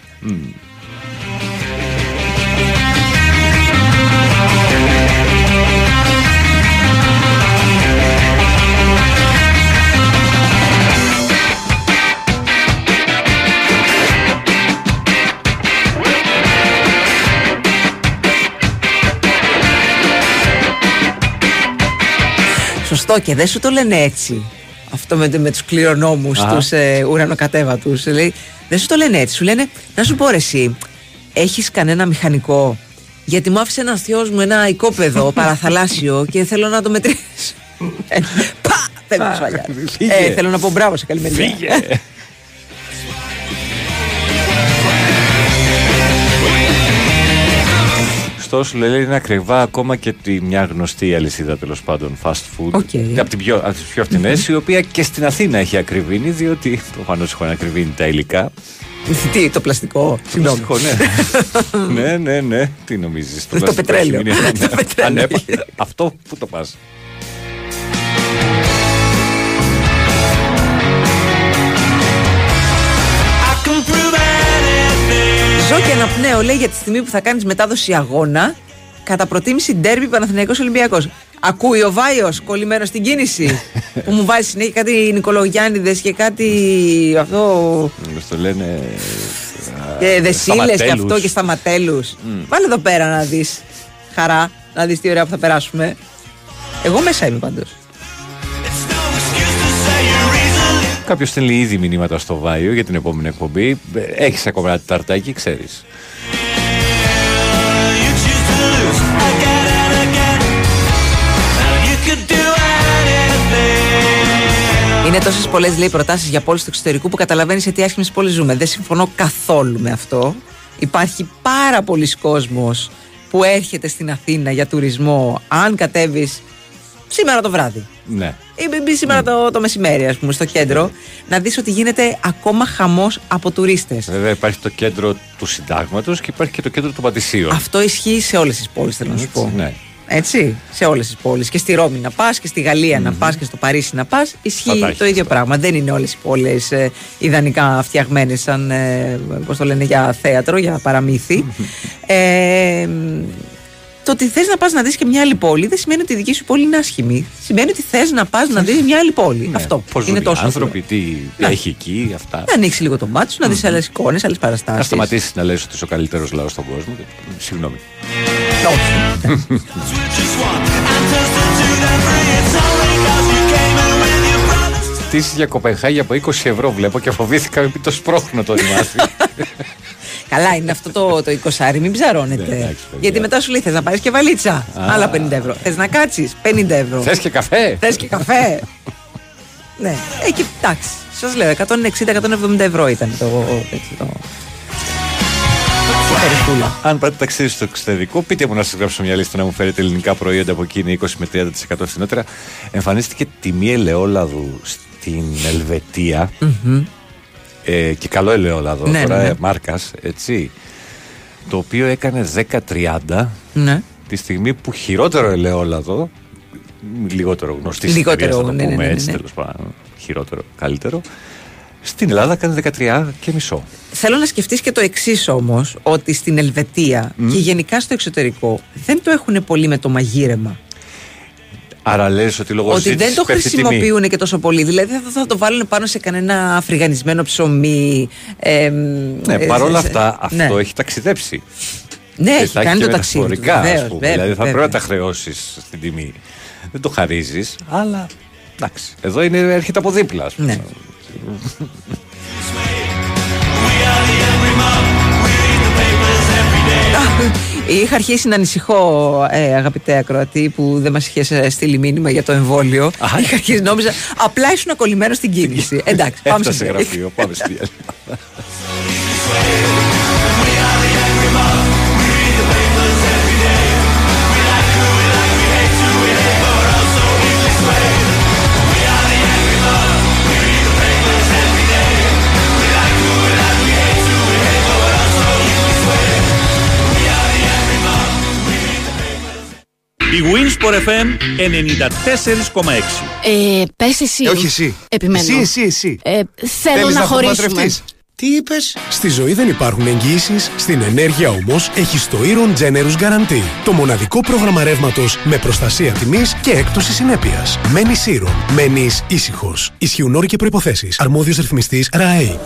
Σωστό και δεν σου το λένε έτσι. Αυτό με, με τους κληρονόμους, Α. τους ε, ουρανοκατέβατους. Λέει, δεν σου το λένε έτσι. Σου λένε, να σου πω ρε εσύ, έχεις κανένα μηχανικό; Γιατί μου άφησε ένας θειός μου ένα οικόπεδο παραθαλάσσιο και θέλω να το μετρήσω. Ε, Πα! Φεύγει ο σφαλιάς. Φύγε. Ε, θέλω να πω μπράβο σε καλή μεριά. Ωστόσο, λέει είναι ακριβά ακόμα και τη, μια γνωστή αλυσίδα τέλος πάντων fast food. OK. Από, την πιο, από τις πιο φτηνές, η οποία και στην Αθήνα έχει ακριβύνει, διότι προφανώς έχουν ακριβύνει τα υλικά. Τι, το πλαστικό. Συγγνώμη. Πλαστικό, ναι. ναι, ναι, ναι. Τι νομίζεις. Το πετρέλαιο. Το πετρέλαιο. Αυτό που το πας. Αναπνέω, λέει, για τη στιγμή που θα κάνεις μετάδοση αγώνα, κατά προτίμηση ντέρμπι Παναθηναϊκός Ολυμπιακός. Ακούει ο Βάιος κολλημένο στην κίνηση. που μου βάζει συνέχεια κάτι Νικολογιάννηδες και κάτι αυτό. Μας το λένε. Και δεσίλες και σταματέλους. αυτό και σταματέλους. Βάλε εδώ πέρα να δεις. Χαρά, να δεις τι ωραία που θα περάσουμε. Εγώ μέσα είμαι πάντως. Κάποιος στέλνει ήδη μηνύματα στο Βάιο για την επόμενη εκπομπή. Έχεις ακόμα ένα ταρτάκι, ξέρεις. Είναι τόσες πολλές λέει προτάσεις για πόλεις του εξωτερικού που καταλαβαίνεις σε τι άσχημες πόλεις ζούμε. Δεν συμφωνώ καθόλου με αυτό. Υπάρχει πάρα πολλοί κόσμος που έρχεται στην Αθήνα για τουρισμό. Αν κατέβεις σήμερα το βράδυ Ναι. Ή μπει σήμερα το, το μεσημέρι, ας πούμε, στο κέντρο, να δεις ότι γίνεται ακόμα χαμός από τουρίστες. Βέβαια υπάρχει το κέντρο του συντάγματος και υπάρχει και το κέντρο των πατησίων. Αυτό ισχύει σε όλες τις πόλεις, θέλω να σου πω. Ναι. Έτσι, σε όλες τις πόλεις. Και στη Ρώμη να πας και στη γαλλια να πας και στο Παρίσι να πας. Θα Ισχύει τα το έχεις ίδιο πράγμα. Δεν είναι όλες οι πόλεις ε, ιδανικά φτιαγμένες σαν ε, πώς το λένε, για θέατρο, για παραμύθι. ε, το ότι θες να πας να δεις και μια άλλη πόλη δεν σημαίνει ότι η δική σου πόλη είναι άσχημη. Σημαίνει ότι θες να πας να δεις μια άλλη πόλη. Αυτό. Πώς είναι είναι οι τόσο. άνθρωποι, τι, τι Ναι. έχει εκεί, αυτά. Να ανοίξεις λίγο το μάτι σου, να δεις άλλες εικόνες, άλλες Να παραστάσει. σταματήσεις να λες ότι είσαι ο καλύτερος λαός στον κόσμο. Συγγνώμη. Στήσει για Κοπενχάγη από 20 ευρώ βλέπω και φοβήθηκα μην το σπρώχνω το ρημάδι. Καλά, είναι αυτό το, το 20 μην ψαρώνετε. Ναι, εντάξει, παιδιά. Γιατί μετά σου λέει θες να πάρεις και βαλίτσα; Α. Άλλα 50 ευρώ. Θες να κάτσεις; 50 ευρώ. Θες και καφέ; Θες και καφέ; ναι. Ε, και εντάξει. Σας λέω, 160-170 ευρώ ήταν το. έτσι, το... η περιφούλα. Αν πάτε ταξίδι στο εξωτερικό, πείτε μου να σας γράψω μια λίστα να μου φέρετε ελληνικά προϊόντα από εκεί είναι 20 με 30% φθηνότερα. Εμφανίστηκε τιμή ελαιόλαδου στην Ελβετία. Μμμ. ε, και καλό ελαιόλαδο Ναι, τώρα, ναι, ναι. ε, μάρκας, έτσι. Το οποίο έκανε 10-30 Ναι. τη στιγμή που χειρότερο ελαιόλαδο, μ, λιγότερο γνωστή Λιγότερο, εταιρεία, θα το ναι, ναι, πούμε ναι, ναι, έτσι ναι. τέλος πάντων, χειρότερο, καλύτερο, στην Ελλάδα έκανε 13 και μισό. Θέλω να σκεφτείς και το εξής όμως, ότι στην Ελβετία και γενικά στο εξωτερικό δεν το έχουν πολύ με το μαγείρεμα. Άρα λες ότι λόγω ότι δεν ζήτησης το πέφτει η τιμή. χρησιμοποιούν και τόσο πολύ. Δηλαδή θα, θα το βάλουν πάνω σε κανένα αφριγανισμένο ψωμί. Ε, Ναι, ε, παρόλα σε- αυτά ναι. αυτό έχει ταξιδέψει. Ναι, Και έχει τα κάνει και το ταξίδι. του, μεταφορικά, ας βεβαίως, πούμε. βέβαια, δηλαδή θα βέβαια. πρέπει να τα χρεώσεις στην τιμή. Δεν το χαρίζεις, αλλά εντάξει. Εδώ είναι, έρχεται από δίπλα. ας πούμε. Ναι. Είχα αρχίσει να ανησυχώ, ε, αγαπητέ ακροατή, που δεν μας είχες στείλει μήνυμα για το εμβόλιο. Είχα αρχίσει, νόμιζα, απλά ήσουν κολλημένος στην κίνηση. Εντάξει, πάμε Έφτασε σε γραφείο, πάμε στη διάλειμμα. Winsport FM 94,6. Ε, πες εσύ. Ε, όχι εσύ. Επιμένω. Εσύ, εσύ, εσύ. Ε, θέλω Θέλεις να, να χωρίσουμε. απομακρευτείς; Τι είπες; Στη ζωή δεν υπάρχουν εγγύησει. Στην ενέργεια όμως έχει το Iron Generous Guarantee. Το μοναδικό πρόγραμμα ρεύματος με προστασία τιμής και έκπτωση συνέπειας. Μένεις Iron. Μένεις ήσυχος. Ισχύουν όροι και προποθέσει. Αρμόδιος ρυθμιστής ΡΑΕ.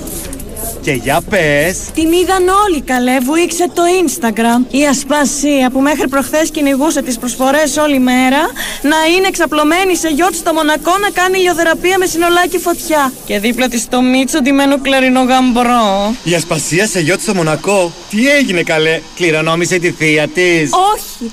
Και για πες. Την είδαν όλοι καλέ, βουήξε το Instagram. Η Ασπασία που μέχρι προχθές κυνηγούσε τις προσφορές όλη μέρα να είναι εξαπλωμένη σε γιότ στο Μονακό να κάνει ηλιοθεραπεία με συνολάκι φωτιά. Και δίπλα της το Μίτσο ντυμένο κλαρινό γαμπρό. Η Ασπασία σε γιότ στο Μονακό. Τι έγινε καλέ. Κληρονόμησε τη θεία της. Όχι,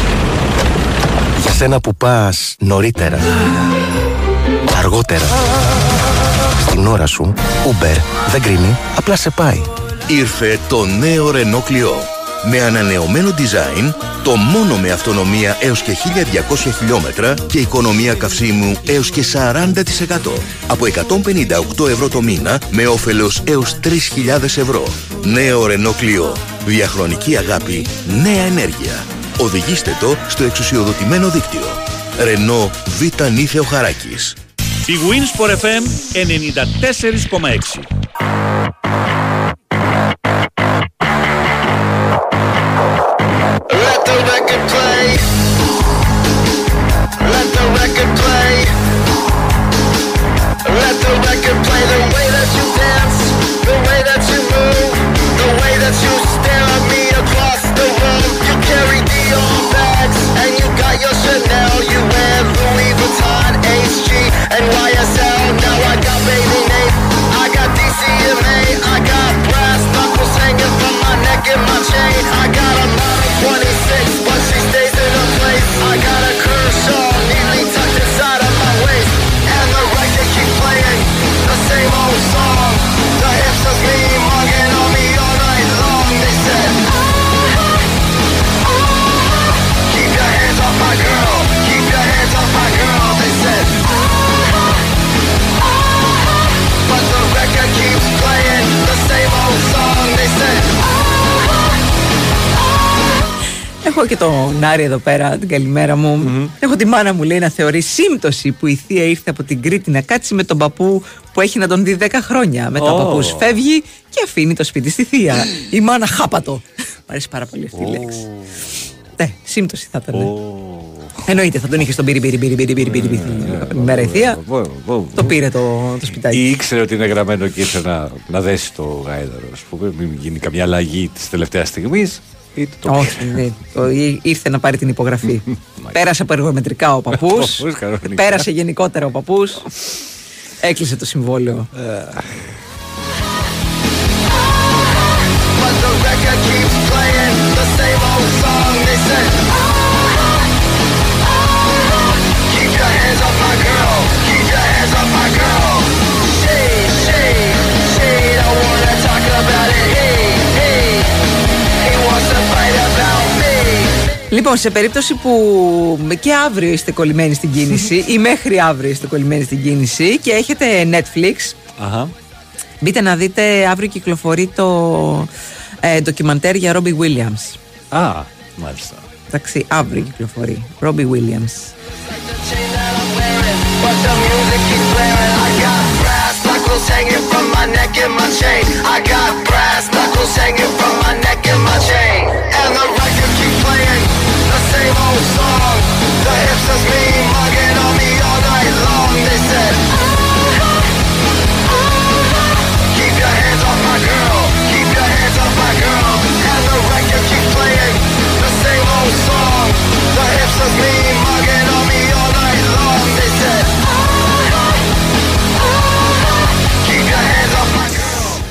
Για σένα που πας νωρίτερα, αργότερα, στην ώρα σου, Uber δεν κρίνει, απλά σε πάει. Ήρθε το νέο Renault Clio. Με ανανεωμένο design, το μόνο με αυτονομία έως και 1200 χιλιόμετρα και οικονομία καυσίμου έως και 40%. Από 158 ευρώ το μήνα με όφελος έως 3.000 ευρώ. Νέο Renault Clio. Διαχρονική αγάπη, νέα ενέργεια. Οδηγήστε το στο εξουσιοδοτημένο δίκτυο. Renault Β' Νίθεο Χαράκης. Η Winsport FM 94,6. Τον Νάρη εδώ πέρα, την καλημέρα μου. Έχω τη μάνα μου λέει να θεωρεί σύμπτωση που η θεία ήρθε από την Κρήτη να κάτσει με τον παππού που έχει να τον δει 10 χρόνια. Μετά Ω. ο παππούς φεύγει και αφήνει το σπίτι στη θεία. η μάνα χάπατο. Μου αρέσει πάρα πολύ αυτή η λέξη. Ναι, σύμπτωση θα ήταν. Εννοείται, θα τον είχες στον πύρι πύρι πύρι πύρι πύρι πύρι πύρι την ημέρα η θεία. Το πήρε το, το σπιτάκι. Ή ήξερε ότι είναι γραμμένο και ήρθε να, να δέσει το γάιδαρο, ας πούμε. Μην γίνει καμιά αλλαγή της τελευταίας στιγμής. Όχι, ναι. Το- ή- ήρθε να πάρει την υπογραφή. Πέρασε από εργομετρικά ο παππούς. παππούς, κανονικά. πέρασε γενικότερα ο παππούς. Έκλεισε το συμβόλαιο. But the record keeps playing the same old song. They said, Λοιπόν, σε περίπτωση που και αύριο είστε κολλημένοι στην κίνηση ή μέχρι αύριο είστε κολλημένοι στην κίνηση και έχετε Netflix, Αχα. μπείτε να δείτε αύριο κυκλοφορεί το ε, ντοκιμαντέρ για Robbie Williams. Α, μάλιστα. Εντάξει, αύριο κυκλοφορεί. Robbie Williams. But the music keeps blaring. I got brass knuckles hanging from my neck and my chain. I got brass knuckles hanging from my neck and my chain. And the record keeps playing the same old song. The hips of me mugging on me all night long. They said, Keep your hands off my girl. Keep your hands off my girl. And the record keeps playing the same old song. The hips of me mugging on me all night long. They said, Keep your hands off my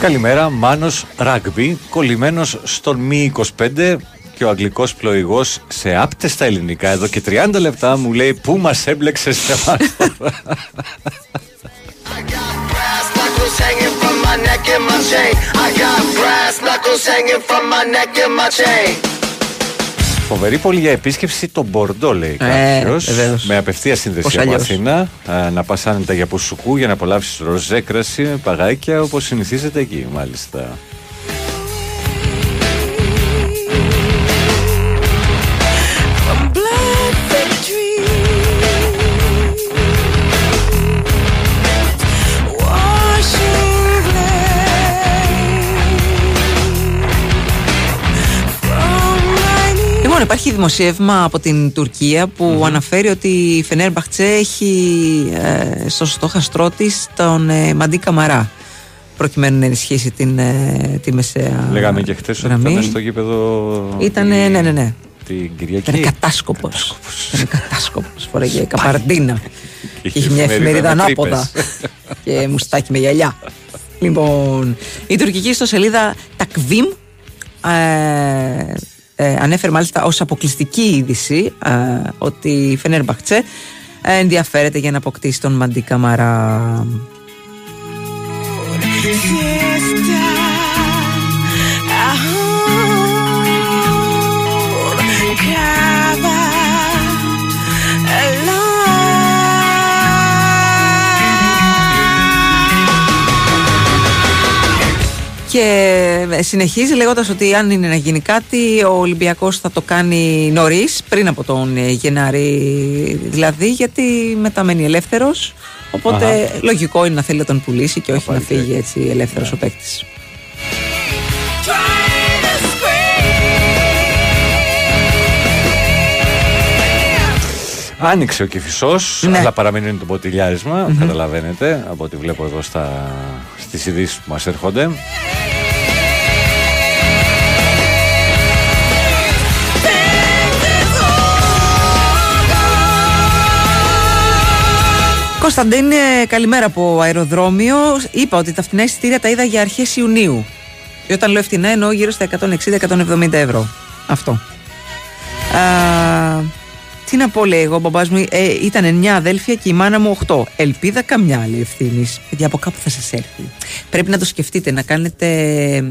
Καλημέρα, Μάνος Ράγκμπι, κολλημένος στον Μη 25 και ο αγγλικός πλοηγός σε άπτεστα ελληνικά εδώ και 30 λεπτά μου λέει Πού μας έμπλεξες σε εμά. Knuckles hanging from my neck and my chain. I got brass knuckles hanging from my neck and my chain. Φοβερή πόλη για επίσκεψη το Μπορντό, λέει Ε, κάποιος. βεβαίως. με απευθεία σύνδεση Πώς από αλλιώς; Αθήνα. Α, να πας άνετα για Πουσουκού για να απολαύσεις ροζέ κρασί με παγάκια όπως συνηθίζεται εκεί, μάλιστα. Λοιπόν, υπάρχει δημοσίευμα από την Τουρκία που αναφέρει ότι η Φενέρ Μπαχτσέ έχει ε, στο στόχαστρό της τον ε, Μαντί Καμαρά προκειμένου να ενισχύσει την, ε, τη μεσαία Λέγαμε και χθες ότι γραμμή. ήταν στο γήπεδο. Ήταν, τη- ναι, ναι, ναι. Την Κυριακή. Ήταν κατάσκοπος. Ήταν κατάσκοπος. Φοράγε καπαρντίνα. Και Και είχε μια εφημερίδα με ανάποδα. και μουστάκι με γυαλιά. λοιπόν, η τουρκική στο σελίδα Takvim ε, ε, ανέφερε μάλιστα ως αποκλειστική είδηση ε, ότι η Φενέρ Μπαχτσέ ε, ενδιαφέρεται για να αποκτήσει τον Μαντί Καμαρά. Και συνεχίζει λέγοντας ότι αν είναι να γίνει κάτι ο Ολυμπιακός θα το κάνει νωρίς πριν από τον ε, Γενάρη δηλαδή γιατί μετά μένει ελεύθερος οπότε Αχα. λογικό είναι να θέλει να τον πουλήσει και όχι να πάλι φύγει έτσι ελεύθερος ο παίκτης. Άνοιξε ο Κυφισό, Ναι. αλλά παραμένει το ποτηλιάρισμα. Καταλαβαίνετε από ό,τι βλέπω εδώ στα, στις ειδήσεις που μας έρχονται. Κωνσταντίν, ε, καλημέρα από αεροδρόμιο. Είπα ότι τα φτηνά εισιτήρια τα είδα για αρχές Ιουνίου. Και όταν λέω φτηνά εννοώ γύρω στα 160-170 ευρώ. Αυτό. Α, τι να πω, λέει εγώ, ο μπαμπάς μου ε, ήταν 9 αδέλφια και η μάνα μου 8. Ελπίδα καμιά, λέει ευθύνης. Παιδιά, από κάπου θα σας έρθει. Πρέπει να το σκεφτείτε, να κάνετε ε,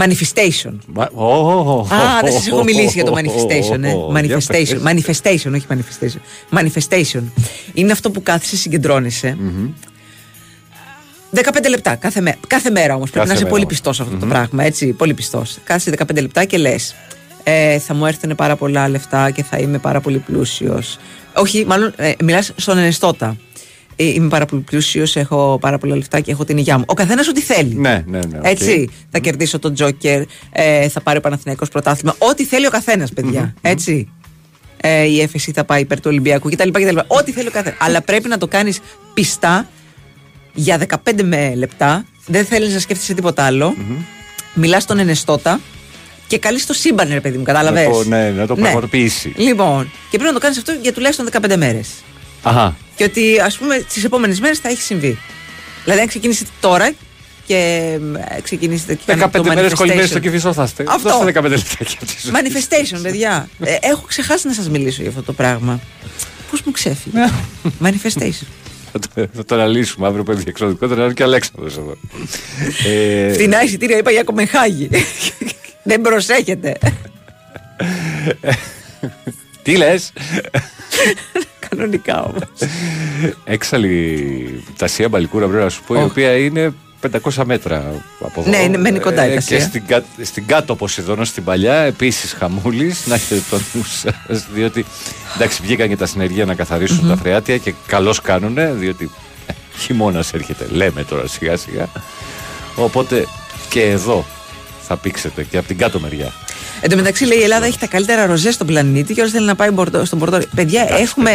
manifestation. Α, δεν σας έχω μιλήσει για το manifestation. Ε. Manifestation. Manifestation, όχι manifestation. Manifestation. Είναι αυτό που κάθεσαι, συγκεντρώνεσαι. 15 λεπτά κάθε, μέ- κάθε μέρα όμως. Πρέπει Κάθε να είσαι μέρα πολύ όμως. πιστός σε αυτό το πράγμα. Έτσι, πολύ πιστός. Κάθεσαι 15 λεπτά και λες. Ε, θα μου έρθουν πάρα πολλά λεφτά και θα είμαι πάρα πολύ πλούσιος. Όχι, μάλλον ε, μιλάς στον ενεστώτα. Ε, είμαι πάρα πολύ πλούσιος, έχω πάρα πολλά λεφτά και έχω την υγειά μου. Ο καθένας ό,τι θέλει. Ναι, ναι, ναι. οκ. Έτσι. Θα κερδίσω τον Τζόκερ, ε, θα πάρει ο Παναθηναϊκός πρωτάθλημα. Ό,τι θέλει ο καθένας, παιδιά. Έτσι. Ε, η έφεση θα πάει υπέρ του Ολυμπιακού κτλ. κτλ. Ό,τι θέλει ο καθένας. Αλλά πρέπει να το κάνεις πιστά για 15 με λεπτά. Δεν θέλεις να σκέφτεσαι τίποτα άλλο. Μιλάς στον ενεστώτα και καλείς το σύμπαν, ρε παιδί μου, κατάλαβες; Να το- ναι, να το πραγματοποιήσει. Λοιπόν, και πρέπει να το κάνεις αυτό για τουλάχιστον 15 μέρες. Αχα. Και ότι ας πούμε τις επόμενες μέρες θα έχει συμβεί. Δηλαδή, αν ξεκινήσετε τώρα και ε, ξεκινήσετε και κάνετε 15 το μέρες κολλημένοι manifestation. στο Κυφισό θα είστε. Αυτό. Δώστε 15 λεπτάκια από τη ζωή. Manifestation, παιδιά. Ε, έχω ξεχάσει να σας μιλήσω για αυτό το πράγμα. Πώς μου ξέφυγε; Manifestation. Θα το- Θα το αναλύσουμε αύριο που είναι διεξοδικότερο. Να είναι και ο Αλέξανδρος εδώ. Ε, Φθηνά εισιτήρια είπα για Κομεχάγη. Δεν προσέχετε. Τι λες; Κανονικά όμως. Έξαλλη τασία Μπαλικούρα πρέπει να σου πω, η Οχ. οποία είναι 500 μέτρα από εδώ. Ναι, είναι- μένει κοντά η Ε, Τασία. Και στην, κα- στην κάτω Ποσειδόνο στην παλιά, επίσης χαμούλης, να έχετε το νου σας. Διότι εντάξει, βγήκαν και τα συνεργεία να καθαρίσουν τα φρεάτια και καλώς κάνουν, διότι χειμώνας έρχεται, λέμε τώρα σιγά σιγά. Οπότε και εδώ θα πήξετε και από την κάτω μεριά. Εν τω μεταξύ, λέει η Ελλάδα έχει τα καλύτερα ροζέ στον πλανήτη και όλος θέλει να πάει Μπορντό- στον Μπορντό. Παιδιά, έχουμε,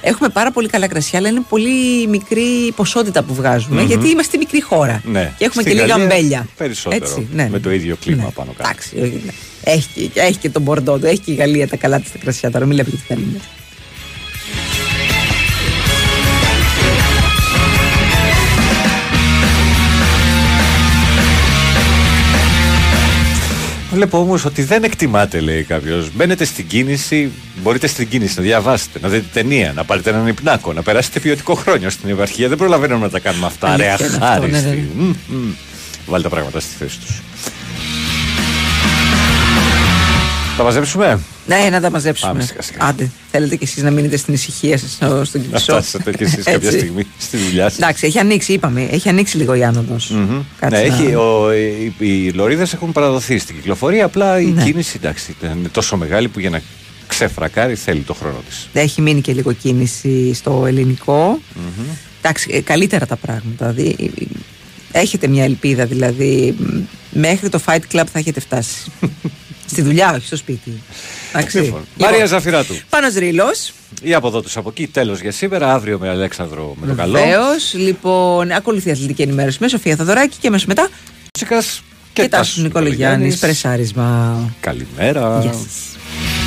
έχουμε πάρα πολύ καλά κρασιά, αλλά είναι πολύ μικρή η ποσότητα που βγάζουμε, Μμμ. γιατί είμαστε μικρή χώρα. Ναι. Και έχουμε Στην και λίγα Γαλλία αμπέλια. Περισσότερο. Έτσι, ναι. Με το ίδιο κλίμα Ναι. πάνω κάτω. Εντάξει, όχι, ναι. έχει, και- έχει και τον Μπορντό του, έχει και η Γαλλία τα καλά της τα κρασιά τώρα, μην λέμε τι θέλουμε. Βλέπω όμως ότι δεν εκτιμάτε, λέει κάποιος. Μπαίνετε στην κίνηση, μπορείτε στην κίνηση να διαβάσετε, να δείτε ταινία, να πάρετε έναν υπνάκο, να περάσετε ποιοτικό χρόνο στην επαρχία. Δεν προλαβαίνουμε να τα κάνουμε αυτά. Ρε, Αλήθεια είναι αυτό, ναι, αχάριστοι. ναι. Μμ, μμ. Βάλτε τα πράγματα στη θέση τους. Θα μαζέψουμε; Ναι, να τα μαζέψουμε. Πάμε σιγά σιγά. Άντε, θέλετε κι εσείς να μείνετε στην ησυχία σας στο, στον Να κυψό. φτάσετε κι εσείς κάποια Έτσι. στιγμή στη δουλειά σας. Εντάξει, έχει ανοίξει, είπαμε. Έχει ανοίξει λίγο η άνοδος. Ναι, έχει, ο, οι, οι λωρίδες έχουν παραδοθεί στην κυκλοφορία. Απλά η Ναι. κίνηση εντάξει, είναι τόσο μεγάλη που για να ξεφρακάρει θέλει το χρόνο της. Έχει μείνει και λίγο κίνηση στο ελληνικο Εντάξει, ε, καλύτερα τα πράγματα. Δηλαδή, έχετε μια ελπίδα, δηλαδή. μ, Μέχρι το Fight Club θα έχετε φτάσει. Στη δουλειά, όχι στο σπίτι. Εντάξει. Λοιπόν, Μαρία Ζαφυράτου. Πάνος Ρήλος. Ή από εδώ του από εκεί. Τέλος για σήμερα. Αύριο με Αλέξανδρο με το καλό. Βεβαίως. Λοιπόν, ακολουθεί η αθλητική ενημέρωση με Σοφία Θαδωράκη και αμέσως μετά. Μουσικάς και, και Τάσο Τάσος Νικολογιάννη. Νικολογιάννης. Πρεσάρισμα. Καλημέρα. Γεια σας.